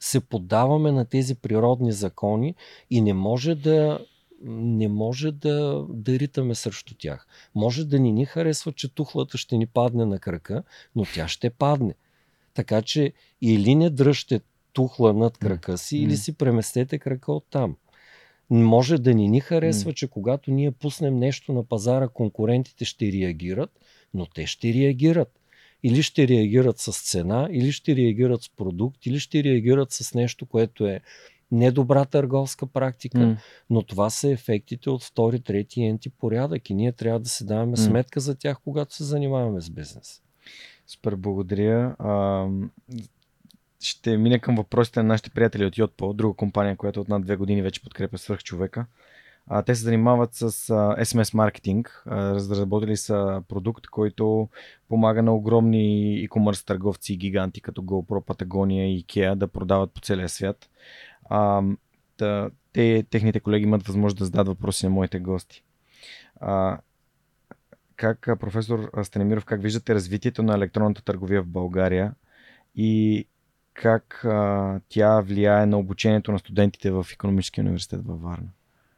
се поддаваме на тези природни закони и не може да не може да, да ритаме срещу тях. Може да ни ни харесва, че тухлата ще ни падне на крака, но тя ще падне. Така че или не дръжте тухла над крака си, или си преместете крака от там. Може да ни ни харесва, че когато ние пуснем нещо на пазара, конкурентите ще реагират, но те ще реагират. Или ще реагират с цена, или ще реагират с продукт, или ще реагират с нещо, което е недобра търговска практика, mm. но това са ефектите от втори, трети енти порядък и ние трябва да се даваме mm. сметка за тях, когато се занимаваме с бизнес. Супер, благодаря. А, ще мина към въпросите на нашите приятели от Yotpo, друга компания, която от над две години вече подкрепя свърх. А, те се занимават с а, SMS маркетинг. Разработили са продукт, който помага на огромни e-commerce търговци и гиганти като GoPro, Patagonia и IKEA да продават по целия свят. А, да, те, техните колеги имат възможност да зададат въпроси на моите гости. А, как, професор Станемиров, как виждате развитието на електронната търговия в България и как а, тя влияе на обучението на студентите в економическия университет във Варна?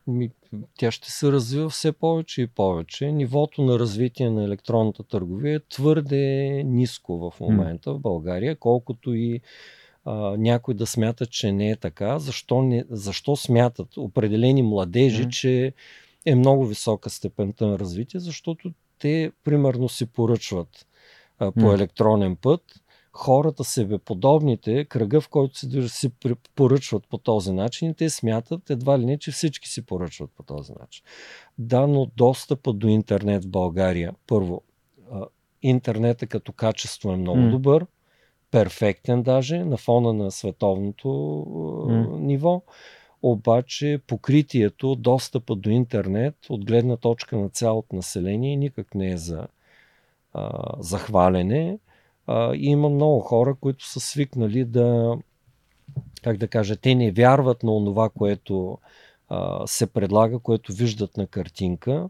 Ми, тя ще се развива все повече и повече. Нивото на развитие на електронната търговия е твърде ниско в момента mm. в България, колкото и а, някой да смята, че не е така. Защо, не, защо смятат определени младежи, mm. че е много висока степента на развитие? Защото те, примерно, си поръчват а, по mm. електронен път. Хората, себеподобните, кръга, в който се движат, си поръчват по този начин и те смятат едва ли не, че всички си поръчват по този начин. Да, но достъпа до интернет в България, първо, интернета като качество е много mm. добър, перфектен даже на фона на световното mm. ниво. Обаче покритието, достъпа до интернет от гледна точка на цялото население никак не е за а, захвалене. А, има много хора, които са свикнали да, как да кажа, те не вярват на това, което а, се предлага, което виждат на картинка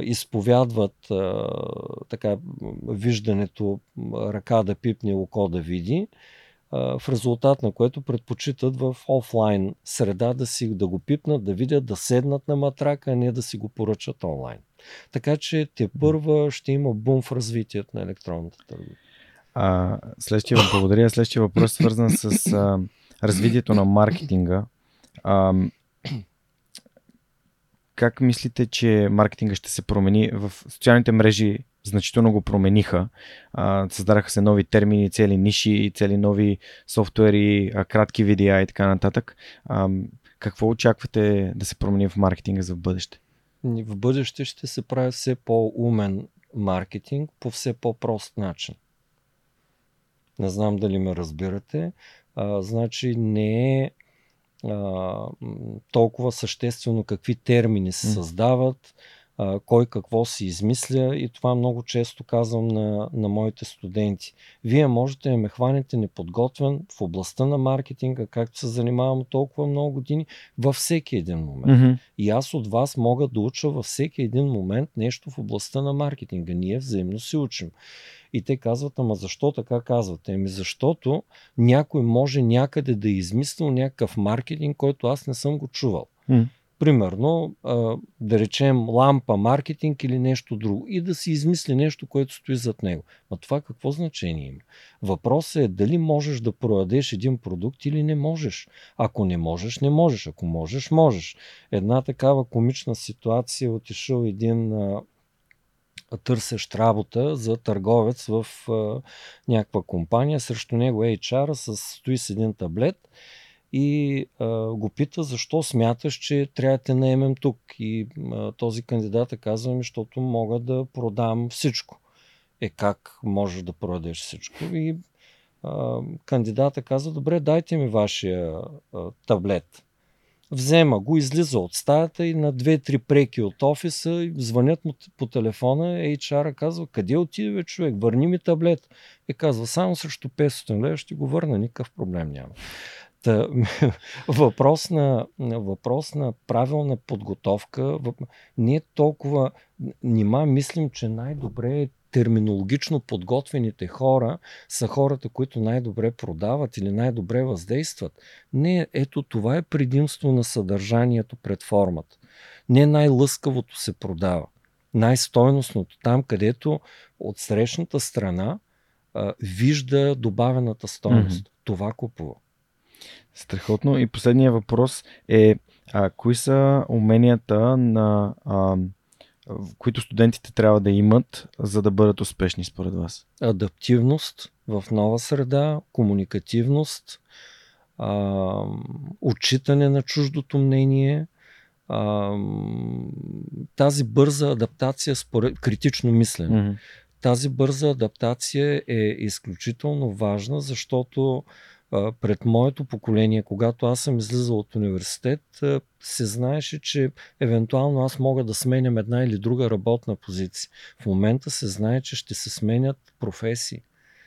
изповядват а, така, виждането ръка да пипне, око да види, а, в резултат на което предпочитат в офлайн среда да си да го пипнат, да видят, да седнат на матрака, а не да си го поръчат онлайн. Така че те първа ще има бум в развитието на електронната търговия. А, следващия, благодаря. Следващия въпрос е свързан с а, развитието на маркетинга. А, как мислите, че маркетинга ще се промени? В социалните мрежи значително го промениха. А, създадаха се нови термини, цели ниши, цели нови софтуери, а, кратки видеа и така нататък. А, какво очаквате да се промени в маркетинга за в бъдеще? В бъдеще ще се прави все по-умен маркетинг по все по-прост начин. Не знам дали ме разбирате. А, значи не е а, толкова съществено какви термини се създават, а, кой какво си измисля и това много често казвам на, на моите студенти. Вие можете да ме хванете неподготвен в областта на маркетинга, както се занимавам толкова много години, във всеки един момент. Mm-hmm. И аз от вас мога да уча във всеки един момент нещо в областта на маркетинга. Ние взаимно си учим. И те казват, ама защо така казвате? Ами защото някой може някъде да е измислил някакъв маркетинг, който аз не съм го чувал. Mm. Примерно, да речем лампа маркетинг или нещо друго и да си измисли нещо, което стои зад него. А това какво значение има? Въпросът е дали можеш да продадеш един продукт или не можеш. Ако не можеш, не можеш. Ако можеш, можеш. Една такава комична ситуация отишъл един търсещ работа за търговец в а, някаква компания. Срещу него HR с, стои с един таблет и а, го пита защо смяташ, че трябва да те наемем тук. И а, този кандидат е казва ми, защото мога да продам всичко. Е как можеш да продадеш всичко? И а, кандидата казва, добре, дайте ми вашия а, таблет взема го, излиза от стаята и на две-три преки от офиса звънят му по телефона, HR казва, къде отиде човек, върни ми таблет. И казва, само срещу 500 лева ще го върна, никакъв проблем няма. Та, въпрос, на, въпрос на правилна подготовка. Не е толкова. Нима мислим, че най-добре е терминологично подготвените хора са хората, които най-добре продават или най-добре въздействат. Не, ето това е предимство на съдържанието пред формата. Не най-лъскавото се продава. Най-стойностното, там където от срещната страна а, вижда добавената стойност. Mm-hmm. Това купува. Страхотно. И последния въпрос е а, кои са уменията на а, които студентите трябва да имат, за да бъдат успешни според вас? Адаптивност в нова среда, комуникативност, а, отчитане на чуждото мнение, а, тази бърза адаптация според критично мислене. Mm-hmm. Тази бърза адаптация е изключително важна, защото пред моето поколение, когато аз съм излизал от университет, се знаеше, че евентуално аз мога да сменям една или друга работна позиция. В момента се знае, че ще се сменят професии.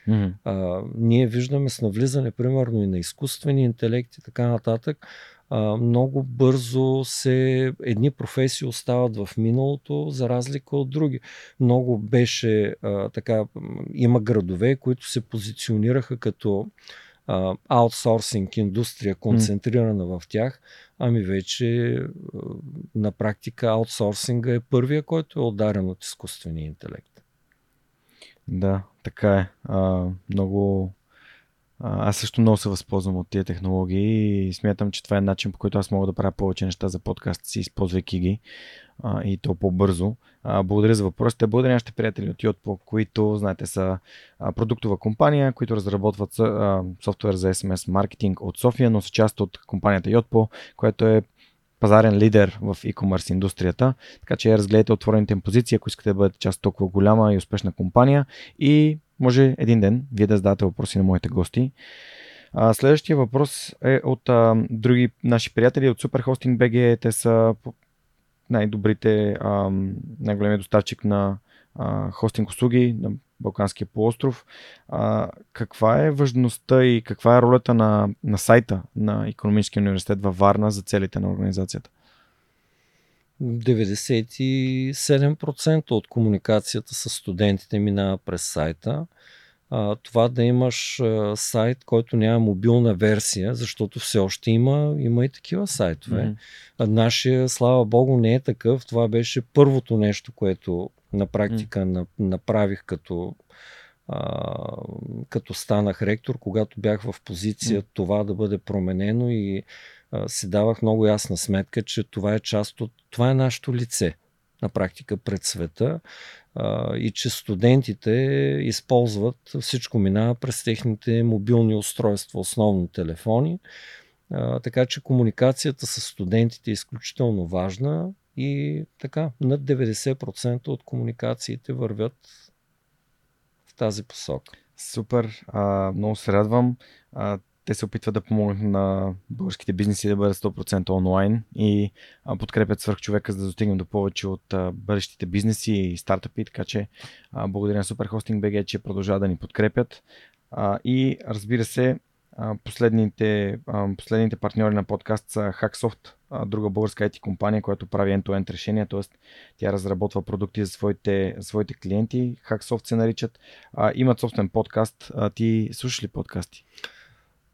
Mm-hmm. А, ние виждаме с навлизане, примерно, и на изкуствени интелект и така нататък, а, много бързо се едни професии остават в миналото, за разлика от други. Много беше а, така, има градове, които се позиционираха като аутсорсинг индустрия, концентрирана mm. в тях, ами вече на практика аутсорсинга е първия, който е ударен от изкуствения интелект. Да, така е. А, много аз също много се възползвам от тия технологии и смятам, че това е начин по който аз мога да правя повече неща за подкаст си, използвайки ги а, и то по-бързо. А, благодаря за въпросите. Благодаря нашите приятели от Yotpo, които, знаете, са продуктова компания, които разработват а, софтуер за SMS маркетинг от София, но са част от компанията Yotpo, която е пазарен лидер в e-commerce индустрията. Така че разгледайте отворените им позиции, ако искате да бъдете част от толкова голяма и успешна компания и може един ден вие да зададете въпроси на моите гости. А, следващия въпрос е от а, други наши приятели от Superhosting BG. Те са най-добрите, най-големият доставчик на хостинг услуги на Балканския полуостров. Каква е важността и каква е ролята на, на сайта на Економическия университет във Варна за целите на организацията? 97% от комуникацията с студентите минава през сайта. А, това да имаш а, сайт, който няма мобилна версия, защото все още има, има и такива сайтове. Mm-hmm. А нашия, слава богу, не е такъв. Това беше първото нещо, което на практика mm-hmm. направих като а, като станах ректор, когато бях в позиция mm. това да бъде променено и а, си давах много ясна сметка, че това е част от, това е нашето лице на практика пред света и че студентите използват, всичко минава през техните мобилни устройства, основно телефони, така че комуникацията с студентите е изключително важна и така, над 90% от комуникациите вървят в тази посока. Супер, а, много се радвам. А, те се опитват да помогнат на българските бизнеси да бъдат 100% онлайн и подкрепят свърх човека, за да достигнем до повече от бъдещите бизнеси и стартъпи, така че благодаря на Superhosting BG, че продължава да ни подкрепят. И разбира се, последните, последните партньори на подкаст са Hacksoft, друга българска IT компания, която прави end-to-end решения, т.е. тя разработва продукти за своите, своите клиенти. Hacksoft се наричат. Имат собствен подкаст. Ти слушаш ли подкасти?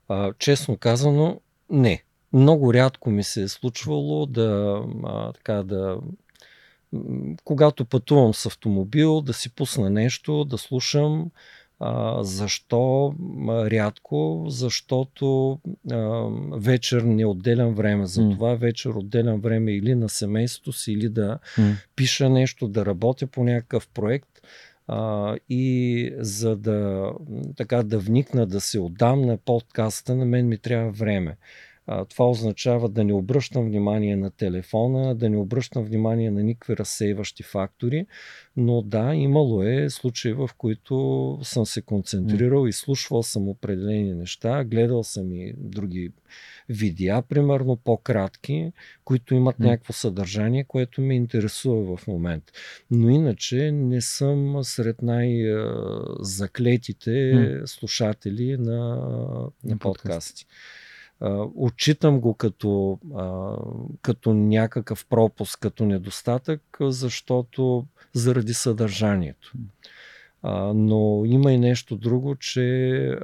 А, честно казано, не. Много рядко ми се е случвало да, а, така, да когато пътувам с автомобил, да си пусна нещо, да слушам. А, защо рядко? Защото а, вечер не отделям време за това. Вечер отделям време или на семейството си, или да mm. пиша нещо, да работя по някакъв проект. А, и за да, така, да вникна, да се отдам на подкаста, на мен ми трябва време. А, това означава да не обръщам внимание на телефона, да не обръщам внимание на никакви разсейващи фактори, но да, имало е случаи, в които съм се концентрирал, изслушвал съм определени неща, гледал съм и други видеа, примерно по-кратки, които имат някакво съдържание, което ме интересува в момент. Но иначе не съм сред най-заклетите слушатели на, на подкасти. Отчитам го като, като някакъв пропуск, като недостатък, защото заради съдържанието. Но има и нещо друго, че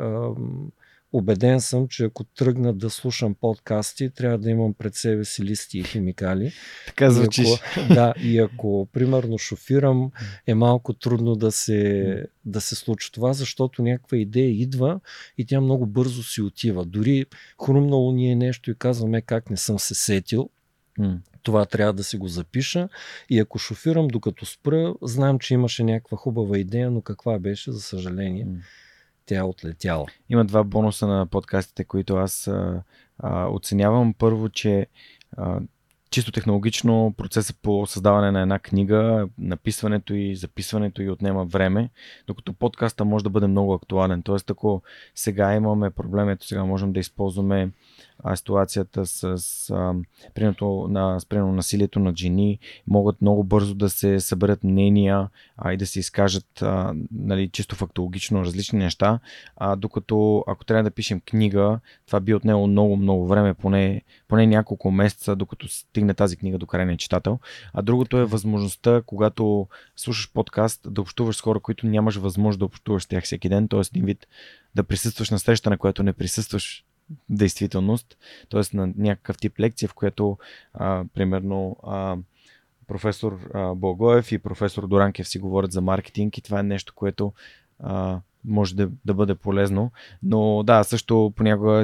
Обеден съм, че ако тръгна да слушам подкасти, трябва да имам пред себе си листи и химикали. Така звучиш. И ако, да, и ако примерно шофирам, е малко трудно да се, да се случи това, защото някаква идея идва и тя много бързо си отива. Дори хрумнало ни е нещо и казваме как не съм се сетил. Това трябва да си го запиша и ако шофирам докато спра, знам, че имаше някаква хубава идея, но каква беше, за съжаление тя е отлетяла. Има два бонуса на подкастите, които аз а, оценявам. Първо, че а, чисто технологично процесът по създаване на една книга, написването и записването и отнема време, докато подкаста може да бъде много актуален. Тоест, ако сега имаме проблем, ето сега можем да използваме а, ситуацията с, а, примерно, на, с примерно, насилието на жени, могат много бързо да се съберат мнения а, и да се изкажат а, нали, чисто фактологично различни неща, а, докато ако трябва да пишем книга, това би отнело много, много време, поне, поне няколко месеца, докато стигне тази книга до крайния читател. А другото е възможността, когато слушаш подкаст, да общуваш с хора, които нямаш възможност да общуваш с тях всеки ден, т.е. един вид да присъстваш на среща, на която не присъстваш действителност, т.е. на някакъв тип лекция, в която а, примерно а, професор а, Благоев и професор Доранкев си говорят за маркетинг и това е нещо, което а, може да, да бъде полезно. Но да, също понякога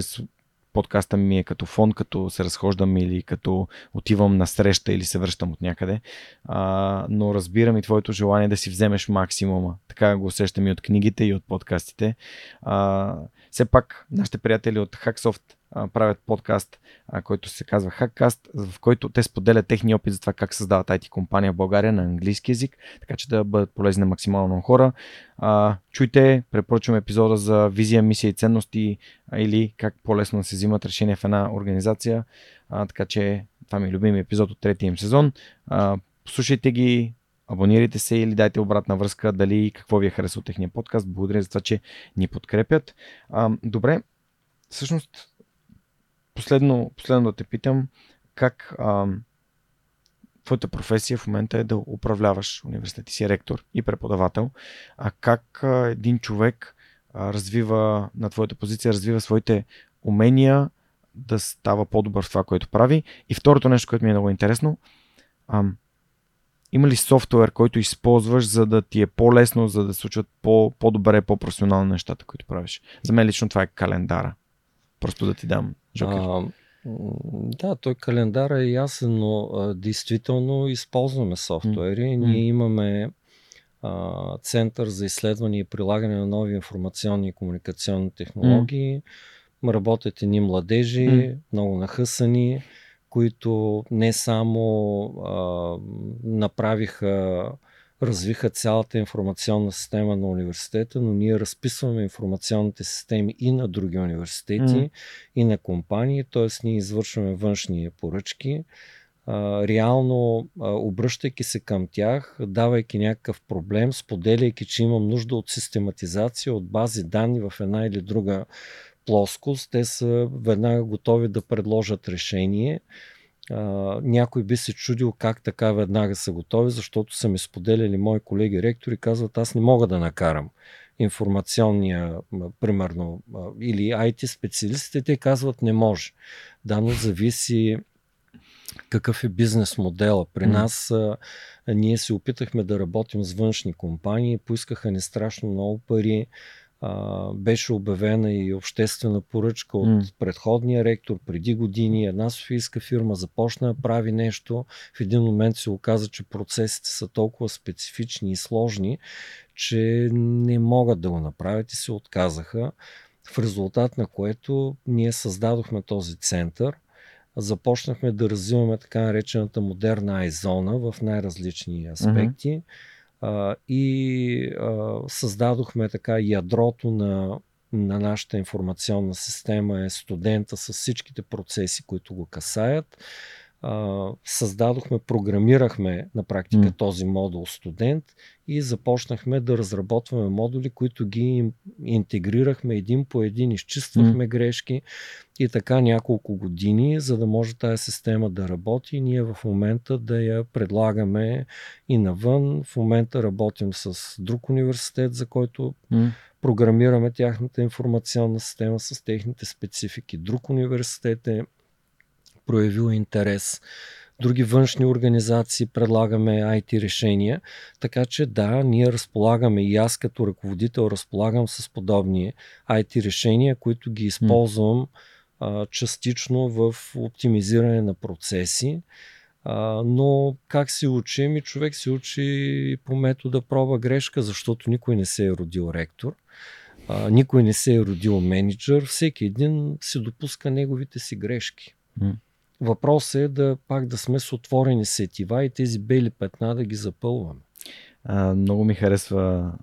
подкаста ми е като фон, като се разхождам или като отивам на среща или се връщам от някъде. А, но разбирам и твоето желание да си вземеш максимума. Така го усещам и от книгите и от подкастите. А, все пак, нашите приятели от Hacksoft а, правят подкаст, а, който се казва Hackcast, в който те споделят техния опит за това как създават IT компания в България на английски язик, така че да бъдат полезни на максимално хора. А, чуйте, препоръчвам епизода за визия, мисия и ценности а, или как по-лесно да се взимат решения в една организация. А, така че това ми е любим епизод от третия им сезон. А, слушайте ги, абонирайте се или дайте обратна връзка дали какво ви е харесал техния подкаст. Благодаря за това, че ни подкрепят. А, добре, всъщност последно, последно да те питам, как а, твоята професия в момента е да управляваш университет, си ректор и преподавател, а как а, един човек а, развива на твоята позиция, развива своите умения да става по-добър в това, което прави. И второто нещо, което ми е много интересно, а, има ли софтуер, който използваш, за да ти е по-лесно, за да случват по- по-добре, по-професионално нещата, които правиш? За мен лично това е календара. Просто да ти дам жокер. А, да, той календар е ясен, но а, действително използваме софтуери. Mm. Ние имаме а, Център за изследване и прилагане на нови информационни и комуникационни технологии. Mm. Работят едни младежи, mm. много нахъсани, които не само а, направиха развиха цялата информационна система на университета, но ние разписваме информационните системи и на други университети, mm. и на компании, т.е. ние извършваме външни поръчки. А, реално, а, обръщайки се към тях, давайки някакъв проблем, споделяйки, че имам нужда от систематизация, от бази данни в една или друга плоскост, те са веднага готови да предложат решение а, някой би се чудил как така веднага са готови, защото са ми споделяли мои колеги ректори, казват аз не мога да накарам информационния, примерно, или IT специалистите, те казват не може. Да, но зависи какъв е бизнес модела. При нас а, ние се опитахме да работим с външни компании, поискаха ни страшно много пари, а, беше обявена и обществена поръчка от mm. предходния ректор преди години. Една софийска фирма започна да прави нещо. В един момент се оказа, че процесите са толкова специфични и сложни, че не могат да го направят и се отказаха. В резултат на което ние създадохме този център. Започнахме да развиваме така наречената модерна айзона в най-различни аспекти. Mm-hmm и създадохме така ядрото на, на нашата информационна система е студента с всичките процеси, които го касаят а, създадохме, програмирахме на практика mm. този модул студент и започнахме да разработваме модули, които ги интегрирахме един по един, изчиствахме mm. грешки и така няколко години, за да може тази система да работи. Ние в момента да я предлагаме и навън. В момента работим с друг университет, за който mm. програмираме тяхната информационна система с техните специфики. Друг университет е проявил интерес. Други външни организации предлагаме IT решения, така че да, ние разполагаме и аз като ръководител разполагам с подобни IT решения, които ги използвам а, частично в оптимизиране на процеси. А, но как се учи? Ми човек се учи по метода проба грешка, защото никой не се е родил ректор. А, никой не се е родил менеджер. Всеки един си допуска неговите си грешки. Въпросът е да пак да сме с отворени сетива и тези бели петна да ги запълваме. А, много ми харесва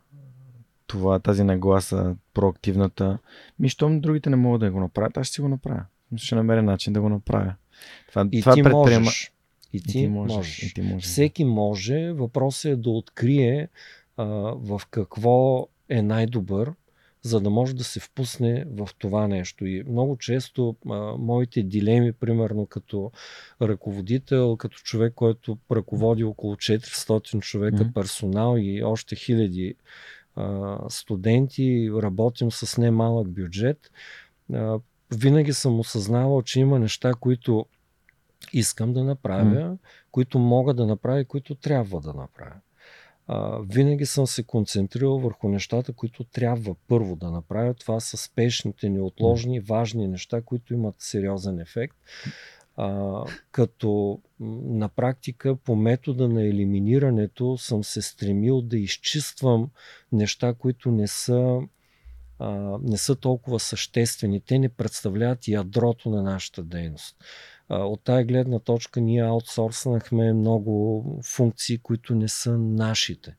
това, тази нагласа, проактивната. Ми, щом другите не могат да го направят, аз ще си го направя. Ще намеря начин да го направя. Това, и това ти предприема... можеш. И ти, и ти можеш. можеш. И ти можеш. Всеки може. Въпросът е да открие а, в какво е най-добър за да може да се впусне в това нещо. И много често а, моите дилеми, примерно като ръководител, като човек, който ръководи около 400 човека mm-hmm. персонал и още хиляди а, студенти, работим с немалък бюджет, а, винаги съм осъзнавал, че има неща, които искам да направя, mm. които мога да направя и които трябва да направя. А, винаги съм се концентрирал върху нещата, които трябва първо да направя. Това са спешните, неотложни, важни неща, които имат сериозен ефект. А, като на практика по метода на елиминирането съм се стремил да изчиствам неща, които не са, а, не са толкова съществени. Те не представляват ядрото на нашата дейност. От тая гледна точка ние аутсорснахме много функции, които не са нашите.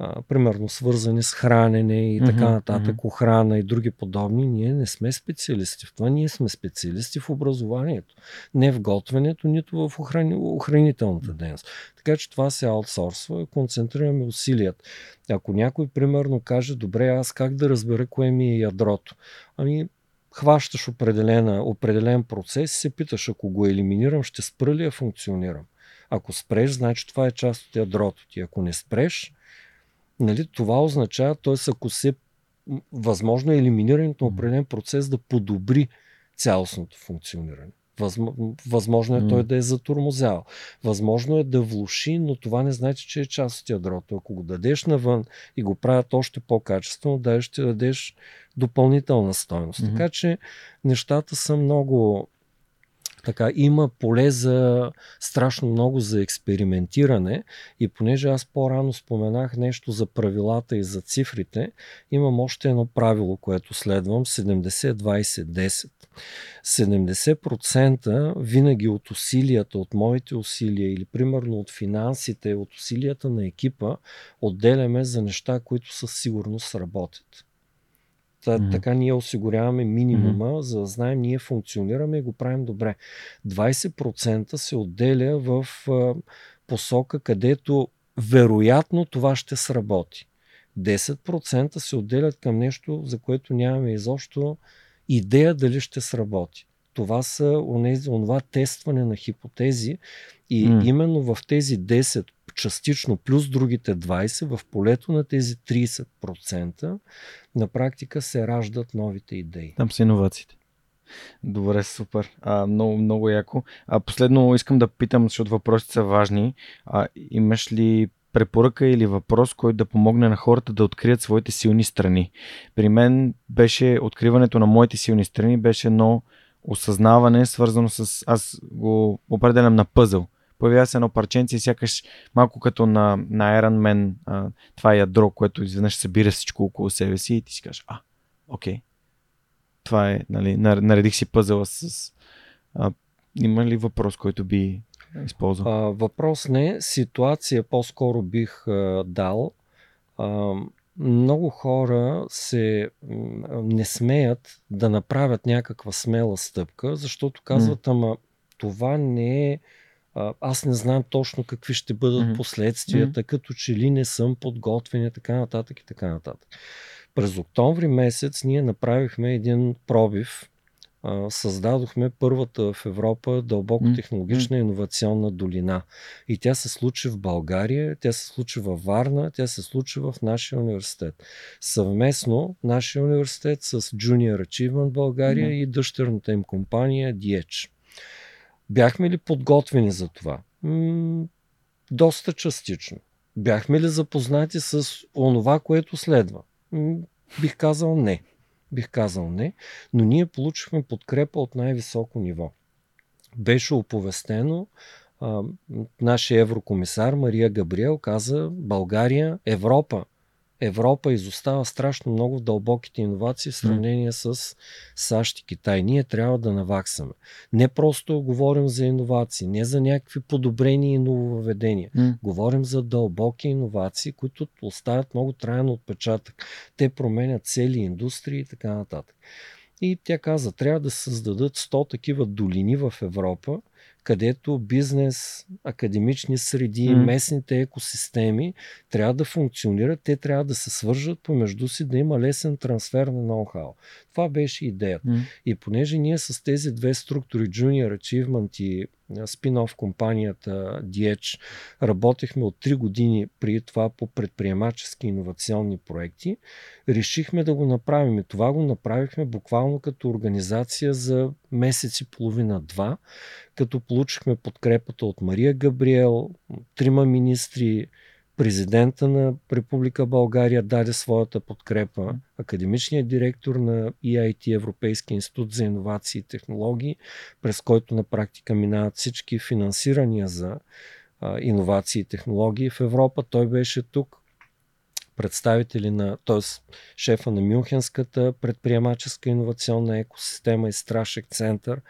А, примерно свързани с хранене и така нататък, mm-hmm. охрана и други подобни, ние не сме специалисти в това. Ние сме специалисти в образованието. Не в готвенето, нито в охрани... охранителната дейност. Така че това се аутсорсва, концентрираме усилията. Ако някой примерно каже, добре, аз как да разбера кое ми е ядрото? Ами хващаш определена, определен процес и се питаш, ако го елиминирам, ще спра ли да функционирам? Ако спреш, значи това е част от ядрото ти. Ако не спреш, нали, това означава, т.е. ако се възможно е елиминирането на определен процес да подобри цялостното функциониране. Възможно е той да е затормозял. Възможно е да влуши, но това не значи, че е част от ядрото. Ако го дадеш навън и го правят още по-качествено, да ще дадеш допълнителна стойност. Mm-hmm. Така че нещата са много така, има поле за страшно много за експериментиране и понеже аз по-рано споменах нещо за правилата и за цифрите, имам още едно правило, което следвам 70-20-10. 70% винаги от усилията, от моите усилия или примерно от финансите, от усилията на екипа, отделяме за неща, които със сигурност работят. Та, mm-hmm. Така ние осигуряваме минимума, mm-hmm. за да знаем ние функционираме и го правим добре. 20% се отделя в а, посока, където вероятно това ще сработи. 10% се отделят към нещо, за което нямаме изобщо идея дали ще сработи. Това са онези, онова тестване на хипотези и mm. именно в тези 10 частично плюс другите 20 в полето на тези 30% на практика се раждат новите идеи. Там са иновациите. Добре, супер. А, много, много яко. А, последно искам да питам, защото въпросите са важни. А, имаш ли препоръка или въпрос, който да помогне на хората да открият своите силни страни? При мен беше откриването на моите силни страни беше едно осъзнаване, свързано с... Аз го определям на пъзъл появява се едно парченце и сякаш малко като на, на Iron Man, а, това е ядро, което изведнъж събира всичко около себе си и ти си кажеш, а, окей, това е, нали, наредих си пъзела с... А, има ли въпрос, който би използвал? А, въпрос не, ситуация по-скоро бих а, дал. А, много хора се не смеят да направят някаква смела стъпка, защото казват, mm. ама това не е аз не знам точно какви ще бъдат mm-hmm. последствията, mm-hmm. като че ли не съм подготвен и така нататък и така нататък. През октомври месец ние направихме един пробив, създадохме първата в Европа дълбоко технологична mm-hmm. иновационна долина. И тя се случи в България, тя се случи във Варна, тя се случи в нашия университет. Съвместно нашия университет с Junior Achievement България и дъщерната им компания DH. Бяхме ли подготвени за това? М- доста частично. Бяхме ли запознати с онова, което следва? М- бих казал не. Бих казал не, но ние получихме подкрепа от най-високо ниво. Беше оповестено, а, нашия еврокомисар Мария Габриел каза България, Европа Европа изостава страшно много в дълбоките иновации в сравнение с САЩ и Китай. Ние трябва да наваксаме. Не просто говорим за иновации, не за някакви подобрения и нововведения. Mm. Говорим за дълбоки иновации, които оставят много траен отпечатък. Те променят цели индустрии и така нататък. И тя каза, трябва да създадат 100 такива долини в Европа, където бизнес, академични среди, mm. местните екосистеми трябва да функционират, те трябва да се свържат помежду си, да има лесен трансфер на ноу-хау. Това беше идеята. Mm. И понеже ние с тези две структури, Junior Achievement и спин-оф компанията DH, работехме от 3 години при това по предприемачески иновационни проекти, решихме да го направим. И това го направихме буквално като организация за месец и половина-два, като получихме подкрепата от Мария Габриел, трима министри, Президента на Република България даде своята подкрепа. Академичният директор на EIT, Европейски институт за иновации и технологии, през който на практика минават всички финансирания за иновации и технологии в Европа. Той беше тук представители на, т.е. шефа на Мюнхенската предприемаческа иновационна екосистема и Страшек център.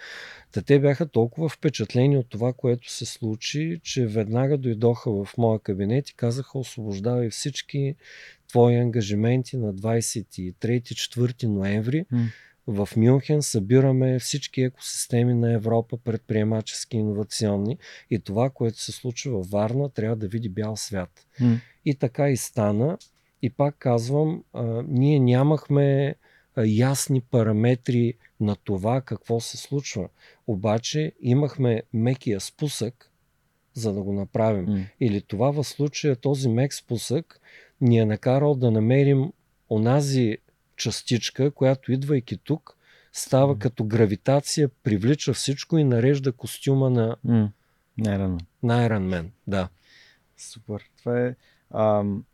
Та те бяха толкова впечатлени от това, което се случи, че веднага дойдоха в моя кабинет и казаха освобождавай всички твои ангажименти на 23-4 ноември. Mm. В Мюнхен събираме всички екосистеми на Европа, предприемачески иновационни и това, което се случва във Варна, трябва да види бял свят. Mm. И така и стана. И пак казвам, а, ние нямахме а, ясни параметри на това какво се случва. Обаче имахме мекия спусък, за да го направим. Mm. Или това в случая този мек спусък ни е накарал да намерим онази частичка, която идвайки тук, става mm. като гравитация, привлича всичко и нарежда костюма на, mm. на Iron Man. На Iron Man, да. Супер. Това е... Ам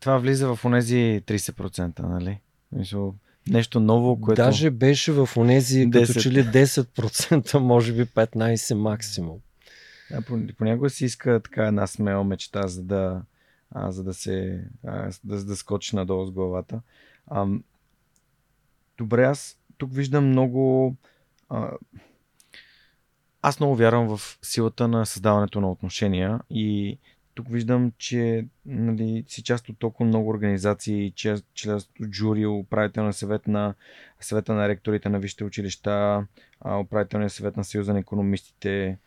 това влиза в онези 30%, нали? Мисъл, нещо ново, което... Даже беше в онези 10. като че ли 10%, може би 15 максимум. Да, понякога си иска така една смела мечта, за да, а, за да се а, да, да скочи надолу с главата. А, добре, аз тук виждам много... А, аз много вярвам в силата на създаването на отношения и тук виждам, че нали, си част от толкова много организации, част, част от жури, управителния съвет на съвета на ректорите на висшите училища, управителния съвет на Съюза на економистите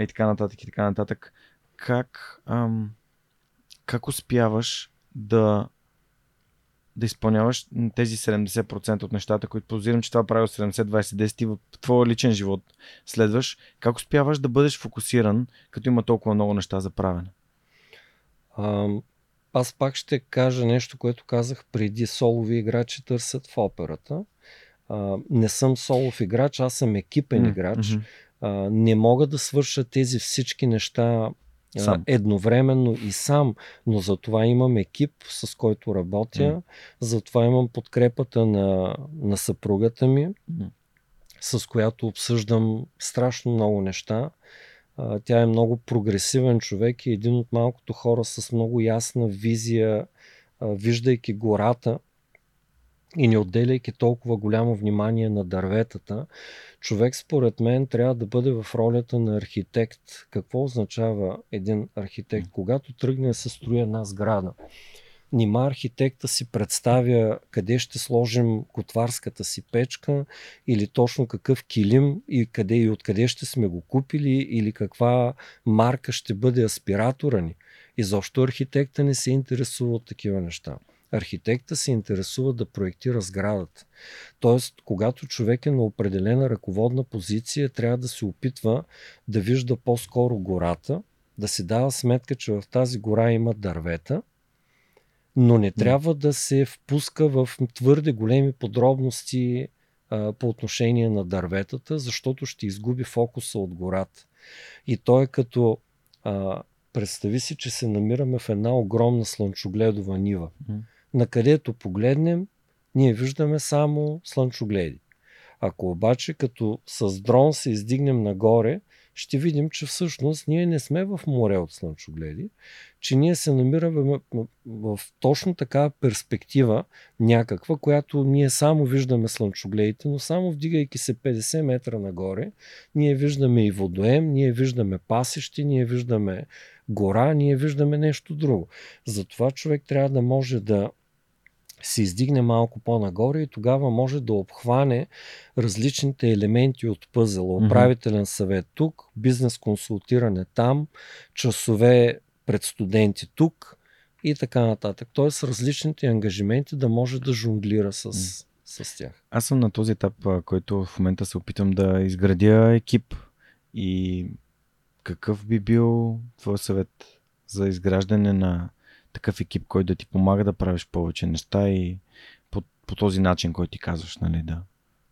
и така нататък и така нататък. Как, ам, как успяваш да да изпълняваш тези 70% от нещата, които позирам, че това правило 70-20-10 в твоя личен живот следваш, как успяваш да бъдеш фокусиран, като има толкова много неща за правене? А, аз пак ще кажа нещо, което казах преди. Солови играчи търсят в операта. А, не съм солов играч, аз съм екипен mm-hmm. играч. А, не мога да свърша тези всички неща сам. едновременно и сам, но за това имам екип, с който работя, mm. затова имам подкрепата на, на съпругата ми, mm. с която обсъждам страшно много неща. Тя е много прогресивен човек и един от малкото хора с много ясна визия, виждайки гората и не отделяйки толкова голямо внимание на дърветата. Човек, според мен, трябва да бъде в ролята на архитект. Какво означава един архитект? Когато тръгне да се строи една сграда, Нима архитекта си представя къде ще сложим котварската си печка или точно какъв килим и къде и откъде ще сме го купили или каква марка ще бъде аспиратора ни. Изобщо архитекта не се интересува от такива неща. Архитекта се интересува да проектира сградата. Тоест, когато човек е на определена ръководна позиция, трябва да се опитва да вижда по-скоро гората, да си дава сметка, че в тази гора има дървета но не трябва да се впуска в твърде големи подробности а, по отношение на дърветата, защото ще изгуби фокуса от гората. И то е като а, представи си, че се намираме в една огромна слънчогледова нива. Mm. На където погледнем, ние виждаме само слънчогледи. Ако обаче като с дрон се издигнем нагоре, ще видим, че всъщност ние не сме в море от слънчогледи, че ние се намираме в, в, точно такава перспектива някаква, която ние само виждаме слънчогледите, но само вдигайки се 50 метра нагоре, ние виждаме и водоем, ние виждаме пасещи, ние виждаме гора, ние виждаме нещо друго. Затова човек трябва да може да се издигне малко по-нагоре и тогава може да обхване различните елементи от пъзела. Управителен съвет тук, бизнес консултиране там, часове пред студенти тук и така нататък. Тоест различните ангажименти да може да жонглира с, с тях. Аз съм на този етап, който в момента се опитам да изградя екип и какъв би бил твой съвет за изграждане на такъв екип, който да ти помага да правиш повече неща и по, по този начин, който ти казваш, нали, да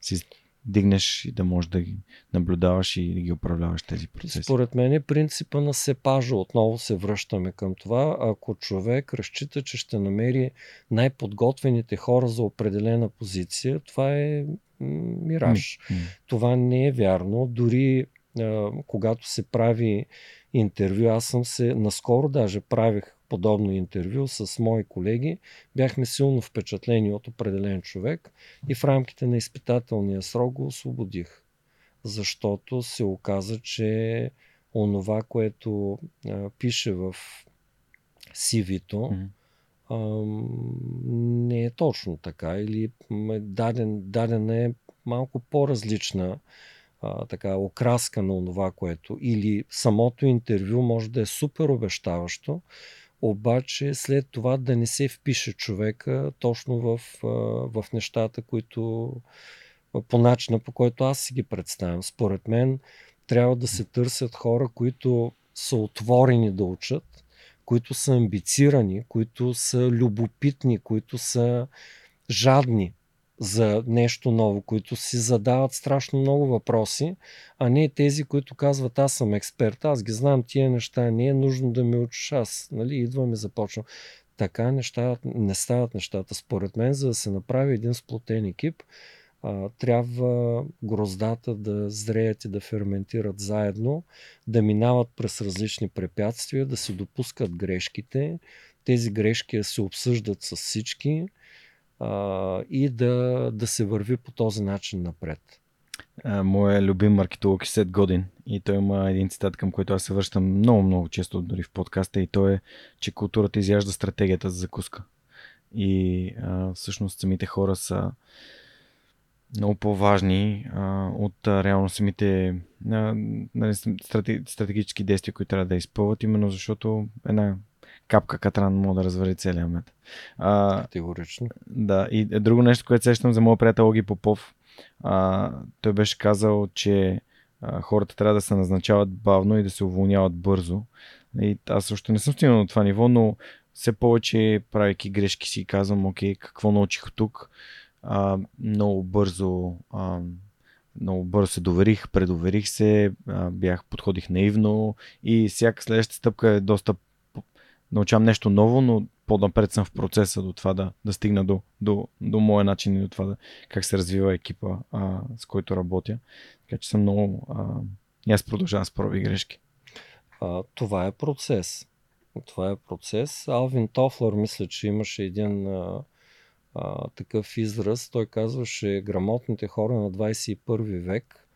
си дигнеш и да можеш да ги наблюдаваш и да ги управляваш тези процеси. Според мен е принципа на сепажа. Отново се връщаме към това. Ако човек разчита, че ще намери най-подготвените хора за определена позиция, това е мираж. Mm. Това не е вярно. Дори когато се прави интервю, аз съм се, наскоро даже правих подобно интервю с мои колеги, бяхме силно впечатлени от определен човек и в рамките на изпитателния срок го освободих. Защото се оказа, че онова, което а, пише в CV-то, mm-hmm. не е точно така или даден, дадена е малко по-различна а, така, окраска на това, което или самото интервю може да е супер обещаващо, обаче след това да не се впише човека точно в, в нещата, които по начина по който аз си ги представям. Според мен трябва да се търсят хора, които са отворени да учат, които са амбицирани, които са любопитни, които са жадни за нещо ново, които си задават страшно много въпроси, а не тези, които казват аз съм експерт, аз ги знам тия неща, не е нужно да ме учиш аз, нали, идвам и започвам. Така неща, не стават нещата. Според мен, за да се направи един сплотен екип, а, трябва гроздата да зреят и да ферментират заедно, да минават през различни препятствия, да се допускат грешките, тези грешки се обсъждат с всички, а, и да, да се върви по този начин напред. Моя любим маркетолог е Сет Годин и той има един цитат, към който аз се връщам много, много често дори в подкаста и то е, че културата изяжда стратегията за закуска. И а, всъщност самите хора са много по-важни а, от а, реално самите а, нали, стратегически действия, които трябва да изпълват, именно защото една капка катран мога да развали целия мет. А, Категорично. Да, и друго нещо, което сещам за моят приятел Оги Попов. А, той беше казал, че а, хората трябва да се назначават бавно и да се уволняват бързо. И аз още не съм стигнал на това ниво, но все повече, правейки грешки, си казвам, окей, какво научих тук. А, много бързо а, много бързо се доверих, предоверих се, а, бях, подходих наивно и всяка следваща стъпка е доста научавам нещо ново, но по-напред съм в процеса до това да, да стигна до, до, до моя начин и до това да, как се развива екипа, а, с който работя. Така че съм много... А, и аз продължавам с проби грешки. А, това е процес. Това е процес. Алвин Тофлър мисля, че имаше един а, а, такъв израз. Той казваше, грамотните хора на 21 век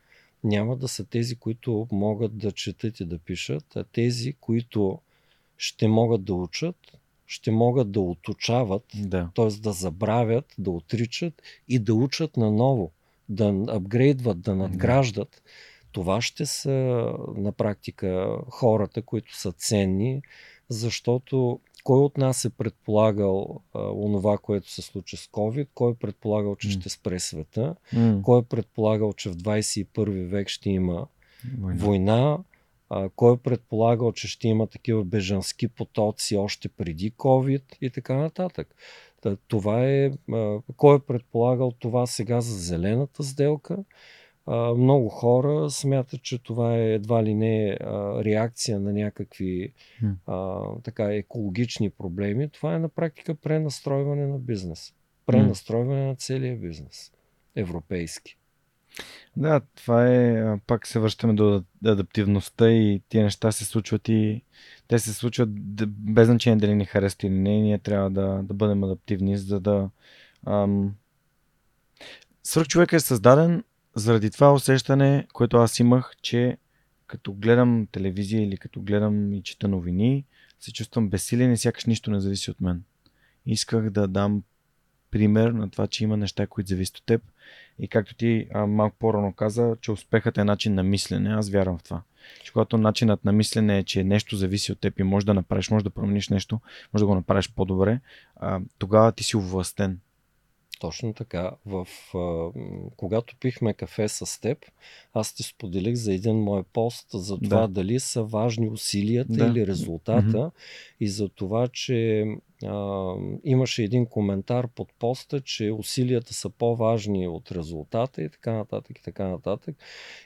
няма да са тези, които могат да четат и да пишат, а тези, които ще могат да учат, ще могат да отучават, да. т.е. да забравят, да отричат и да учат наново, да апгрейдват, да надграждат. Да. Това ще са на практика хората, които са ценни, защото кой от нас е предполагал а, онова, което се случи с COVID, кой е предполагал, че mm. ще спре света, mm. кой е предполагал, че в 21 век ще има война, война а, кой е предполагал, че ще има такива бежански потоци още преди COVID и така нататък. Това е, а, кой е предполагал това сега за зелената сделка? А, много хора смятат, че това е едва ли не а, реакция на някакви а, така, екологични проблеми. Това е на практика пренастройване на бизнес. Пренастройване на целия бизнес. Европейски. Да, това е, пак се връщаме до адаптивността и тия неща се случват и те се случват без значение дали ни харесат или не, ние трябва да, да бъдем адаптивни, за да... Ам... Свърх човек е създаден заради това усещане, което аз имах, че като гледам телевизия или като гледам и чета новини, се чувствам безсилен и сякаш нищо не зависи от мен. Исках да дам пример на това, че има неща, които зависят от теб. И както ти а, малко по-рано каза, че успехът е начин на мислене. Аз вярвам в това. Че когато начинът на мислене е, че нещо зависи от теб и можеш да направиш, можеш да промениш нещо, можеш да го направиш по-добре, а, тогава ти си овластен. Точно така. В, а, когато пихме кафе с теб, аз ти споделих за един мой пост за това да. дали са важни усилията да. или резултата mm-hmm. и за това, че а, имаше един коментар под поста, че усилията са по-важни от резултата и така нататък и така нататък.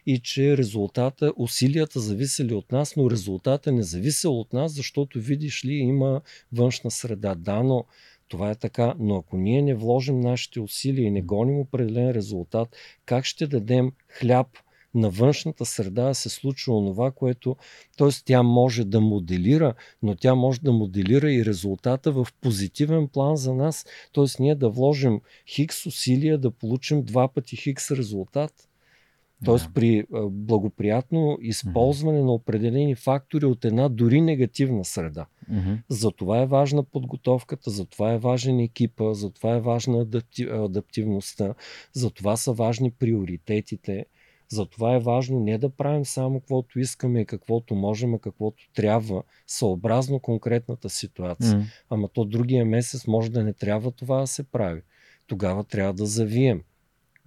И че резултата, усилията зависели от нас, но резултата не зависел от нас, защото видиш ли има външна среда. Да, но това е така, но ако ние не вложим нашите усилия и не гоним определен резултат, как ще дадем хляб на външната среда се случва онова, което, т.е. тя може да моделира, но тя може да моделира и резултата в позитивен план за нас, т.е. ние да вложим хикс усилия да получим два пъти хикс резултат. Тоест да. при благоприятно използване mm-hmm. на определени фактори от една дори негативна среда. Mm-hmm. Затова е важна подготовката, затова е важен екипа, затова е важна адаптив, адаптивността, затова са важни приоритетите. Затова е важно не да правим само каквото искаме и каквото можем, а каквото трябва, съобразно конкретната ситуация. Mm. Ама то другия месец може да не трябва това да се прави. Тогава трябва да завием.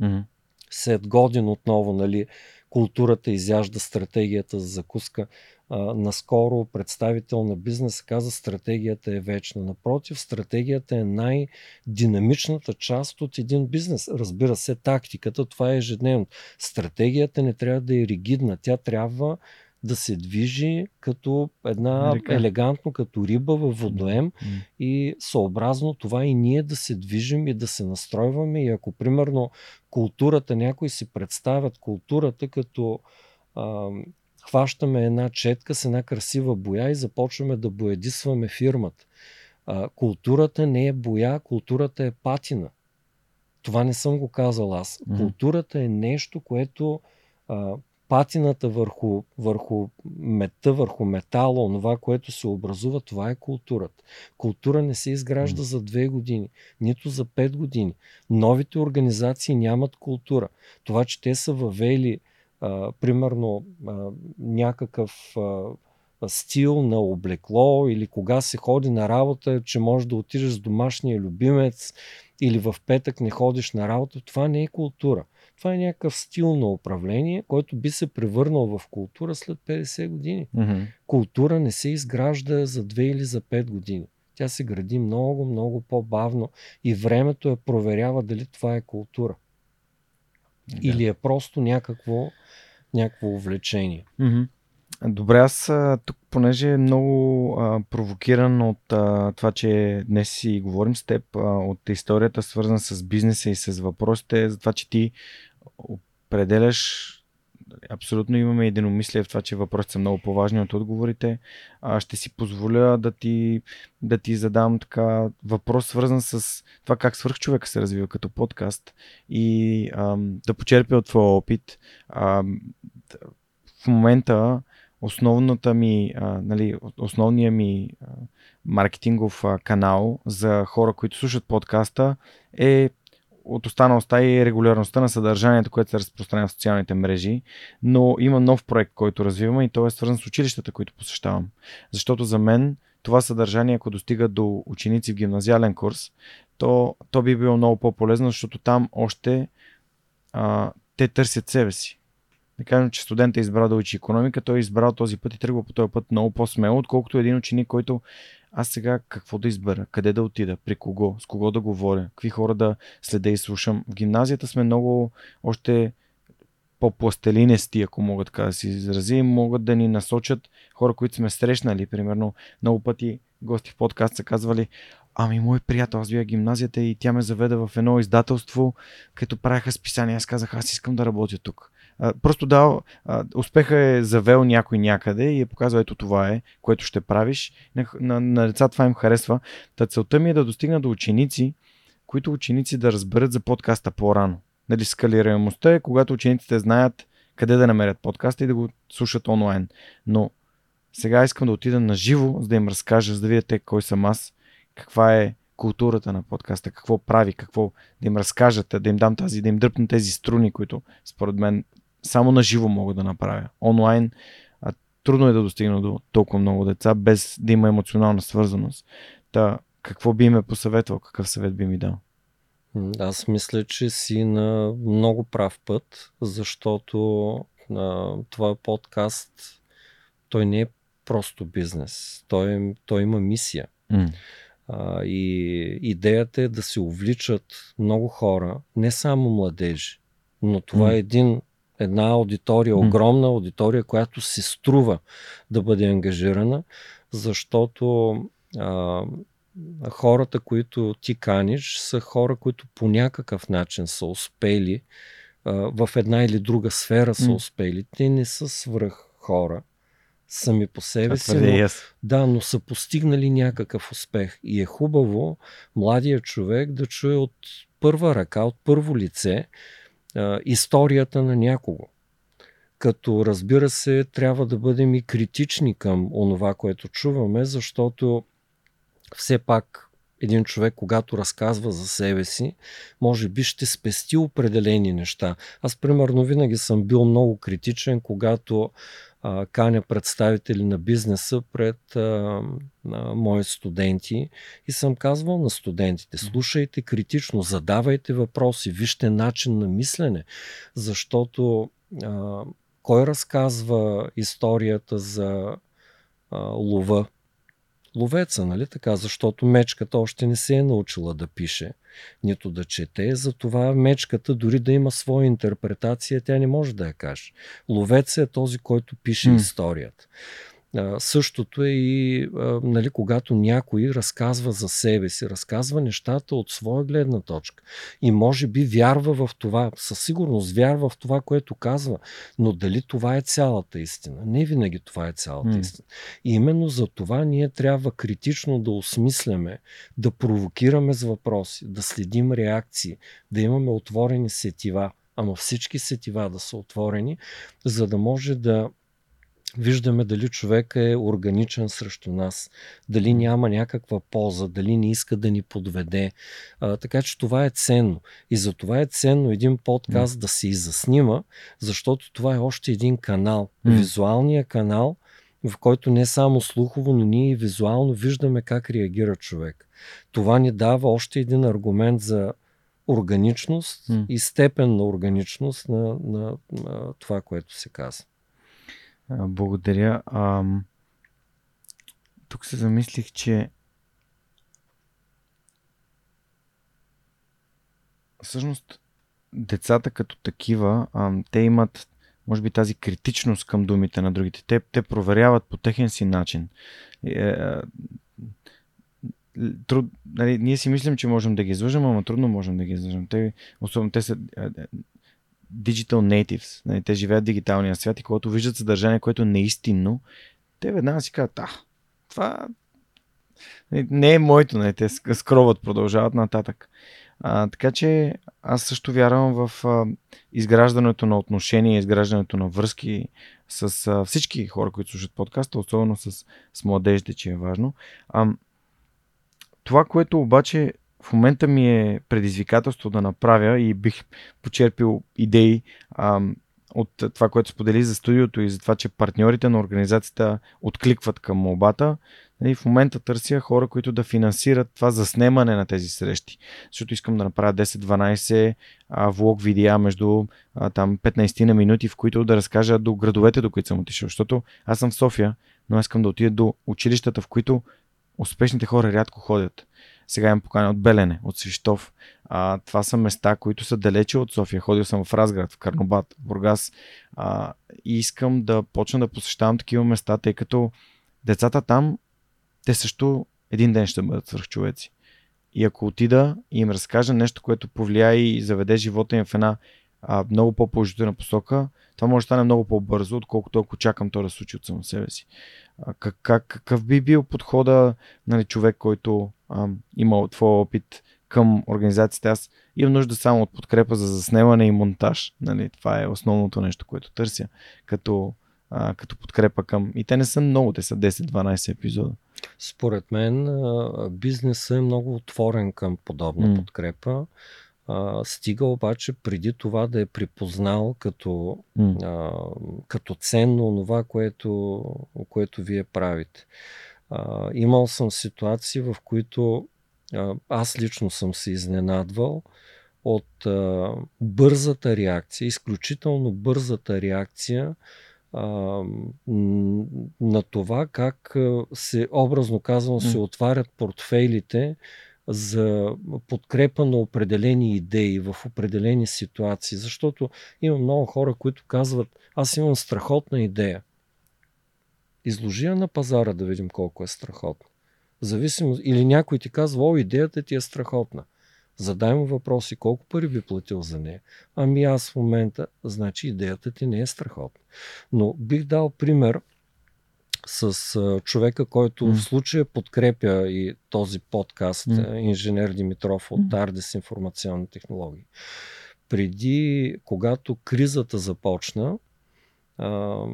Mm. След годин отново, нали, културата изяжда стратегията за закуска. А, наскоро представител на бизнеса каза, стратегията е вечна. Напротив, стратегията е най-динамичната част от един бизнес. Разбира се, тактиката, това е ежедневно. Стратегията не трябва да е ригидна. Тя трябва да се движи като една Река. елегантно, като риба във водоем mm. и съобразно това и ние да се движим и да се настройваме и ако примерно културата, някои си представят културата като а, хващаме една четка с една красива боя и започваме да боядисваме фирмата. А, културата не е боя, културата е патина. Това не съм го казал аз. Културата е нещо, което а, патината върху, върху мета, върху метала, онова, което се образува, това е културата. Култура не се изгражда за две години, нито за пет години. Новите организации нямат култура. Това, че те са въвели а, примерно а, някакъв а, стил на облекло или кога се ходи на работа, че можеш да отидеш с домашния любимец или в петък не ходиш на работа, това не е култура. Това е някакъв стил на управление, който би се превърнал в култура след 50 години. Mm-hmm. Култура не се изгражда за 2 или за 5 години. Тя се гради много, много по-бавно и времето е проверява дали това е култура. Да. Или е просто някакво, някакво увлечение. Mm-hmm. Добре, аз тук, понеже е много а, провокиран от а, това, че днес си говорим с теб, а, от историята свързана с бизнеса и с въпросите, за това, че ти определяш абсолютно имаме единомислие в това, че въпросите са много по-важни от отговорите. А, ще си позволя да ти, да ти задам така въпрос, свързан с това как свърх човека се развива като подкаст и а, да почерпя от твоя опит. А, в момента основната ми, а, нали, основният ми а, маркетингов а, канал за хора, които слушат подкаста е от останалостта и регулярността на съдържанието, което се разпространява в социалните мрежи, но има нов проект, който развиваме и той е свързан с училищата, които посещавам. Защото за мен това съдържание, ако достига до ученици в гимназиален курс, то, то би било много по-полезно, защото там още а, те търсят себе си. Да кажем, че студент е избрал да учи економика, той е избрал този път и тръгва по този път много по-смело, отколкото един ученик, който аз сега какво да избера, къде да отида, при кого, с кого да говоря, какви хора да следа и слушам. В гимназията сме много още по-пластелинести, ако мога така да си изрази, могат да ни насочат хора, които сме срещнали. Примерно, много пъти гости в подкаст са казвали, ами мой приятел, аз бях гимназията и тя ме заведе в едно издателство, като правяха списания. Аз казах, аз искам да работя тук просто да, успеха е завел някой някъде и е показал ето това е, което ще правиш. На, на, на деца това им харесва. Та целта ми е да достигна до ученици, които ученици да разберат за подкаста по-рано. Нали, скалираемостта е когато учениците знаят къде да намерят подкаста и да го слушат онлайн. Но сега искам да отида на живо, за да им разкажа, за да видите кой съм аз, каква е културата на подкаста, какво прави, какво да им разкажат, да им дам тази, да им дръпна тези струни, които според мен само на живо мога да направя. Онлайн а, трудно е да достигна до толкова много деца, без да има емоционална свързаност. Та, какво би ме посъветвал? Какъв съвет би ми дал? Аз мисля, че си на много прав път, защото а, това подкаст той не е просто бизнес. Той, той има мисия. Mm. А, и идеята е да се увличат много хора, не само младежи, но това mm. е един, една аудитория, огромна аудитория, която се струва да бъде ангажирана, защото а, хората, които ти каниш, са хора, които по някакъв начин са успели а, в една или друга сфера са успели. Те не са свръх хора сами по себе си. Но, yes. Да, но са постигнали някакъв успех. И е хубаво младия човек да чуе от първа ръка, от първо лице историята на някого. Като разбира се, трябва да бъдем и критични към онова, което чуваме, защото все пак един човек, когато разказва за себе си, може би ще спести определени неща. Аз, примерно, винаги съм бил много критичен, когато а, каня представители на бизнеса пред а, а, мои студенти и съм казвал на студентите, слушайте критично, задавайте въпроси, вижте начин на мислене, защото а, кой разказва историята за а, лова? Ловеца, нали така? Защото мечката още не се е научила да пише, нито да чете. Затова мечката, дори да има своя интерпретация, тя не може да я каже. Ловец е този, който пише mm. историята. А, същото е и а, нали, когато някой разказва за себе си, разказва нещата от своя гледна точка и може би вярва в това, със сигурност вярва в това, което казва, но дали това е цялата истина? Не винаги това е цялата mm. истина. И именно за това ние трябва критично да осмисляме, да провокираме с въпроси, да следим реакции, да имаме отворени сетива, ама всички сетива да са отворени, за да може да виждаме дали човек е органичен срещу нас, дали няма някаква полза, дали не иска да ни подведе. А, така че това е ценно. И за това е ценно един подкаст mm. да се изаснима, защото това е още един канал. Mm. Визуалния канал, в който не само слухово, но ние и визуално виждаме как реагира човек. Това ни дава още един аргумент за органичност mm. и степен на органичност на, на, на това, което се казва. Благодаря. А, тук се замислих, че всъщност децата като такива, а, те имат може би тази критичност към думите на другите. Те, те проверяват по техен си начин. Е, е, труд, нали, ние си мислим, че можем да ги излъжем, ама трудно можем да ги излъжем. Те, особено те са е, digital natives. Нали, те живеят в дигиталния свят и когато виждат съдържание, което не е истинно, те веднага си казват, а, това нали, не е моето, нали, те скроват, продължават нататък. А, така че аз също вярвам в а, изграждането на отношения, изграждането на връзки с а, всички хора, които слушат подкаста, особено с, с младежите, че е важно. А, това, което обаче в момента ми е предизвикателство да направя и бих почерпил идеи а, от това, което сподели за студиото и за това, че партньорите на организацията откликват към молбата. И нали, в момента търся хора, които да финансират това заснемане на тези срещи. Защото искам да направя 10-12 влог видеа между а, там 15 на минути, в които да разкажа до градовете, до които съм отишъл. Защото аз съм в София, но искам да отида до училищата, в които успешните хора рядко ходят. Сега имам покана от Белене, от Свищов. А, това са места, които са далече от София. Ходил съм в Разград, в Карнобат, в Бургас. А, и искам да почна да посещавам такива места, тъй като децата там, те също един ден ще бъдат свръхчовеци. И ако отида и им разкажа нещо, което повлияе и заведе живота им в една а, много по-положителна посока, това може да стане много по-бързо, отколкото ако чакам то да случи от само себе си. А, как, как, какъв би бил подхода нали, човек, който а, има твой опит към организацията? Аз имам нужда само от подкрепа за заснемане и монтаж. Нали, това е основното нещо, което търся като, а, като подкрепа към... И те не са много, те са 10-12 епизода. Според мен бизнесът е много отворен към подобна mm. подкрепа. А, стига обаче преди това да е припознал като, mm. а, като ценно това, което, което вие правите. А, имал съм ситуации, в които а, аз лично съм се изненадвал от а, бързата реакция, изключително бързата реакция а, на това как се, образно казано, се отварят портфейлите за подкрепа на определени идеи в определени ситуации. Защото има много хора, които казват, аз имам страхотна идея. Изложи я на пазара да видим колко е страхотна. Зависимо, или някой ти казва, о, идеята ти е страхотна. Задай му въпроси, колко пари би платил за нея. Ами аз в момента, значи идеята ти не е страхотна. Но бих дал пример с а, човека, който mm. в случая подкрепя и този подкаст, mm. инженер Димитров от Ардес информационни технологии. Преди, когато кризата започна, а,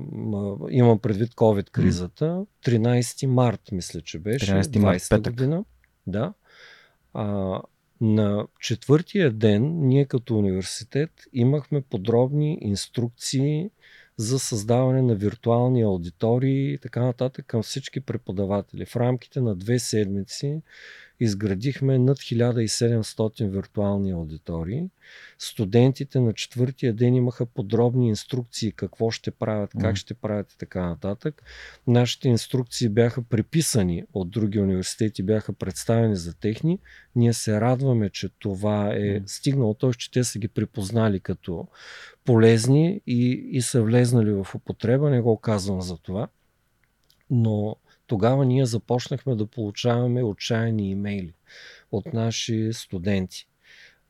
имам предвид COVID-кризата, 13 март, мисля, че беше, 13 март, 20 година. Да. А, на четвъртия ден ние като университет имахме подробни инструкции за създаване на виртуални аудитории и така нататък към всички преподаватели. В рамките на две седмици изградихме над 1700 виртуални аудитории. Студентите на четвъртия ден имаха подробни инструкции какво ще правят, как ще правят и така нататък. Нашите инструкции бяха приписани от други университети, бяха представени за техни. Ние се радваме, че това е стигнало, т.е. че те са ги припознали като полезни и, и са влезнали в употреба. Не го казвам за това. Но тогава ние започнахме да получаваме отчаяни имейли от наши студенти.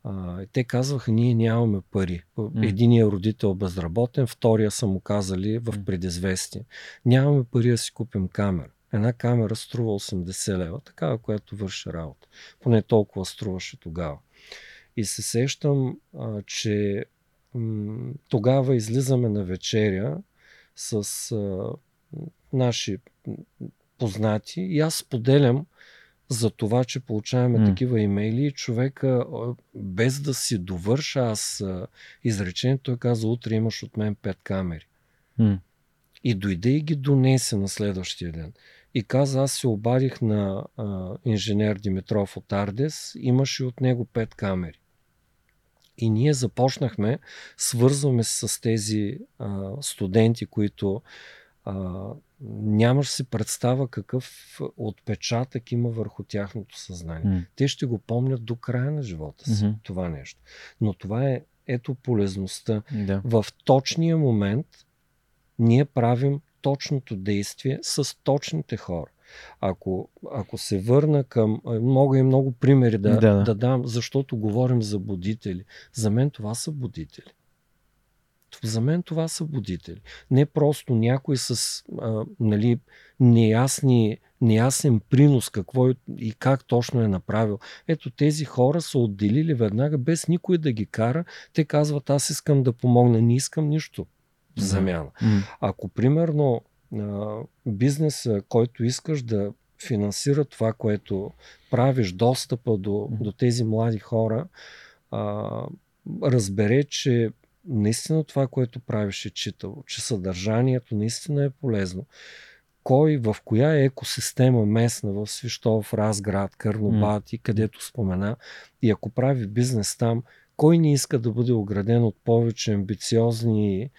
А, те казваха, ние нямаме пари. Единият родител безработен, втория са му казали в предизвестие. Нямаме пари да си купим камера. Една камера струва 80 лева, такава, която върши работа. Поне толкова струваше тогава. И се сещам, а, че м- тогава излизаме на вечеря с а, наши познати и аз споделям за това, че получаваме mm. такива имейли и човека без да си довърша аз изречението, той каза, утре имаш от мен пет камери. Mm. И дойде и ги донесе на следващия ден. И каза, аз се обадих на а, инженер Димитров от Ардес, имаше от него пет камери. И ние започнахме, свързваме се с тези а, студенти, които а, нямаш си представа какъв отпечатък има върху тяхното съзнание. Mm. Те ще го помнят до края на живота си, mm-hmm. това нещо. Но това е ето полезността. Да. В точния момент ние правим точното действие с точните хора. Ако, ако се върна към. Мога и много примери да, да, да. да дам, защото говорим за будители. За мен това са будители. За мен това са будители. Не просто някой с а, нали, неясни, неясен принос какво е, и как точно е направил. Ето тези хора са отделили веднага, без никой да ги кара. Те казват, аз искам да помогна, не искам нищо в замяна. Ако примерно бизнес, който искаш да финансира това, което правиш, достъпа до, до тези млади хора, а, разбере, че наистина това, което правиш е читало, че съдържанието наистина е полезно. Кой, в коя е екосистема местна, в Свищов, Разград, Кърнобати, mm. където спомена, и ако прави бизнес там, кой не иска да бъде ограден от повече амбициозни,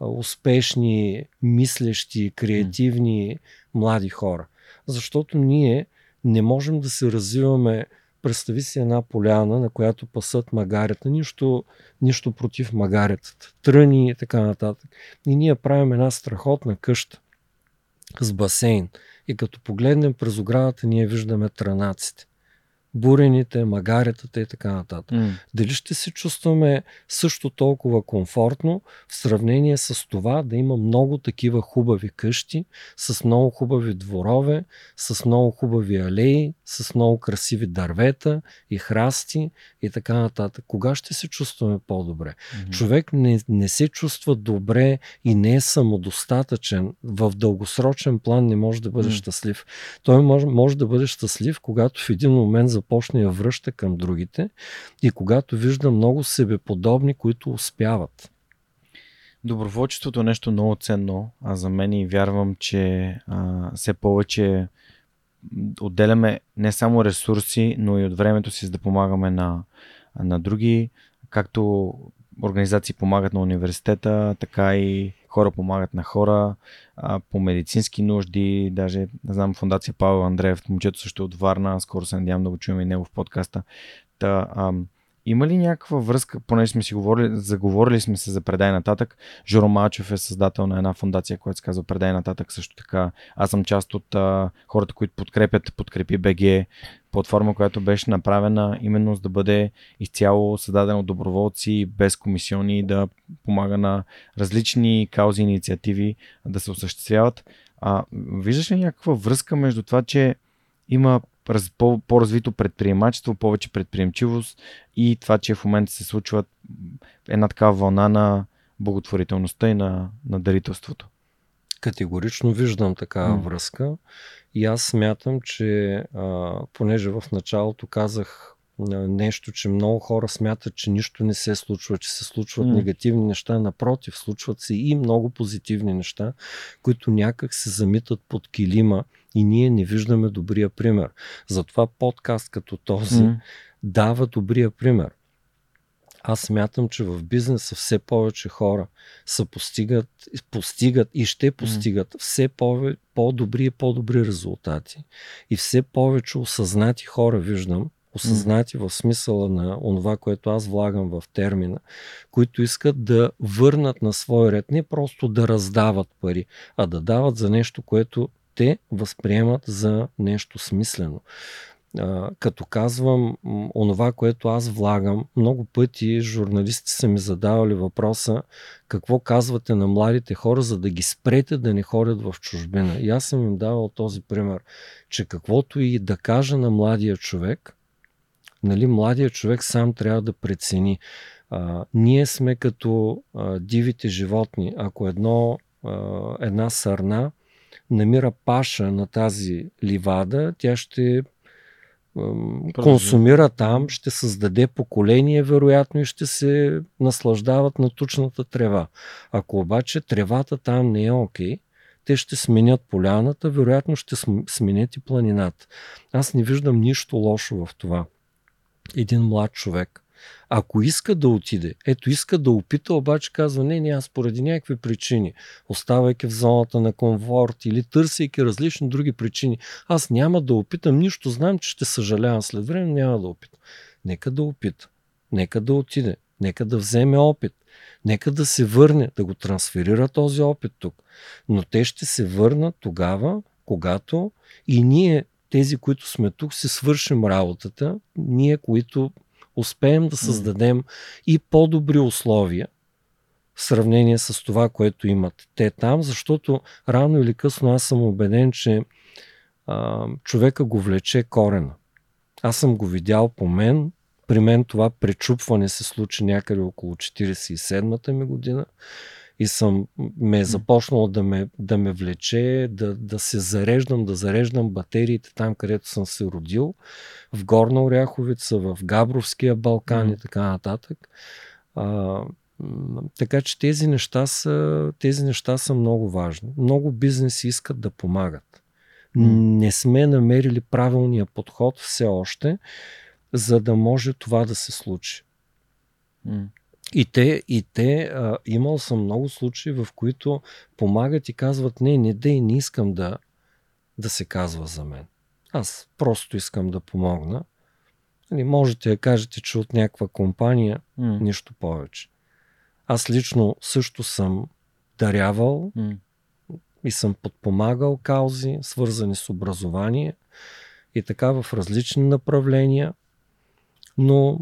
успешни, мислещи, креативни mm. млади хора? Защото ние не можем да се развиваме представи си една поляна, на която пасат магарета, нищо, нищо против магаретата, тръни и така нататък. И ние правим една страхотна къща с басейн. И като погледнем през оградата, ние виждаме транаците бурените, магаретата и така нататък. Mm. Дали ще се чувстваме също толкова комфортно в сравнение с това да има много такива хубави къщи, с много хубави дворове, с много хубави алеи, с много красиви дървета и храсти и така нататък. Кога ще се чувстваме по-добре? Mm-hmm. Човек не, не се чувства добре и не е самодостатъчен. В дългосрочен план не може да бъде mm-hmm. щастлив. Той може, може да бъде щастлив, когато в един момент за започне я връща към другите и когато вижда много себеподобни, които успяват. Доброволчеството е нещо много ценно, а за мен и вярвам, че а, все повече отделяме не само ресурси, но и от времето си за да помагаме на, на други, както организации помагат на университета, така и хора помагат на хора а, по медицински нужди, даже, не знам, фундация Павел Андреев, момчето също от Варна, скоро се надявам да го чуем и него в подкаста. Та, ам, има ли някаква връзка, понеже сме си говорили, заговорили сме се за Предай нататък. Жоро Малчев е създател на една фундация, която се казва Предай нататък също така. Аз съм част от а, хората, които подкрепят Подкрепи БГ, платформа, която беше направена именно за да бъде изцяло създадена от доброволци, без комисиони, да помага на различни каузи и инициативи да се осъществяват. А, виждаш ли някаква връзка между това, че има по, по-развито предприемачество, повече предприемчивост и това, че в момента се случва една такава вълна на благотворителността и на, на дарителството. Категорично виждам такава mm. връзка и аз смятам, че а, понеже в началото казах нещо, че много хора смятат, че нищо не се случва, че се случват mm. негативни неща. Напротив, случват се и много позитивни неща, които някак се замитат под килима и ние не виждаме добрия пример. Затова подкаст като този mm. дава добрия пример. Аз смятам, че в бизнеса все повече хора са постигат, постигат и ще постигат mm. все повече, по-добри и по-добри резултати. И все повече осъзнати хора виждам, осъзнати в смисъла на това, което аз влагам в термина, които искат да върнат на свой ред, не просто да раздават пари, а да дават за нещо, което те възприемат за нещо смислено. Като казвам онова, което аз влагам, много пъти журналисти са ми задавали въпроса какво казвате на младите хора, за да ги спрете да не ходят в чужбина. И аз съм им давал този пример, че каквото и да кажа на младия човек, нали, младия човек сам трябва да прецени. А, ние сме като а, дивите животни. Ако едно, а, една сърна намира паша на тази ливада, тя ще консумира там, ще създаде поколение, вероятно, и ще се наслаждават на тучната трева. Ако обаче тревата там не е окей, okay, те ще сменят поляната, вероятно ще сменят и планината. Аз не виждам нищо лошо в това. Един млад човек ако иска да отиде, ето иска да опита, обаче казва, не, не, аз поради някакви причини, оставайки в зоната на комфорт или търсейки различни други причини, аз няма да опитам нищо, знам, че ще съжалявам след време, няма да опитам. Нека да опита, нека да отиде, нека да вземе опит, нека да се върне, да го трансферира този опит тук. Но те ще се върнат тогава, когато и ние, тези, които сме тук, се свършим работата, ние, които успеем да създадем и по-добри условия в сравнение с това, което имат те там, защото рано или късно аз съм убеден, че а, човека го влече корена. Аз съм го видял по мен. При мен това пречупване се случи някъде около 47-та ми година и съм ме е започнал да ме, да ме влече, да, да се зареждам, да зареждам батериите там, където съм се родил, в Горна Оряховица, в Габровския Балкан mm. и така нататък. А, така че тези неща, са, тези неща са много важни. Много бизнеси искат да помагат. Не сме намерили правилния подход все още, за да може това да се случи. И те, и те а, имал съм много случаи, в които помагат и казват, не, не дей, не искам да, да се казва за мен. Аз просто искам да помогна. Нали, можете да кажете, че от някаква компания, mm. нищо повече. Аз лично също съм дарявал mm. и съм подпомагал каузи, свързани с образование и така в различни направления, но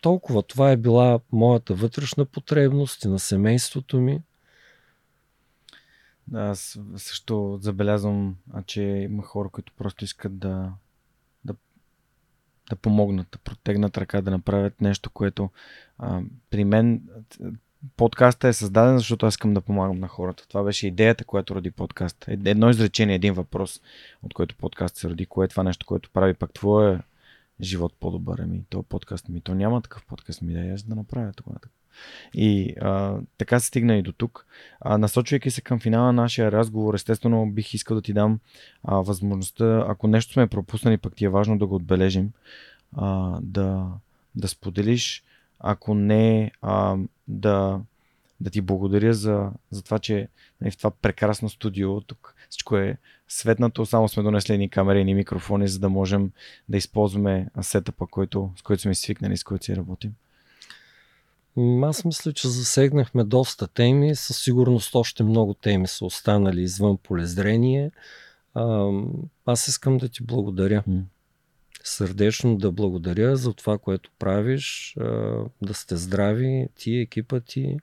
толкова. Това е била моята вътрешна потребност и на семейството ми. Да, аз също забелязвам, а, че има хора, които просто искат да, да, да помогнат, да протегнат ръка, да направят нещо, което а, при мен подкаста е създаден, защото аз искам да помагам на хората. Това беше идеята, която роди подкаст. Едно изречение, един въпрос, от който подкаст се роди. Кое е това нещо, което прави пак твоя живот по-добър. Ами, то подкаст ми, то няма такъв подкаст ми, да я да направя това. И а, така се стигна и до тук. А, насочвайки се към финала на нашия разговор, естествено бих искал да ти дам а, възможността, ако нещо сме пропуснали, пък ти е важно да го отбележим, а, да, да споделиш, ако не, а, да да ти благодаря за, за това, че нали, в това прекрасно студио тук всичко е светнато, само сме донесли едни камери и микрофони, за да можем да използваме сетъпа, който, с който сме свикнали, с който си работим. Аз мисля, че засегнахме доста теми. Със сигурност още много теми са останали извън полезрение. Аз искам да ти благодаря. Сърдечно да благодаря за това, което правиш. Да сте здрави, ти, екипа ти.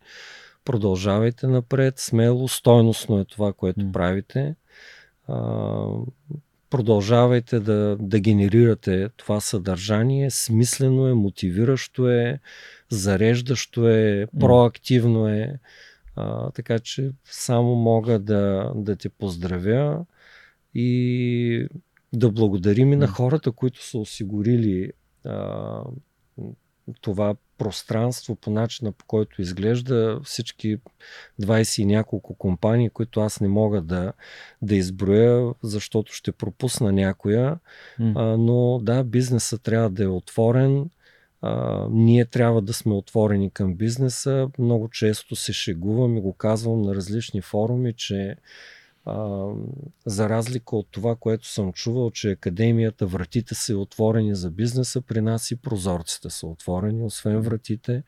Продължавайте напред. Смело, стойностно е това, което правите продължавайте да, да генерирате това съдържание. Смислено е, мотивиращо е, зареждащо е, проактивно е. А, така че само мога да, да те поздравя и да благодарим и на хората, които са осигурили а, това пространство по начина по който изглежда всички 20 и няколко компании, които аз не мога да, да изброя, защото ще пропусна някоя. Mm. А, но да, бизнесът трябва да е отворен. А, ние трябва да сме отворени към бизнеса. Много често се шегувам и го казвам на различни форуми, че а, за разлика от това, което съм чувал, че академията, вратите са отворени за бизнеса, при нас и прозорците са отворени, освен вратите.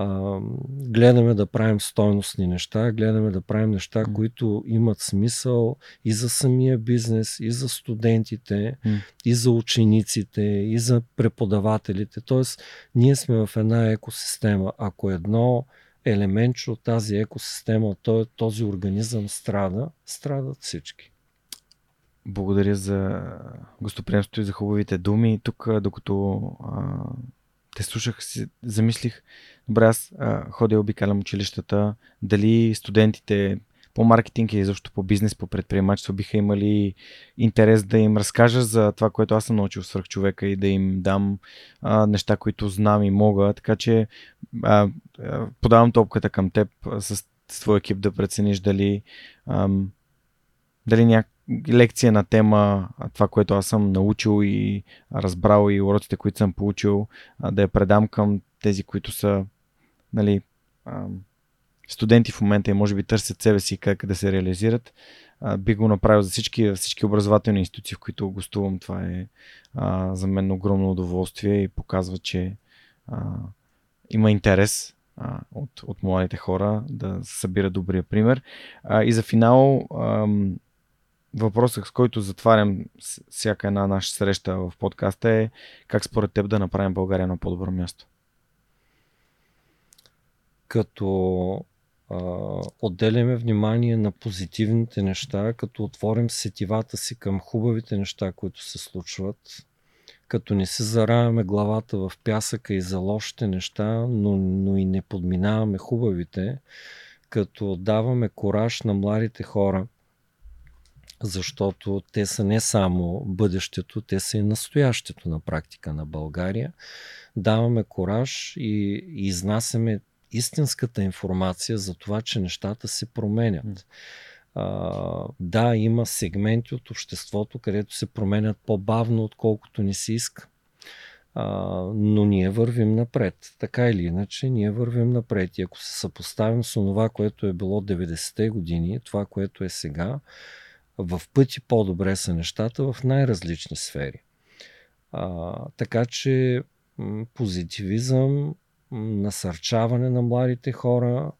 А, гледаме да правим стойностни неща, гледаме да правим неща, mm. които имат смисъл и за самия бизнес, и за студентите, mm. и за учениците, и за преподавателите. Тоест, ние сме в една екосистема. Ако едно елемент от тази екосистема, този организъм страда, страдат всички. Благодаря за гостоприемството и за хубавите думи. Тук, докато а, те слушах, си замислих, добре, аз а, ходя обикалям училищата, дали студентите по маркетинг или защо по бизнес, по предприемачество биха имали интерес да им разкажа за това, което аз съм научил свърх човека и да им дам а, неща, които знам и мога. Така че а, а, подавам топката към теб с, с твой екип да прецениш дали, ам, дали някакъв лекция на тема, това, което аз съм научил и разбрал и уроците, които съм получил, да я предам към тези, които са нали, студенти в момента и може би търсят себе си как да се реализират, а, би го направил за всички, всички образователни институции, в които гостувам. Това е а, за мен огромно удоволствие и показва, че а, има интерес а, от, от младите хора да събира добрия пример. А, и за финал, въпросът, с който затварям всяка една наша среща в подкаста е как според теб да направим България на по-добро място? Като отделяме внимание на позитивните неща, като отворим сетивата си към хубавите неща, които се случват, като не се заравяме главата в пясъка и за лошите неща, но, но и не подминаваме хубавите, като даваме кораж на младите хора, защото те са не само бъдещето, те са и настоящето на практика на България. Даваме кораж и изнасяме истинската информация за това, че нещата се променят. А, да, има сегменти от обществото, където се променят по-бавно, отколкото ни се иска. А, но ние вървим напред. Така или иначе, ние вървим напред. И ако се съпоставим с това, което е било 90-те години, това, което е сега, в пъти по-добре са нещата в най-различни сфери. А, така че позитивизъм, насърчаване на младите хора,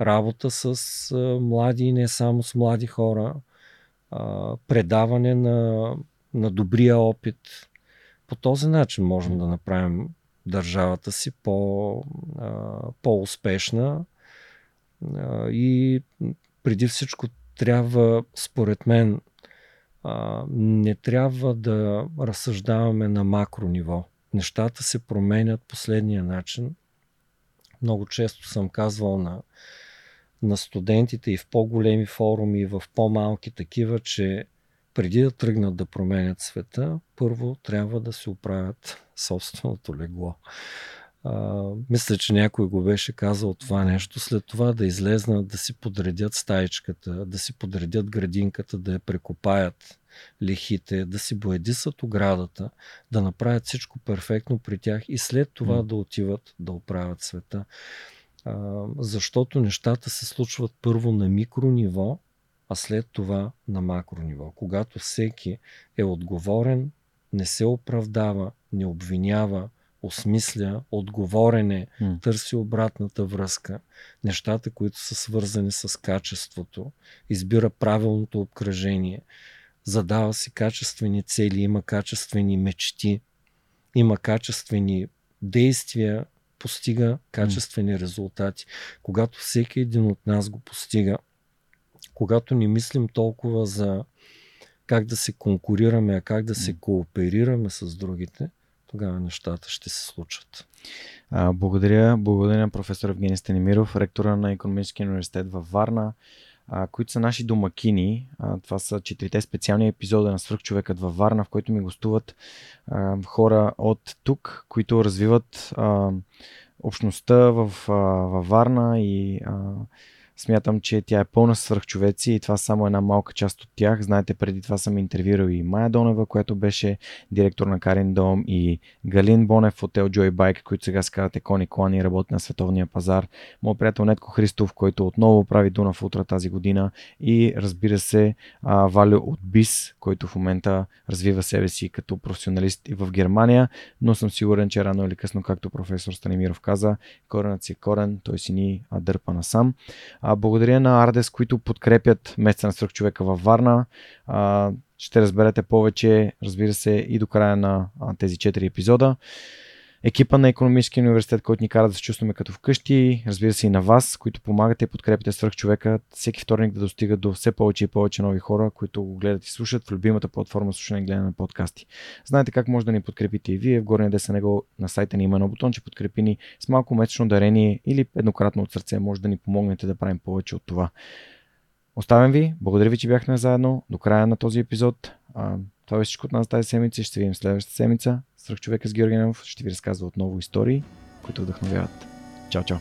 работа с млади и не само с млади хора, предаване на, на добрия опит. По този начин можем да направим държавата си по, по-успешна и преди всичко трябва, според мен, не трябва да разсъждаваме на макро ниво. Нещата се променят последния начин много често съм казвал на, на студентите и в по-големи форуми, и в по-малки такива, че преди да тръгнат да променят света, първо трябва да се оправят собственото легло. А, мисля, че някой го беше казал това нещо. След това да излезнат, да си подредят стаичката, да си подредят градинката, да я прекопаят лихите, да си боядисат оградата, да направят всичко перфектно при тях и след това mm. да отиват да оправят света. А, защото нещата се случват първо на микро ниво, а след това на макро ниво. Когато всеки е отговорен, не се оправдава, не обвинява, осмисля, отговорене, mm. търси обратната връзка, нещата, които са свързани с качеството, избира правилното обкръжение, задава си качествени цели, има качествени мечти, има качествени действия, постига качествени mm. резултати. Когато всеки един от нас го постига, когато не мислим толкова за как да се конкурираме, а как да се кооперираме с другите, тогава нещата ще се случат. А, благодаря. Благодаря на професор Евгений Станимиров, ректора на Економическия университет във Варна, които са наши домакини. Това са четирите специални епизода на Свърхчовекът във Варна, в който ми гостуват хора от тук, които развиват общността във Варна и Смятам, че тя е пълна свърхчовеци и това само една малка част от тях. Знаете, преди това съм интервюирал и Майя Донева, която беше директор на Карин Дом и Галин Бонев в хотел Joy Bike, които сега се казват Екони Клан и работи на световния пазар. Моят приятел Нетко Христов, който отново прави Дунав Утра тази година и разбира се Валю от БИС, който в момента развива себе си като професионалист и в Германия, но съм сигурен, че рано или късно, както професор Станимиров каза, коренът си е корен, той си ни дърпа насам. А, благодаря на Ардес, които подкрепят месеца на свръхчовека във Варна. А, ще разберете повече, разбира се, и до края на а, тези 4 епизода екипа на Економическия университет, който ни кара да се чувстваме като вкъщи, разбира се и на вас, които помагате и подкрепите свърх човека, всеки вторник да достига до все повече и повече нови хора, които го гледат и слушат в любимата платформа слушане и гледане на подкасти. Знаете как може да ни подкрепите и вие. В горния десен него на сайта ни има едно бутон, че подкрепи ни с малко месечно дарение или еднократно от сърце. Може да ни помогнете да правим повече от това. Оставям ви. Благодаря ви, че бяхме заедно до края на този епизод. Това беше всичко от нас тази седмица. Ще се видим следващата седмица. Свръх човека с Георгиев ще ви разказва отново истории, които вдъхновяват. Чао, чао!